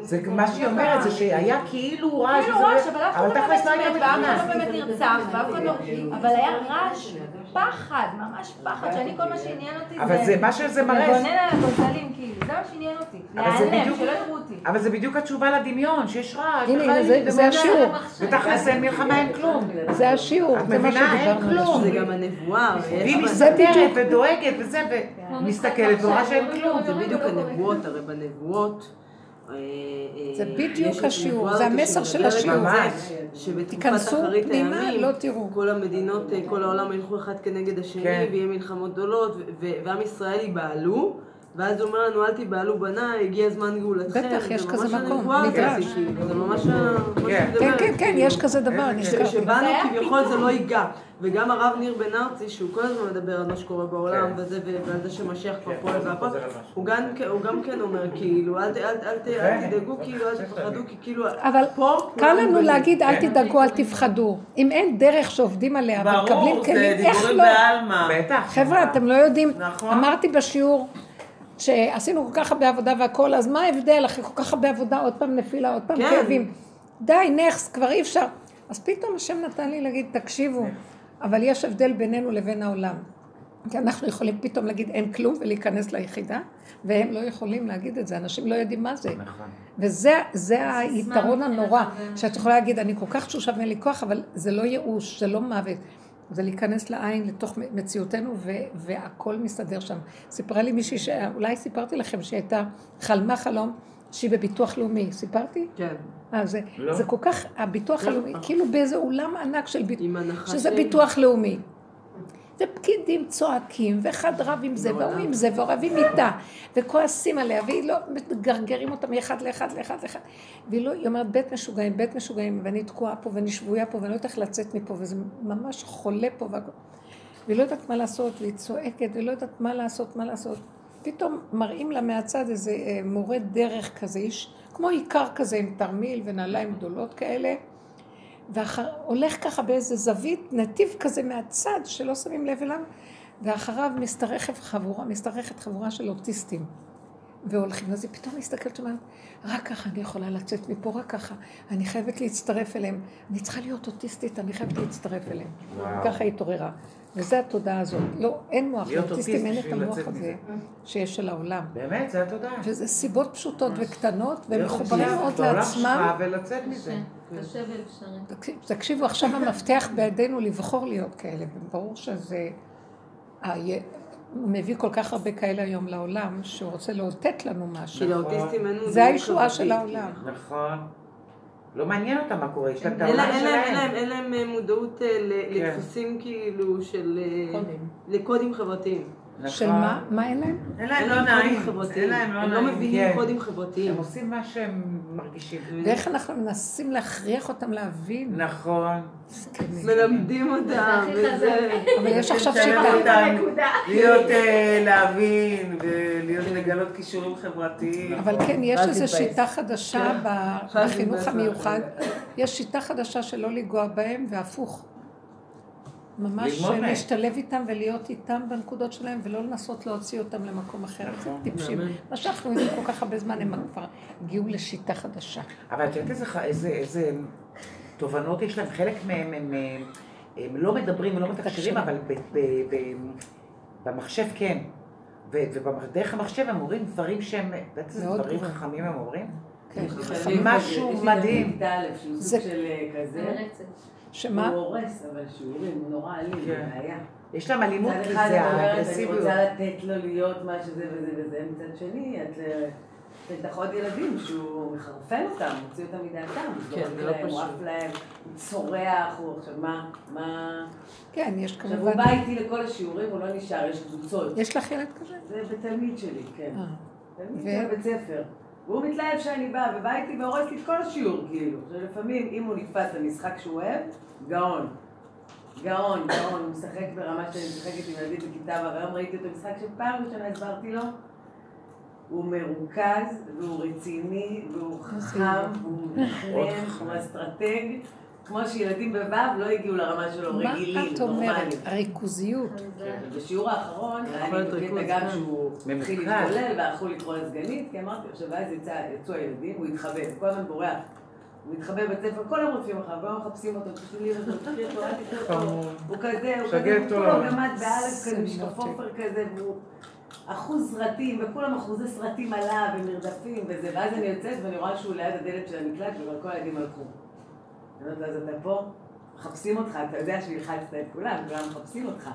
זה מה שהיא אומרת, זה שהיה כאילו רעש, כאילו רעש, אבל אף אחד לא תכלס לא הייתה. לא אחד לא... אבל היה רעש, פחד, ממש פחד, שאני כל מה שעניין אותי זה... אבל זה מה שזה מראה. לגונן על הגוזלים, כאילו, זה מה שעניין אותי. אבל זה להיעלם, שלא יראו אותי. אבל זה בדיוק התשובה לדמיון, שיש רעש, הנה, וחיים, זה-. השיעור. ותכלס אין מלחמה, אין כלום. זה השיעור, את זה מה מבינה? אין. כלום. זה גם הנבואה, והיא מסתתרת בדיוק. ודואגת וזה, ומסתכלת ורואה שאין כלום. זה בדיוק הנבואות, הרי בנבואות... אה, אה, זה בדיוק השיעור, זה המסר של השיעור. תיכנסו פנימה, לא תראו. כל המדינות, אה, כל העולם ילכו אחד כנגד השני, כן. ויהיה מלחמות גדולות, ועם ישראל ייבהלו. ואז הוא אומר לנו, אל תיבהלו בניי, הגיע זמן גאולתכם. בטח, יש זה כזה מקום, מדרש. כאילו, זה ממש כן. כן, כן, כן. יש כזה דבר, אני ש- הזכרתי. שבנו כביכול זה. לא ייגע. וגם הרב ניר בן ארצי, שהוא כל הזמן מדבר על מה שקורה בעולם, כן. וזה, ועל זה שמשיח כבר כן, פועל והכל. הוא גם כן- הוא גם כן אומר, כאילו, אל תדאגו, כאילו, אל תפחדו, כי כאילו, אבל פה קל לנו. להגיד, אל. תדאגו, אל תפחדו. אם אין דרך שעובדים עליה ומקבלים ברור, זה כלים, איך דיבורים לא? בעלמא. בטח. חבר'ה, אתם לא יודעים, נכון. אמרתי בשיעור שעשינו כל כך הרבה עבודה והכל, אז מה ההבדל אחרי כל כך הרבה עבודה, עוד פעם נפילה, עוד פעם כן. כאבים. די, נכס, כבר אי אפשר. אז פתאום השם נתן לי להגיד, תקשיבו, אבל יש הבדל בינינו לבין העולם. כי אנחנו יכולים פתאום להגיד אין כלום ולהיכנס ליחידה, והם לא יכולים להגיד את זה, אנשים לא יודעים מה זה. נכון. וזה זה היתרון הנורא. שאת יכולה להגיד, אני כל כך תשושה ואין לי כוח, אבל זה לא ייאוש, זה לא מוות. זה להיכנס לעין, לתוך מציאותנו, ו- והכל מסתדר שם. סיפרה לי מישהי, שאולי סיפרתי לכם, שהיא הייתה, חלמה חלום שהיא בביטוח לאומי. סיפרתי? כן, אה, זה, לא. זה כל כך, הביטוח הלאומי, כאילו באיזה אולם ענק של ביטוח. שזה ביטוח לאומי. ופקידים צועקים, ואחד רב עם זה, והוא עם זה, ורבים איתה, וכועסים עליה, והיא לא, מגרגרים אותה מאחד לאחד לאחד לאחד. והיא לא, היא אומרת, בית משוגעים, בית משוגעים, ואני תקועה פה, ואני שבויה פה, ואני לא יודעת איך לצאת מפה, וזה ממש חולה פה, והכל. והיא לא יודעת מה לעשות, והיא צועקת, והיא לא יודעת מה לעשות, מה לעשות. פתאום מראים לה מהצד איזה אה, מורה דרך כזה, איש, כמו איכר כזה עם תרמיל ונעליים גדולות כאלה, והולך ככה באיזה זווית, נתיב כזה מהצד שלא שמים לב אליו, ואחריו משתרכת חבורה, משתרכת חבורה של אוטיסטים. והולכים, אז היא פתאום מסתכלת ואומרת, רק ככה אני יכולה לצאת מפה, רק ככה. אני חייבת להצטרף אליהם. אני צריכה להיות אוטיסטית, אני חייבת להצטרף אליהם. וואו. ככה היא התעוררה. וזו התודעה הזאת. לא, אין מוח להיות לאוטיסטים, אין אוטיסט את המוח הזה שיש של העולם. באמת, זה התודעה. וזה סיבות פשוטות וקטנות, והם להיות מחוברים אוטיסט מאוד בעולם לעצמם. שלך ולצאת מזה. קשה ואפשרי. תקשיב- תקשיבו, עכשיו המפתח בידינו לבחור להיות כאלה, וברור שזה... הוא מביא כל כך הרבה כאלה היום לעולם, שהוא רוצה לאותת לנו משהו. כי לאוטיסטים אין זה הישועה של העולם. נכון. לא מעניין אותם מה קורה, יש להם את העולם שלהם. אין להם מודעות. לדפוסים כאילו של... אה, קודים. לקודים חברתיים. של. מה? מה אין להם? אין להם אין לא נעים. אין. להם לא הם לא. מבינים כן. קודים חברתיים. הם עושים מה שהם מרגישים. ואיך אנחנו מנסים להכריח אותם להבין? נכון. מלמדים אותם. אבל יש עכשיו שיטה. להיות, אה, להבין, ולהיות לגלות כישורים חברתיים. אבל כן, יש איזו. שיטה חדשה ואז בחינוך המיוחד. יש שיטה חדשה שלא לנגוע בהם, והפוך. ממש. להשתלב איתם ולהיות איתם בנקודות שלהם, ולא לנסות להוציא אותם למקום אחר. זה נכון. טיפשים. מה שאנחנו יודעים כל כך הרבה זמן, הם כבר הגיעו לשיטה חדשה. אבל את יודעת איזה, איזה, איזה תובנות יש להם? חלק מהם הם, לא מדברים ולא מתקשרים, אבל ב, ב, ב, במחשב כן. ודרך המחשב הם אומרים דברים שהם, בעצם מאוד דברים גבוהים. חכמים הם אומרים. כן. משהו מדהים. זה- סוג של אה, כזה. שמה? הוא הורס, אבל שיעורים, הוא נורא אלים, זה כן. בעיה. יש להם אלימות כי זה אומרת, אני האגרסיביות. רוצה לתת לו להיות מה שזה וזה וזה, מצד שני, את אה, יש לך עוד ילדים שהוא מחרפן אותם, מוציא אותם מדעתם, כן, זה לא להם, הוא פשוט. עף להם, הוא צורח, הוא עכשיו מה, מה... כן, יש עכשיו הוא כמובן... בא איתי לכל השיעורים, הוא לא נשאר, יש קבוצות. יש לך ילד כזה? זה בתלמיד שלי, כן. אה. תלמיד של בית ספר. והוא מתלהב שאני באה, ובא איתי והורס לי את כל השיעור, כאילו. עכשיו לפעמים, אם הוא נתפס למשחק שהוא אוהב, גאון. גאון, גאון, הוא משחק ברמה שאני משחקת עם ילדים בכיתה והיום ראיתי אותו משחק שפעם ראשונה הסברתי לו. הוא מרוכז, והוא רציני, והוא חכם, והוא מתכנן, הוא אסטרטג. כמו שילדים בו' לא הגיעו לרמה שלו, מה רגילים, את אומרת? נורמליים. הריכוזיות. בשיעור האחרון, היה יכול לי להיות בקטע גם כן. שהוא התחיל. להתגולל והלכו לקרוא לסגנית, כי אמרתי, עכשיו אז יצא- יצאו הילדים, הוא התחבא, כל הזמן בורח. הוא מתחבא בבית ספר, כל היום רודפים אחריו, כל היום מחפשים אותו, תשאיר לי אותו, תשאיר אותו, אל תקריא אותו. הוא כזה, הוא כזה, הוא. כולו גמד באלף זה כזה. עופר כזה, והוא אחוז סרטים, וכולם אחוזי סרטים עליו, ומרדפים וזה, ואז אני יוצאת ואני רואה שהוא ליד הדלת של המקלט, וכבר כל הילדים הלכו. אז אתה פה? מחפשים אותך, אתה יודע שהלחצת את כולם, כולם מחפשים אותך.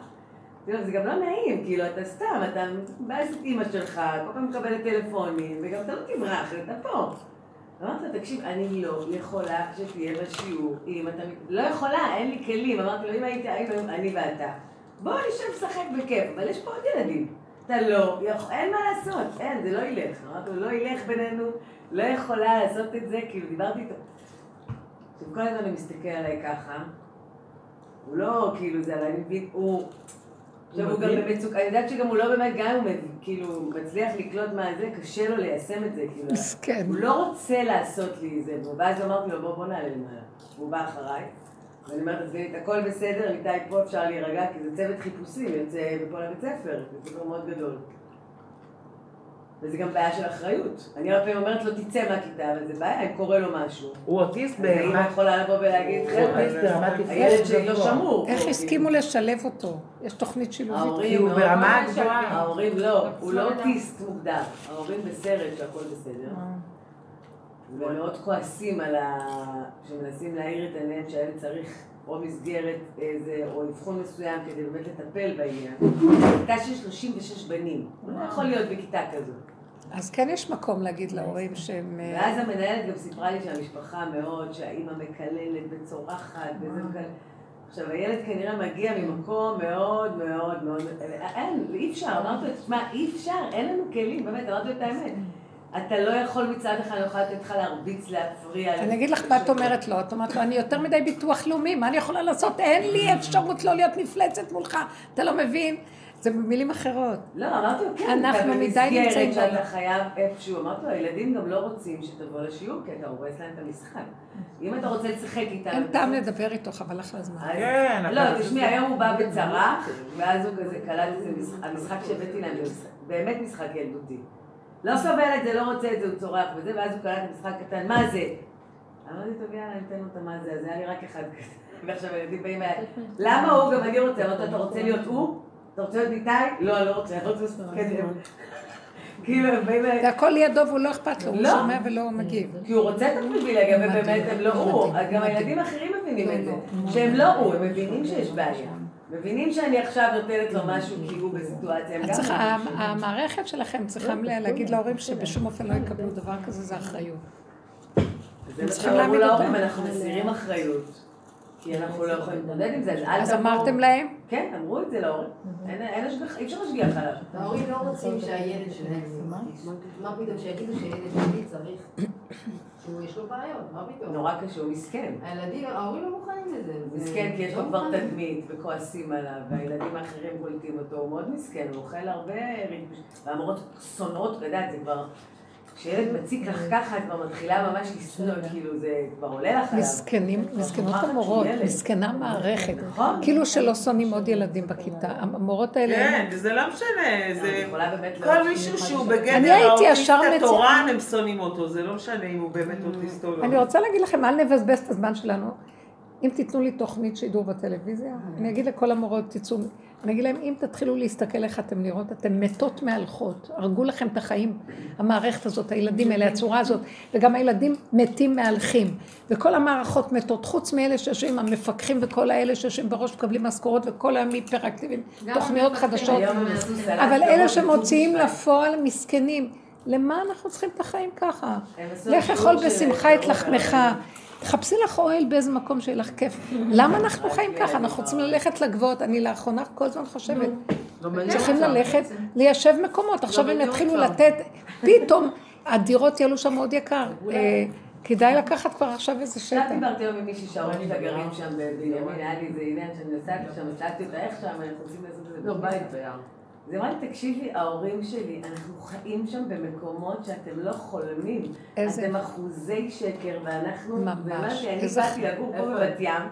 זה גם לא נעים, כאילו, אתה סתם, אתה מבאס את אימא שלך, כל פעם מקבלת טלפונים, וגם אתה לא תברח, אתה פה. אמרתי לו, תקשיב, אני לא יכולה שתהיה בשיעור, אם אתה... לא יכולה, אין לי כלים. אמרתי לו, אם היית, היינו אני ואתה, בוא נשב לשחק בכיף, אבל יש פה עוד ילדים. אתה לא, יכול, אין מה לעשות, אין, זה לא ילך. אמרתי לו, לא ילך בינינו, לא יכולה לעשות את זה, כאילו, דיברתי איתו. עכשיו, כל הזמן הוא מסתכל עליי ככה, הוא לא כאילו זה, אני מבין, הוא... עכשיו הוא גם? במצוקה, אני יודעת שגם הוא לא באמת, גם אם הוא כאילו מצליח לקלוט מה זה, קשה לו ליישם את זה, כאילו. מסכן. הוא לא רוצה לעשות לי זה, ואז אמרתי לו, בוא, בוא נעלה למעלה. הוא בא אחריי, ואני אומרת, סגנית, הכל בסדר, איתי פה אפשר להירגע, כי זה צוות חיפושים, יוצא בכל הבית ספר, זה ספר מאוד גדול. וזה גם בעיה של אחריות. אני הרבה פעמים אומרת לו, תצא מהכיתה, אבל זה בעיה, אם קורה לו משהו. הוא אוטיסט אז האמא ברמת... יכולה לבוא ולהגיד, הוא חבר'ה, אוטיסט ברמת הילד שלי לא. שמור. איך הסכימו לשלב אותו? יש תוכנית שילובית. ההורים הוא מאוד ברמה גבוהה. ההורים לא, הוא לא אוטיסט מוגדר. ההורים בסרט שהכל בסדר. והם מאוד כועסים על ה... שמנסים להאיר את עיניהם שהילד צריך או מסגרת איזה, או אבחון מסוים כדי באמת לטפל בעניין. כיתה של 36 בנים. לא יכול להיות בכיתה כזאת. אז כן יש מקום להגיד להורים שהם... אה, ואז המנהלת גם סיפרה לי שהמשפחה מאוד, שהאימא מקללת וצורחת וזה מקלל. עכשיו, הילד כנראה מגיע ממקום מאוד מאוד מאוד... אין, אי אפשר. אמרתי לו, תשמע, אי אפשר, אין לנו כלים, באמת, אמרתי לו את האמת. אתה לא יכול מצד אחד, אני יכולה לתת לך להרביץ, להפריע. אני אגיד לך מה את אומרת לו, את אומרת לו, אני יותר מדי ביטוח לאומי, מה אני יכולה לעשות? אין לי אפשרות לא להיות מפלצת מולך, אתה לא מבין? זה במילים אחרות. לא, אמרתי לו, כן, אנחנו אתה מדי נמצאים במסגרת שאתה. חייב איפשהו. אמרתי לו, הילדים גם לא רוצים שתבוא לשיעור, כי אתה הורס להם את המשחק. אם אתה רוצה לשחק איתם... אין טעם לדבר איתו, חבל לך הזמן. כן, לא, תשמעי, היום הוא בא וצרח, ואז הוא כזה קלט איזה משחק, המשחק שהבאתי להם, באמת משחק ילדותי. לא סובל את זה, לא רוצה את זה, הוא צורח וזה, ואז הוא קלט משחק קטן, מה זה? אמרתי, טוב, יאללה, ניתן לו את מה זה, אז היה לי רק אחד כזה. ועכשיו הילדים באים אליי, למה הוא? גם אני רוצה, אמרתי אתה רוצה להיות הוא? אתה רוצה להיות איתי? לא, אני לא רוצה, אני רוצה להתקדם. כאילו, הם באים אליי, זה הכל לידו והוא לא אכפת לו, הוא לא. שומע ולא מגיב. כי הוא רוצה את הפריבילגיה, ובאמת הם לא הוא. גם. הילדים האחרים מבינים את זה. לא, שהם לא הוא, הם מבינים שיש בעיה. מבינים שאני עכשיו נותנת לו משהו כי הוא בסיטואציה. מרגישים. המערכת שלכם צריכה להגיד להורים שבשום אופן לא יקבלו דבר כזה, זה אחריות. זה מה צריכים שאמרו להעמיד להורים, אותם. אנחנו מסירים אחריות. כי אנחנו לא יכולים להתמודד עם זה, אז אל אז. אמרתם להם? כן, אמרו את זה להורים. אין- השגחה, אי אפשר להשגיח עליו. ההורים לא רוצים שהילד שלהם. מה פתאום, שיגידו שילד שלי צריך, שהוא יש לו בעיות, מה פתאום? נורא קשה, הוא מסכן. הילדים, ההורים לא מוכנים לזה. זה- מסכן כי יש לו לא כבר. תדמית וכועסים עליו, והילדים האחרים קולטים אותו, הוא מאוד מסכן, הוא אוכל הרבה והמורות שונאות, את יודעת, זה כבר, כשילד מציק לך ככה, את כבר מתחילה ממש לשנוא, כאילו זה כבר עולה לך עליו. מסכנים, מסכנות המורות. מסכנה מערכת. נכון. כאילו שלא שונאים עוד ילדים בכיתה. המורות האלה... כן, וזה לא משנה, אני זה... יכולה באמת כל מישהו שהוא. בגדר אני הייתי האוטיסט התורן, הם שונאים אותו, זה לא משנה אם הוא באמת אוטיסט או לא. אני רוצה להגיד לכם, אל נבזבז את הזמן שלנו. אם תיתנו לי תוכנית שידור בטלוויזיה, אני אגיד לכל המורות, תצאו, אני אגיד להם, אם תתחילו להסתכל איך אתם נראות, אתם מתות מהלכות, הרגו לכם את החיים, המערכת הזאת, הילדים האלה, הצורה הזאת, וגם הילדים מתים מהלכים, וכל המערכות מתות, חוץ מאלה שיושבים, המפקחים וכל האלה שיושבים בראש מקבלים משכורות, וכל היום היפראקטיביים, תוכניות חדשות, אבל אלה שמוציאים לפועל מסכנים, למה אנחנו צריכים את החיים ככה? לך אכול בשמחה את לחמך. תחפשי לך אוהל באיזה מקום שיהיה לך כיף. למה אנחנו חיים ככה? אנחנו רוצים ללכת לגבות. אני לאחרונה כל הזמן חושבת, צריכים ללכת, ליישב מקומות. עכשיו הם יתחילו לתת, פתאום הדירות יעלו שם מאוד יקר. אה, כדאי לקחת כבר עכשיו איזה שטח. עכשיו דיברתי היום עם מישהי שההורים שלה גרים שם בבנימין, היה לי איזה עניין שאני נסעתי שם, שאלתי אותה איך שם, אנחנו רוצים לעשות את זה בבית ביער. אז היא אמרה לי, תקשיבי, ההורים שלי, אנחנו חיים שם במקומות שאתם לא חולמים. איזה- אתם אחוזי שקר, ואנחנו... ממש. אני באתי לגור פה בבת ים,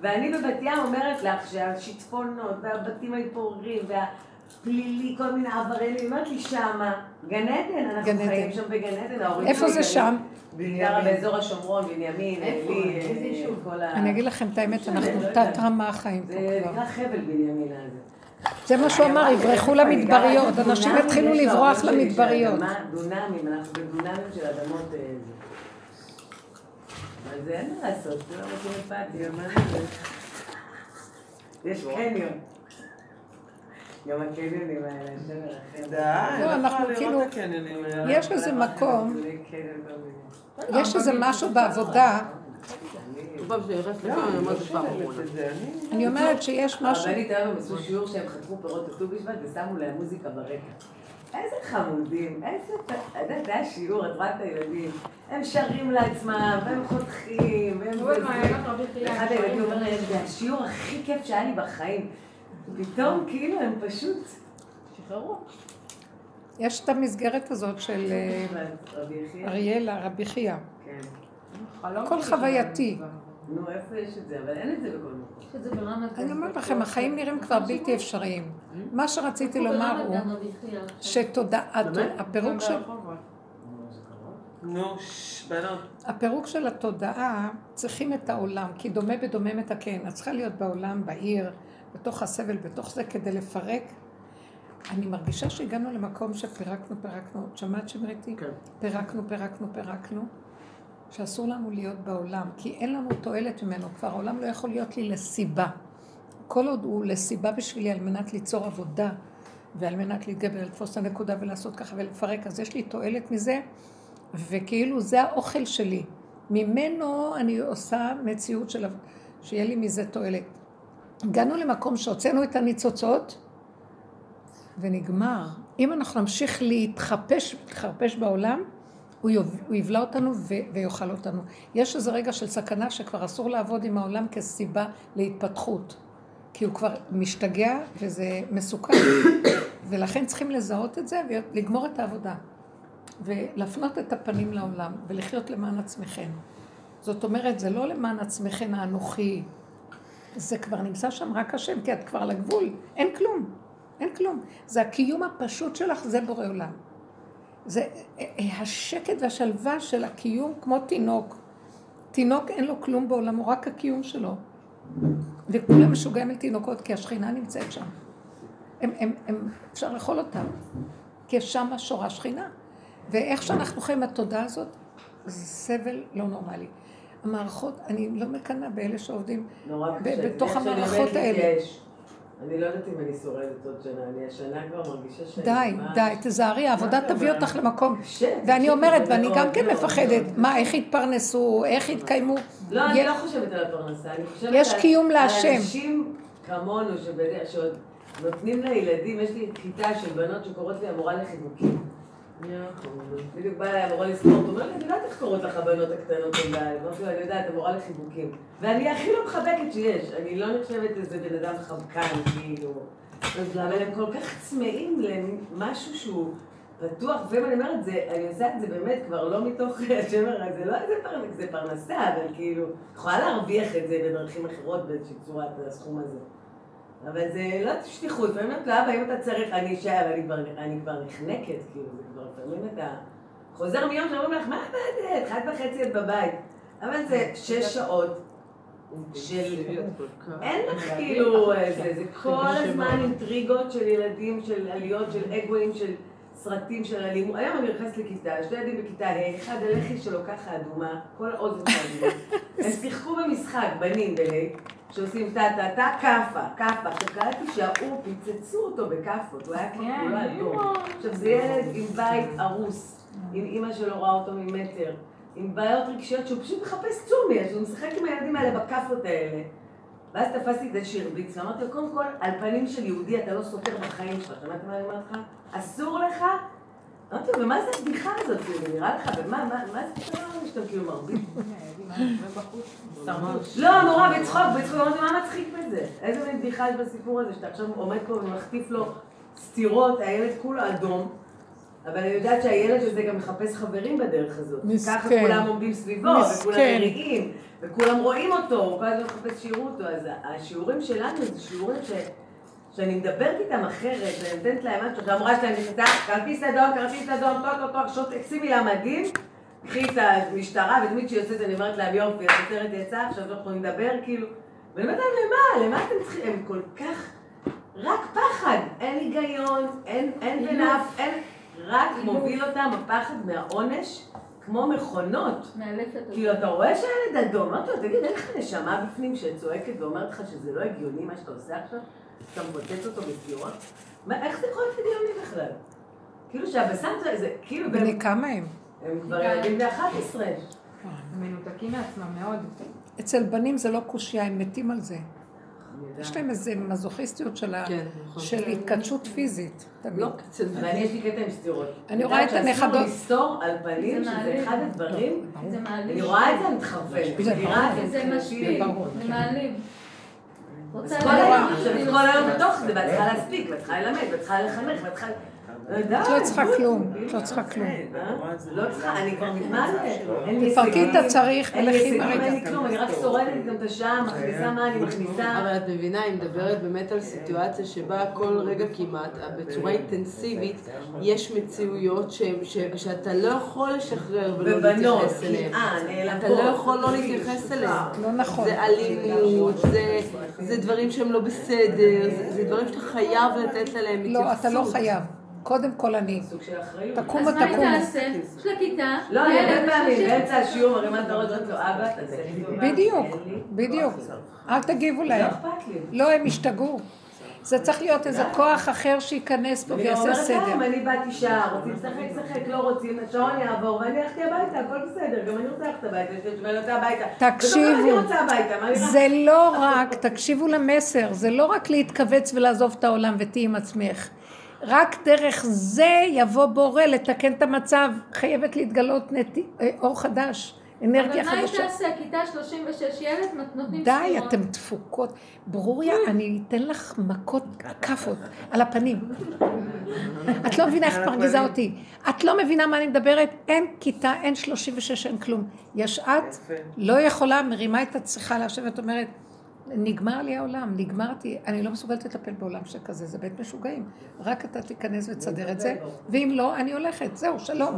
ואני בבת ים אומרת לך שהשיטפונות, והבתים המתפוררים, והפלילי, כל מיני עבריינים, היא אומרת לי שמה, גן עדן, אנחנו גן חיים עדן. שם בגן עדן, ההורים איפה שלי זה גרים- שם? גרה באזור השומרון, בנימין, איפה? עלי, איזה יישוב? כל ה... אני אגיד לכם את האמת, לא אנחנו. תת רמה החיים פה זה כבר. נקרא חבל בנימין הזה. זה מה שהוא אמר, יברחו למדבריות, אנשים יתחילו לברוח למדבריות. דונמים, אנחנו בדונמים של אדמות... אה. אבל זה אין מה לעשות, זה לא רוצים מה זה? יש קניון. גם הקניונים האלה, השם ירחם. די, לא, לא אנחנו כאילו-. יש איזה מקום. יש איזה משהו בעבודה, אני אומרת, שיש משהו, הרבנית היום הם עשו שיעור שהם חתכו פירות בט"ו בשבט ושמו להם מוזיקה ברקע. איזה חמודים, איזה... אתה יודע, זה היה שיעור, את רואה את הילדים. הם שרים לעצמם, והם חותכים, והם... אחד הילדים אומר להם, זה השיעור הכי כיף שהיה לי בחיים. פתאום כאילו הם פשוט שחררו. יש את המסגרת הזאת של אה? אריאלה, רבי חייא. הכל חווייתי. נו, איפה יש את זה? אבל אין את זה בכל מקום. יש את זה ברמת גן. אני אומרת לכם, החיים נראים כבר בלתי אפשריים. מה שרציתי לומר הוא שתודעה, הפירוק של... נו, בנות. הפירוק של התודעה, צריכים את העולם, כי דומה בדומה מתקן. את צריכה להיות בעולם, בעיר, בתוך הסבל, בתוך זה, כדי לפרק. אני מרגישה שהגענו למקום שפירקנו, פירקנו. את שמעת שמריתי? כן. פירקנו, פירקנו, פירקנו. שאסור לנו להיות בעולם, כי אין לנו תועלת ממנו. כבר העולם לא יכול להיות לי לסיבה. כל עוד הוא לסיבה בשבילי על מנת ליצור עבודה, ועל מנת להתגבר, לתפוס את הנקודה ולעשות ככה ולפרק, אז יש לי תועלת מזה, וכאילו זה האוכל שלי. ממנו אני עושה מציאות של... שיהיה לי מזה תועלת. הגענו למקום שהוצאנו את הניצוצות, ונגמר. אם אנחנו נמשיך להתחפש, להתחרפש בעולם, הוא, יוב, הוא יבלע אותנו ו, ויאכל אותנו. יש איזה רגע של סכנה שכבר אסור לעבוד עם העולם כסיבה להתפתחות. כי הוא כבר משתגע וזה מסוכן. ולכן צריכים לזהות את זה ולגמור את העבודה. ולהפנות את הפנים לעולם ולחיות למען עצמכם. זאת אומרת, זה לא למען עצמכם האנוכי. זה כבר נמצא שם רק השם, כי את כבר על הגבול. אין כלום. אין כלום. זה הקיום הפשוט שלך, זה בורא עולם. זה אה, השקט והשלווה של הקיום כמו תינוק. תינוק אין לו כלום בעולמו, רק הקיום שלו. וכולם משוגעים על תינוקות, כי השכינה נמצאת שם. הם, הם, הם, אפשר לאכול אותם, כי שם שורה השכינה. ואיך שאנחנו חיים התודעה הזאת, זה סבל לא נורמלי. המערכות, אני לא מקנאה באלה שעובדים נורא ב- קשה. בתוך המערכות האלה. להתייאש. אני לא יודעת אם אני שורדת עוד שנה, אני השנה כבר מרגישה שאני... די, די, תזהרי, העבודה תביא אותך למקום. ואני אומרת, ואני גם כן מפחדת. מה, איך יתפרנסו, איך יתקיימו. לא, אני לא חושבת על הפרנסה, אני חושבת יש על- קיום על להשם. אנשים כמונו, שעוד נותנים לילדים, יש לי כיתה של בנות שקוראות לי המורה לחיבוקים. בדיוק באה אליי המורה לספורט, הוא אומר לי, אני יודעת איך קוראות לך הבנות הקטנות בבית. אמרתי לו, אני יודעת, המורה לחיבוקים. ואני הכי לא מחבקת שיש, אני לא נחשבת איזה בן אדם חבקן, כאילו. אבל הם כל כך צמאים למשהו שהוא פתוח, אני אומרת, אני עושה את זה באמת כבר לא מתוך השמר, זה לא איזה פרנסה, זה פרנסה, אבל כאילו, יכולה להרוויח את זה בדרכים אחרות באיזושהי צורה, את הסכום הזה. אבל זה לא שליחות, לפעמים את לאבא, אם אתה צריך, אני אשאר, אני כבר, נחנקת, כאילו, כבר לפעמים אתה חוזר מיום שאומרים לך, מה את עבדת? אחת וחצי את בבית. אבל זה שש שעות של... אין לך כאילו... זה, זה כל הזמן אינטריגות של ילדים, של עליות, של אגואים, של סרטים, של אלימות. היום אני נכנסת לכיתה, שני ילדים בכיתה ה', אחד הלחי שלו ככה אדומה, כל האוזן שלו אדומה. הם שיחקו במשחק, בנים בה', שעושים טה טה טה, כאפה, כאפה. עכשיו קראתי שההוא, פיצצו אותו בכאפות, הוא היה כאילו כולו אדום. עכשיו זה ילד עם בית הרוס, עם אימא שלו רואה אותו ממטר. עם בעיות רגשיות שהוא פשוט מחפש צומי, אז הוא משחק עם הילדים האלה בכאפות האלה. ואז תפסתי את זה שהרביץ, ואמרתי לו, קודם כל, על פנים של יהודי אתה לא סופר בחיים שלך, שמעת מה אני אומרת לך? אסור לך? אמרתי לו, ומה זה הבדיחה הזאת, כאילו, נראה לך, ומה, מה, מה זה הדבר שאתה כאילו מרביץ? לא, נורא, בצחוק, בצחוק, אמרתי, מה מצחיק בזה? איזה מין בדיחה יש בסיפור הזה, שאתה עכשיו עומד פה ומחטיף לו סטירות, הילד כולו אדום. אבל אני יודעת שהילד הזה גם מחפש חברים בדרך הזאת. מסכן. ככה כולם עומדים סביבו, מסכן. וכולם מריעים, וכולם רואים אותו, הוא כל הזמן מחפש שיראו אותו. אז השיעורים שלנו זה שיעורים ש... שאני מדברת איתם אחרת, ואני נותנת להם משהו, והמורה שלהם נכנסה, כרטיס אדום, כרטיס אדום, טו טו טו, שוט, שימי לה מדים, קחי את המשטרה, ותמיד כשהיא יוצאת אני אומרת להם יופי, השוטרת יצאה, עכשיו אנחנו לדבר, כאילו, ואני אומרת להם, למה? למה אתם צריכים? הם כל כך... רק פחד, אין היגיון, אין, אין בנף, אין... רק מוביל אותם הפחד מהעונש, כמו מכונות. מאלפת כאילו, אתה רואה שהילד אדום, אמרתי לו, תגיד, אין לך נשמה בפנים שצועקת ואומרת לך שזה לא הגיוני מה שאתה עושה עכשיו? שאתה מפוצץ אותו בסירות? מה, איך זה יכול להיות הגיוני בכלל? כאילו שהבשם זה, זה כאילו... בני כמה הם? הם כבר ילדים ב-11. הם מנותקים מעצמם מאוד. אצל בנים זה לא קושייה, הם מתים על זה. יש להם איזה מזוכיסטיות של כן, נכון. התכתשות פיזית. תמיד. לא, ואני יש לי קטע עם סטירות. אני רואה את הנכדות- שאסור לסתור על פנים, זה שזה מעליב. אחד הדברים, מעליב. אני רואה את זה, אני מתחרפנת. זה? ברור. זה כן. מעליב. רוצה כל היום. בתוך זה, ואת צריכה להספיק, ואת צריכה ללמד, ואת צריכה לחנך, ואת צריכה... את לא צריכה. כלום, את לא צריכה כלום. אה? לא צריכה, אני כבר לי תפרקי את הצריך ולכי ברגע. אין לי כלום, אני רק שורדת גם את השעה, מכניסה מה אני מכניסה. אבל את מבינה, היא מדברת באמת על סיטואציה שבה כל רגע כמעט, בצורה אינטנסיבית, יש מציאויות ש- ש- שאתה לא יכול לשחרר ולא להתייחס אליהן. אה. אתה לא יכול לא להתייחס אליהן. לא נכון. זה אלימות, זה- זה דברים שהם לא בסדר, זה- זה דברים שאתה חייב לתת עליהם התייחסות. לא, אתה לא חייב. קודם כל אני. סוג של אחריות. תקום אז מה היא. תעשה? יש לה כיתה, לא, אני הרבה פעמים, באמצע השיעור, מרימה את הראש, אומרת לו, אבא, תעשה לי טובה. בדיוק, בדיוק. כוח." אל תגיבו לא להם. אכפת לי. לא, הם השתגעו. זה צריך להיות איזה כוח אחר שייכנס פה אני ויעשה אומרת סדר. להם, אני באתי שעה, רוצים לשחק, שחק, לא רוצים, השעון יעבור, ואני הלכתי הביתה, הכל בסדר, גם אני רוצה ללכת הביתה, יש לי ואני רוצה הביתה. תקשיבו. אני? זה לא רק, תקשיבו למסר, זה לא רק להתכווץ ולעזוב את העולם ותהיי עם עצמך. רק דרך זה יבוא בורא לתקן את המצב. חייבת להתגלות נטי, אה, אור חדש, אנרגיה אבל מה היא חדשה. תעשה? כיתה 36 ילד נותנים די, סטירות. אתן תפוקות. ברוריה, אני אתן לך מכות כאפות על הפנים. את לא מבינה איך את מרגיזה אותי. את לא מבינה מה אני מדברת? אין כיתה, אין 36, אין כלום. יש את, לא יכולה, מרימה את הצריכה לשבת, אומרת, נגמר לי העולם, נגמרתי, אני לא מסוגלת לטפל בעולם שכזה, זה בית משוגעים. רק אתה תיכנס ותסדר את זה, ואם לא, אני הולכת, זהו, שלום.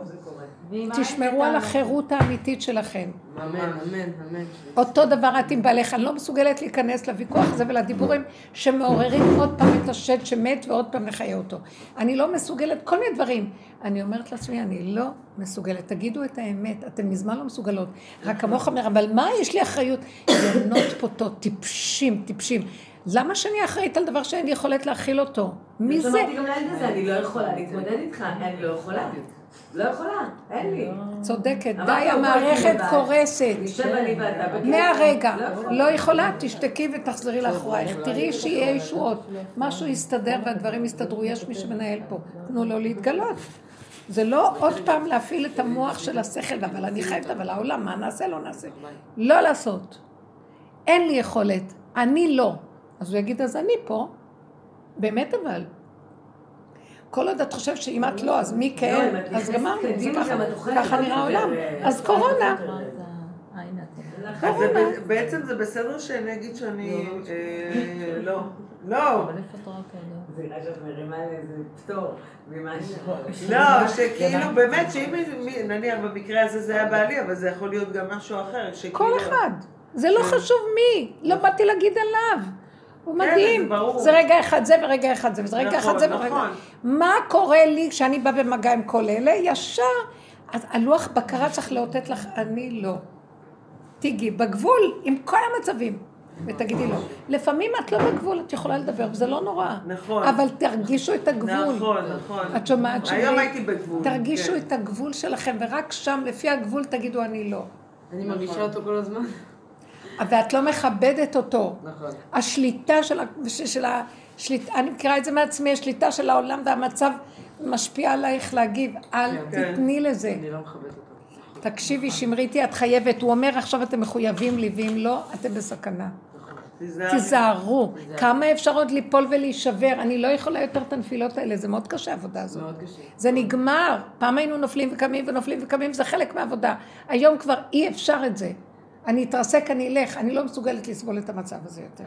תשמרו על החירות האמיתית שלכם. אמן, אמן, אמן. אותו דבר את עם בעלך, אני לא מסוגלת להיכנס לוויכוח הזה ולדיבורים שמעוררים עוד פעם את השד שמת ועוד פעם לחיה אותו. אני לא מסוגלת, כל מיני דברים. אני אומרת לעצמי, אני לא מסוגלת. תגידו את האמת, אתן מזמן לא מסוגלות. רק כמוך אומר, אבל מה יש לי אחריות? יונות פוטות, טיפשים, טיפשים. למה שאני אחראית על דבר שאין לי יכולת להכיל אותו? מי זה? אמרתי גם לילד הזה, אני לא יכולה להתמודד איתך, אני לא יכולה. לא יכולה, אין לי. צודקת, די, המערכת קורסת. מהרגע, לא. לא יכולה, תשתקי ותחזרי לאחורייך. תראי שיהיה ישועות. משהו יסתדר והדברים יסתדרו, יש מי שמנהל פה. תנו לו להתגלות. זה לא עוד פעם להפעיל את המוח של השכל, אבל אני חייבת, אבל העולם, מה נעשה, לא נעשה. לא לעשות. אין לי יכולת, אני לא. אז הוא יגיד, אז אני פה. באמת אבל. כל עוד את חושבת שאם את לא, אז מי לא, כן, אז גמרנו, זה ככה, נראה העולם. אה, אז קורונה. בעצם זה בסדר שאני אגיד שאני... אה, לא. לא. זה נראה שאת מרימה לאיזה פטור ממשהו. לא, שכאילו באמת, שאם נניח במקרה הזה זה היה בעלי, אבל זה יכול להיות גם משהו אחר. שכאילו- כל אחד. זה לא חשוב מי, לא באתי להגיד עליו. הוא כן, מדהים. זה רגע אחד זה ורגע אחד זה, וזה רגע נכון, אחד זה ורגע... נכון. מה קורה לי כשאני באה במגע עם כל אלה? ישר, אז הלוח בקרה צריך לאותת לך, אני לא. תיגי בגבול עם כל המצבים, ותגידי לו. לפעמים את לא בגבול, את יכולה לדבר, וזה לא נורא. נכון. אבל תרגישו את הגבול. נכון, נכון. את שומעת שלי? היום הייתי בגבול. תרגישו כן. את הגבול שלכם, ורק שם, לפי הגבול, תגידו אני לא. אני מרגישה אותו כל הזמן. ואת לא מכבדת אותו. נכון. השליטה של, ה- של, של השליטה, אני מכירה את זה מעצמי, השליטה של העולם והמצב משפיע עלייך להגיב, אל כן. תתני לזה. אני לא מכבדת אותו. תקשיבי, שמריתי, את חייבת. הוא אומר, עכשיו אתם מחויבים לי, ואם לא, אתם בסכנה. תיזהרו. כמה אפשר עוד ליפול ולהישבר? אני לא יכולה יותר את הנפילות האלה, זה מאוד קשה העבודה הזאת. מאוד קשה. זה נגמר. פעם היינו נופלים וקמים ונופלים וקמים, זה חלק מהעבודה. היום כבר אי אפשר את זה. אני אתרסק, אני אלך, אני לא מסוגלת לסבול את המצב הזה יותר.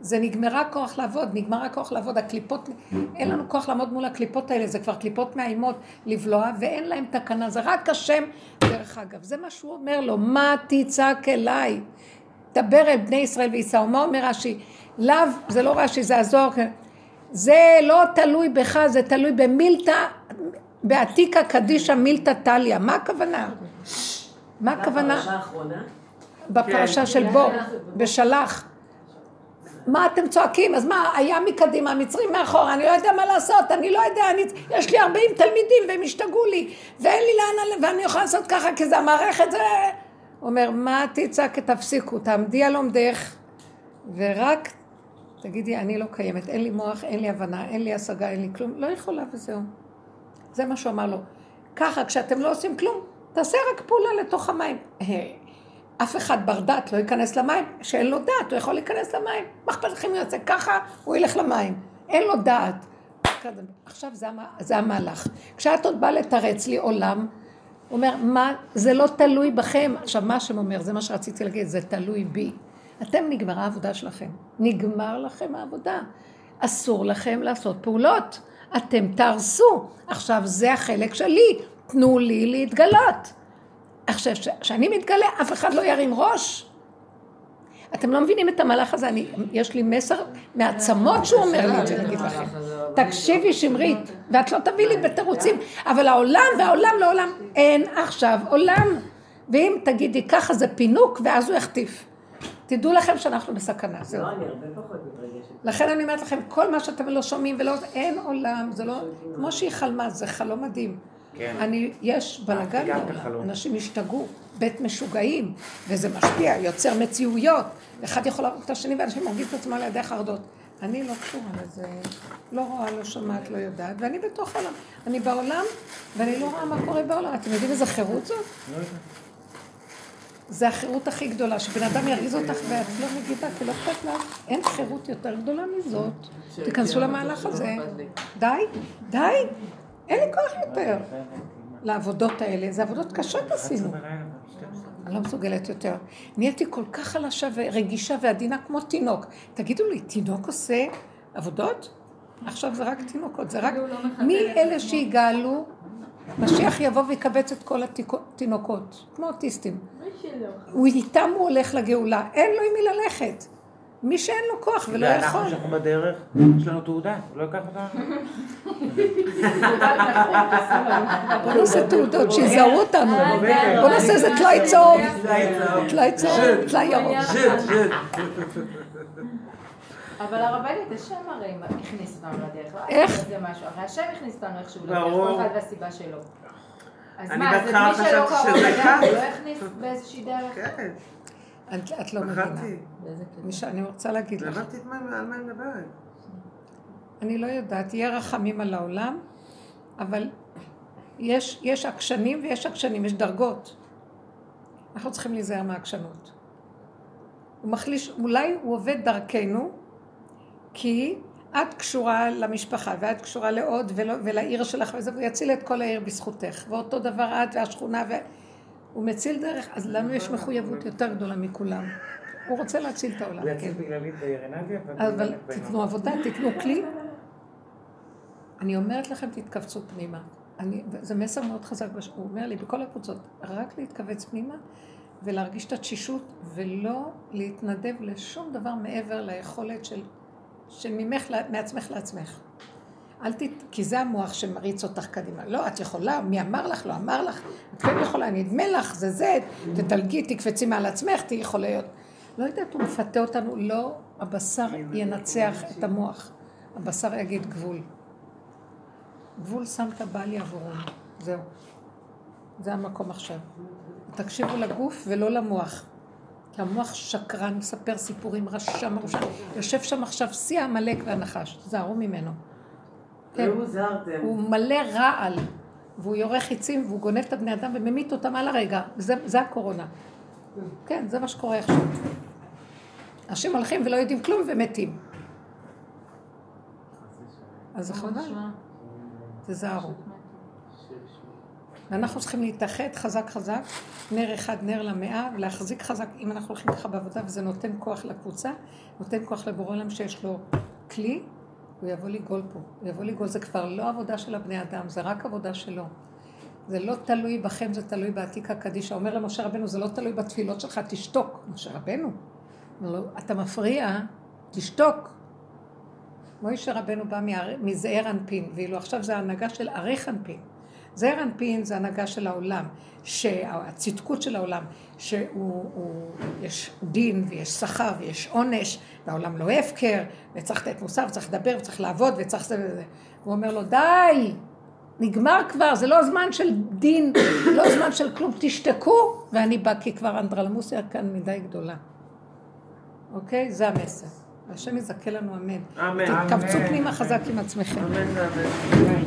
זה נגמרה כוח לעבוד, נגמר הכוח לעבוד, הקליפות, אין לנו כוח לעמוד מול הקליפות האלה, זה כבר קליפות מאיימות לבלוע, ואין להם תקנה, זה רק השם, דרך אגב. זה מה שהוא אומר לו, מה תצעק אליי? דבר אל בני ישראל וייסעו. מה אומר רש"י? לאו, זה לא רש"י, זה הזוהר. זה לא תלוי בך, זה תלוי במילתא, בעתיקה קדישא מילתא טליא. מה הכוונה? מה הכוונה? בפרשה האחרונה? בפרשה של בו, בשלח. מה אתם צועקים? אז מה, היה מקדימה, המצרים מאחורה, אני לא יודע מה לעשות, אני לא יודע, אני, יש לי 40 תלמידים והם השתגעו לי, ואין לי לאן, ואני יכולה לעשות ככה, כי זה המערכת, זה... אומר, מה תצעק, תפסיקו, תעמדי על עומדך, ורק תגידי, אני לא קיימת, אין לי מוח, אין לי הבנה, אין לי השגה, אין לי כלום, לא יכולה וזהו. זה מה שהוא אמר לו. ככה, כשאתם לא עושים כלום, תעשה רק פעולה לתוך המים. אף אחד בר דעת לא ייכנס למים, שאין לו דעת, הוא יכול להיכנס למים. מה אכפת לכם אם יעשה ככה, הוא ילך למים. אין לו דעת. עכשיו זה המהלך. כשאת עוד באה לתרץ לי עולם, אומר, מה, זה לא תלוי בכם. עכשיו, מה השם אומר, זה מה שרציתי להגיד, זה תלוי בי. אתם נגמרה העבודה שלכם. נגמר לכם העבודה. אסור לכם לעשות פעולות. אתם תהרסו. עכשיו, זה החלק שלי. תנו לי להתגלות. עכשיו, כשאני מתגלה, אף אחד לא ירים ראש. אתם לא מבינים את המהלך הזה, אני, יש לי מסר מעצמות שהוא אומר לי את זה, להגיד לכם. תקשיבי שמרית, ואת לא תביאי לי בתירוצים, אבל העולם והעולם לעולם, אין עכשיו עולם. ואם תגידי ככה זה פינוק, ואז הוא יחטיף. תדעו לכם שאנחנו בסכנה, זהו. לא, אני הרבה פחות מתרגשת. לכן אני אומרת לכם, כל מה שאתם לא שומעים ולא... אין עולם, זה לא... כמו שהיא חלמה, זה חלום מדהים. כן. אני, יש בלאגן בעולם, החלום. אנשים השתגעו, בית משוגעים, וזה משפיע, יוצר מציאויות. אחד יכול להרוג את השני ואנשים הורגים את עצמם על ידי חרדות. אני לא קשורה לזה, לא רואה, לא שומעת, לא יודעת, ואני בתוך העולם. אני בעולם, ואני לא רואה מה קורה בעולם. אתם יודעים איזה חירות זאת? זה החירות הכי גדולה, שבן אדם ירגיז אותך ואת לא מגיבה, כי לא אכפת לך. אין חירות יותר גדולה מזאת. תיכנסו למהלך הזה. די, די, אין לי כוח יותר לעבודות האלה. זה עבודות קשות עשינו. אני לא מסוגלת יותר. נהייתי כל כך חלשה ורגישה ועדינה כמו תינוק. תגידו לי, תינוק עושה עבודות? עכשיו זה רק תינוקות, זה רק... מי אלה שיגאלו? משיח יבוא ויקבץ את כל התינוקות, כמו אוטיסטים. הוא איתם הוא הולך לגאולה, אין לו עם מי ללכת. מי שאין לו כוח ולא יכול. ואנחנו שאנחנו בדרך, יש לנו תעודה, הוא לא ייקח אותנו. בוא נעשה תעודות, שיזהו אותנו. בוא נעשה איזה טלאי צהוב. טלאי צהוב, טלאי ירוק. אבל הרבנית, השם הרי הכניס אותנו לדרך. לא איך? זה. הרי השם הכניס אותנו איכשהו לדרך, ברור. כל אחד והסיבה שלו. אז אני מה, אז בהתחלה מי שלא קרוב. הוא לא הכניס באיזושהי דרך? כן, את לא מבינה. פחדתי. מי שאני רוצה להגיד לך. למדתי את מה- על מה היא מדברת. אני לא יודעת, יהיה רחמים על העולם, אבל יש, יש עקשנים ויש עקשנים, יש דרגות. אנחנו צריכים להיזהר מהעקשנות. הוא מחליש, אולי הוא עובד דרכנו, כי את קשורה למשפחה, ואת קשורה לעוד ולא, ולעיר שלך וזה, והוא יציל את כל העיר בזכותך. ואותו דבר את והשכונה, והוא מציל דרך, אז לנו יש מחויבות יותר גדולה מכולם. הוא רוצה להציל את העולם, יציל כן. בגללית בעירנביה, אבל תיתנו עבודה, תיתנו כלי. אני אומרת לכם, תתכווצו פנימה. אני, זה מסר מאוד חזק, הוא אומר לי, בכל הקבוצות, רק להתכווץ פנימה, ולהרגיש את התשישות, ולא להתנדב לשום דבר מעבר ליכולת של, של ממך, מעצמך לעצמך. אל תת... כי זה המוח שמריץ אותך קדימה. לא, את יכולה, מי אמר לך, לא אמר לך, את כן יכולה, נדמה לך, זה זה, תתלגי, תקפצי מעל עצמך, תהיי יכולה להיות. לא יודעת, הוא מפתה אותנו, לא, הבשר ינצח את המוח. הבשר יגיד גבול. גבול שמת בל יעבורון, זהו. זה המקום עכשיו. תקשיבו לגוף ולא למוח. כי המוח שקרן, מספר סיפורים, רשע מרושע. יושב שם עכשיו שיא העמלק והנחש, תזהרו ממנו. כן. לא הוא מלא רעל, והוא יורה חיצים והוא גונב את הבני אדם וממית אותם על הרגע. זה, זה הקורונה. כן, זה מה שקורה עכשיו. אנשים הולכים ולא יודעים כלום ומתים. אז זה חבל. תזהרו. ואנחנו צריכים להתאחד חזק חזק, נר אחד, נר למאה, ולהחזיק חזק, אם אנחנו הולכים ככה בעבודה וזה נותן כוח לקבוצה, נותן כוח לבורא עולם שיש לו כלי, הוא יבוא לגאול פה. הוא יבוא לגאול, זה כבר לא עבודה של הבני אדם, זה רק עבודה שלו. זה לא תלוי בכם, זה תלוי בעתיקה קדישא. אומר למשה רבנו, זה לא תלוי בתפילות שלך, תשתוק. משה רבנו, לו, אתה מפריע, תשתוק. מוישה רבנו בא מזעיר אנפין, ואילו עכשיו זה ההנהגה של אריך אנפין. זעיר אנפין זה הנהגה של העולם, הצדקות של העולם, שיש דין ויש שכר ויש עונש, והעולם לא הפקר, וצריך לתת מוסר וצריך לדבר וצריך לעבוד וצריך זה וזה. הוא אומר לו, די, נגמר כבר, זה לא זמן של דין, לא זמן של כלום, תשתקו, ואני בא כי כבר אנדרלמוסיה כאן מדי גדולה. אוקיי? זה המסר. השם יזכה לנו אמן. אמן. תתקבצו פנימה חזק עם עצמכם. אמן ואמן.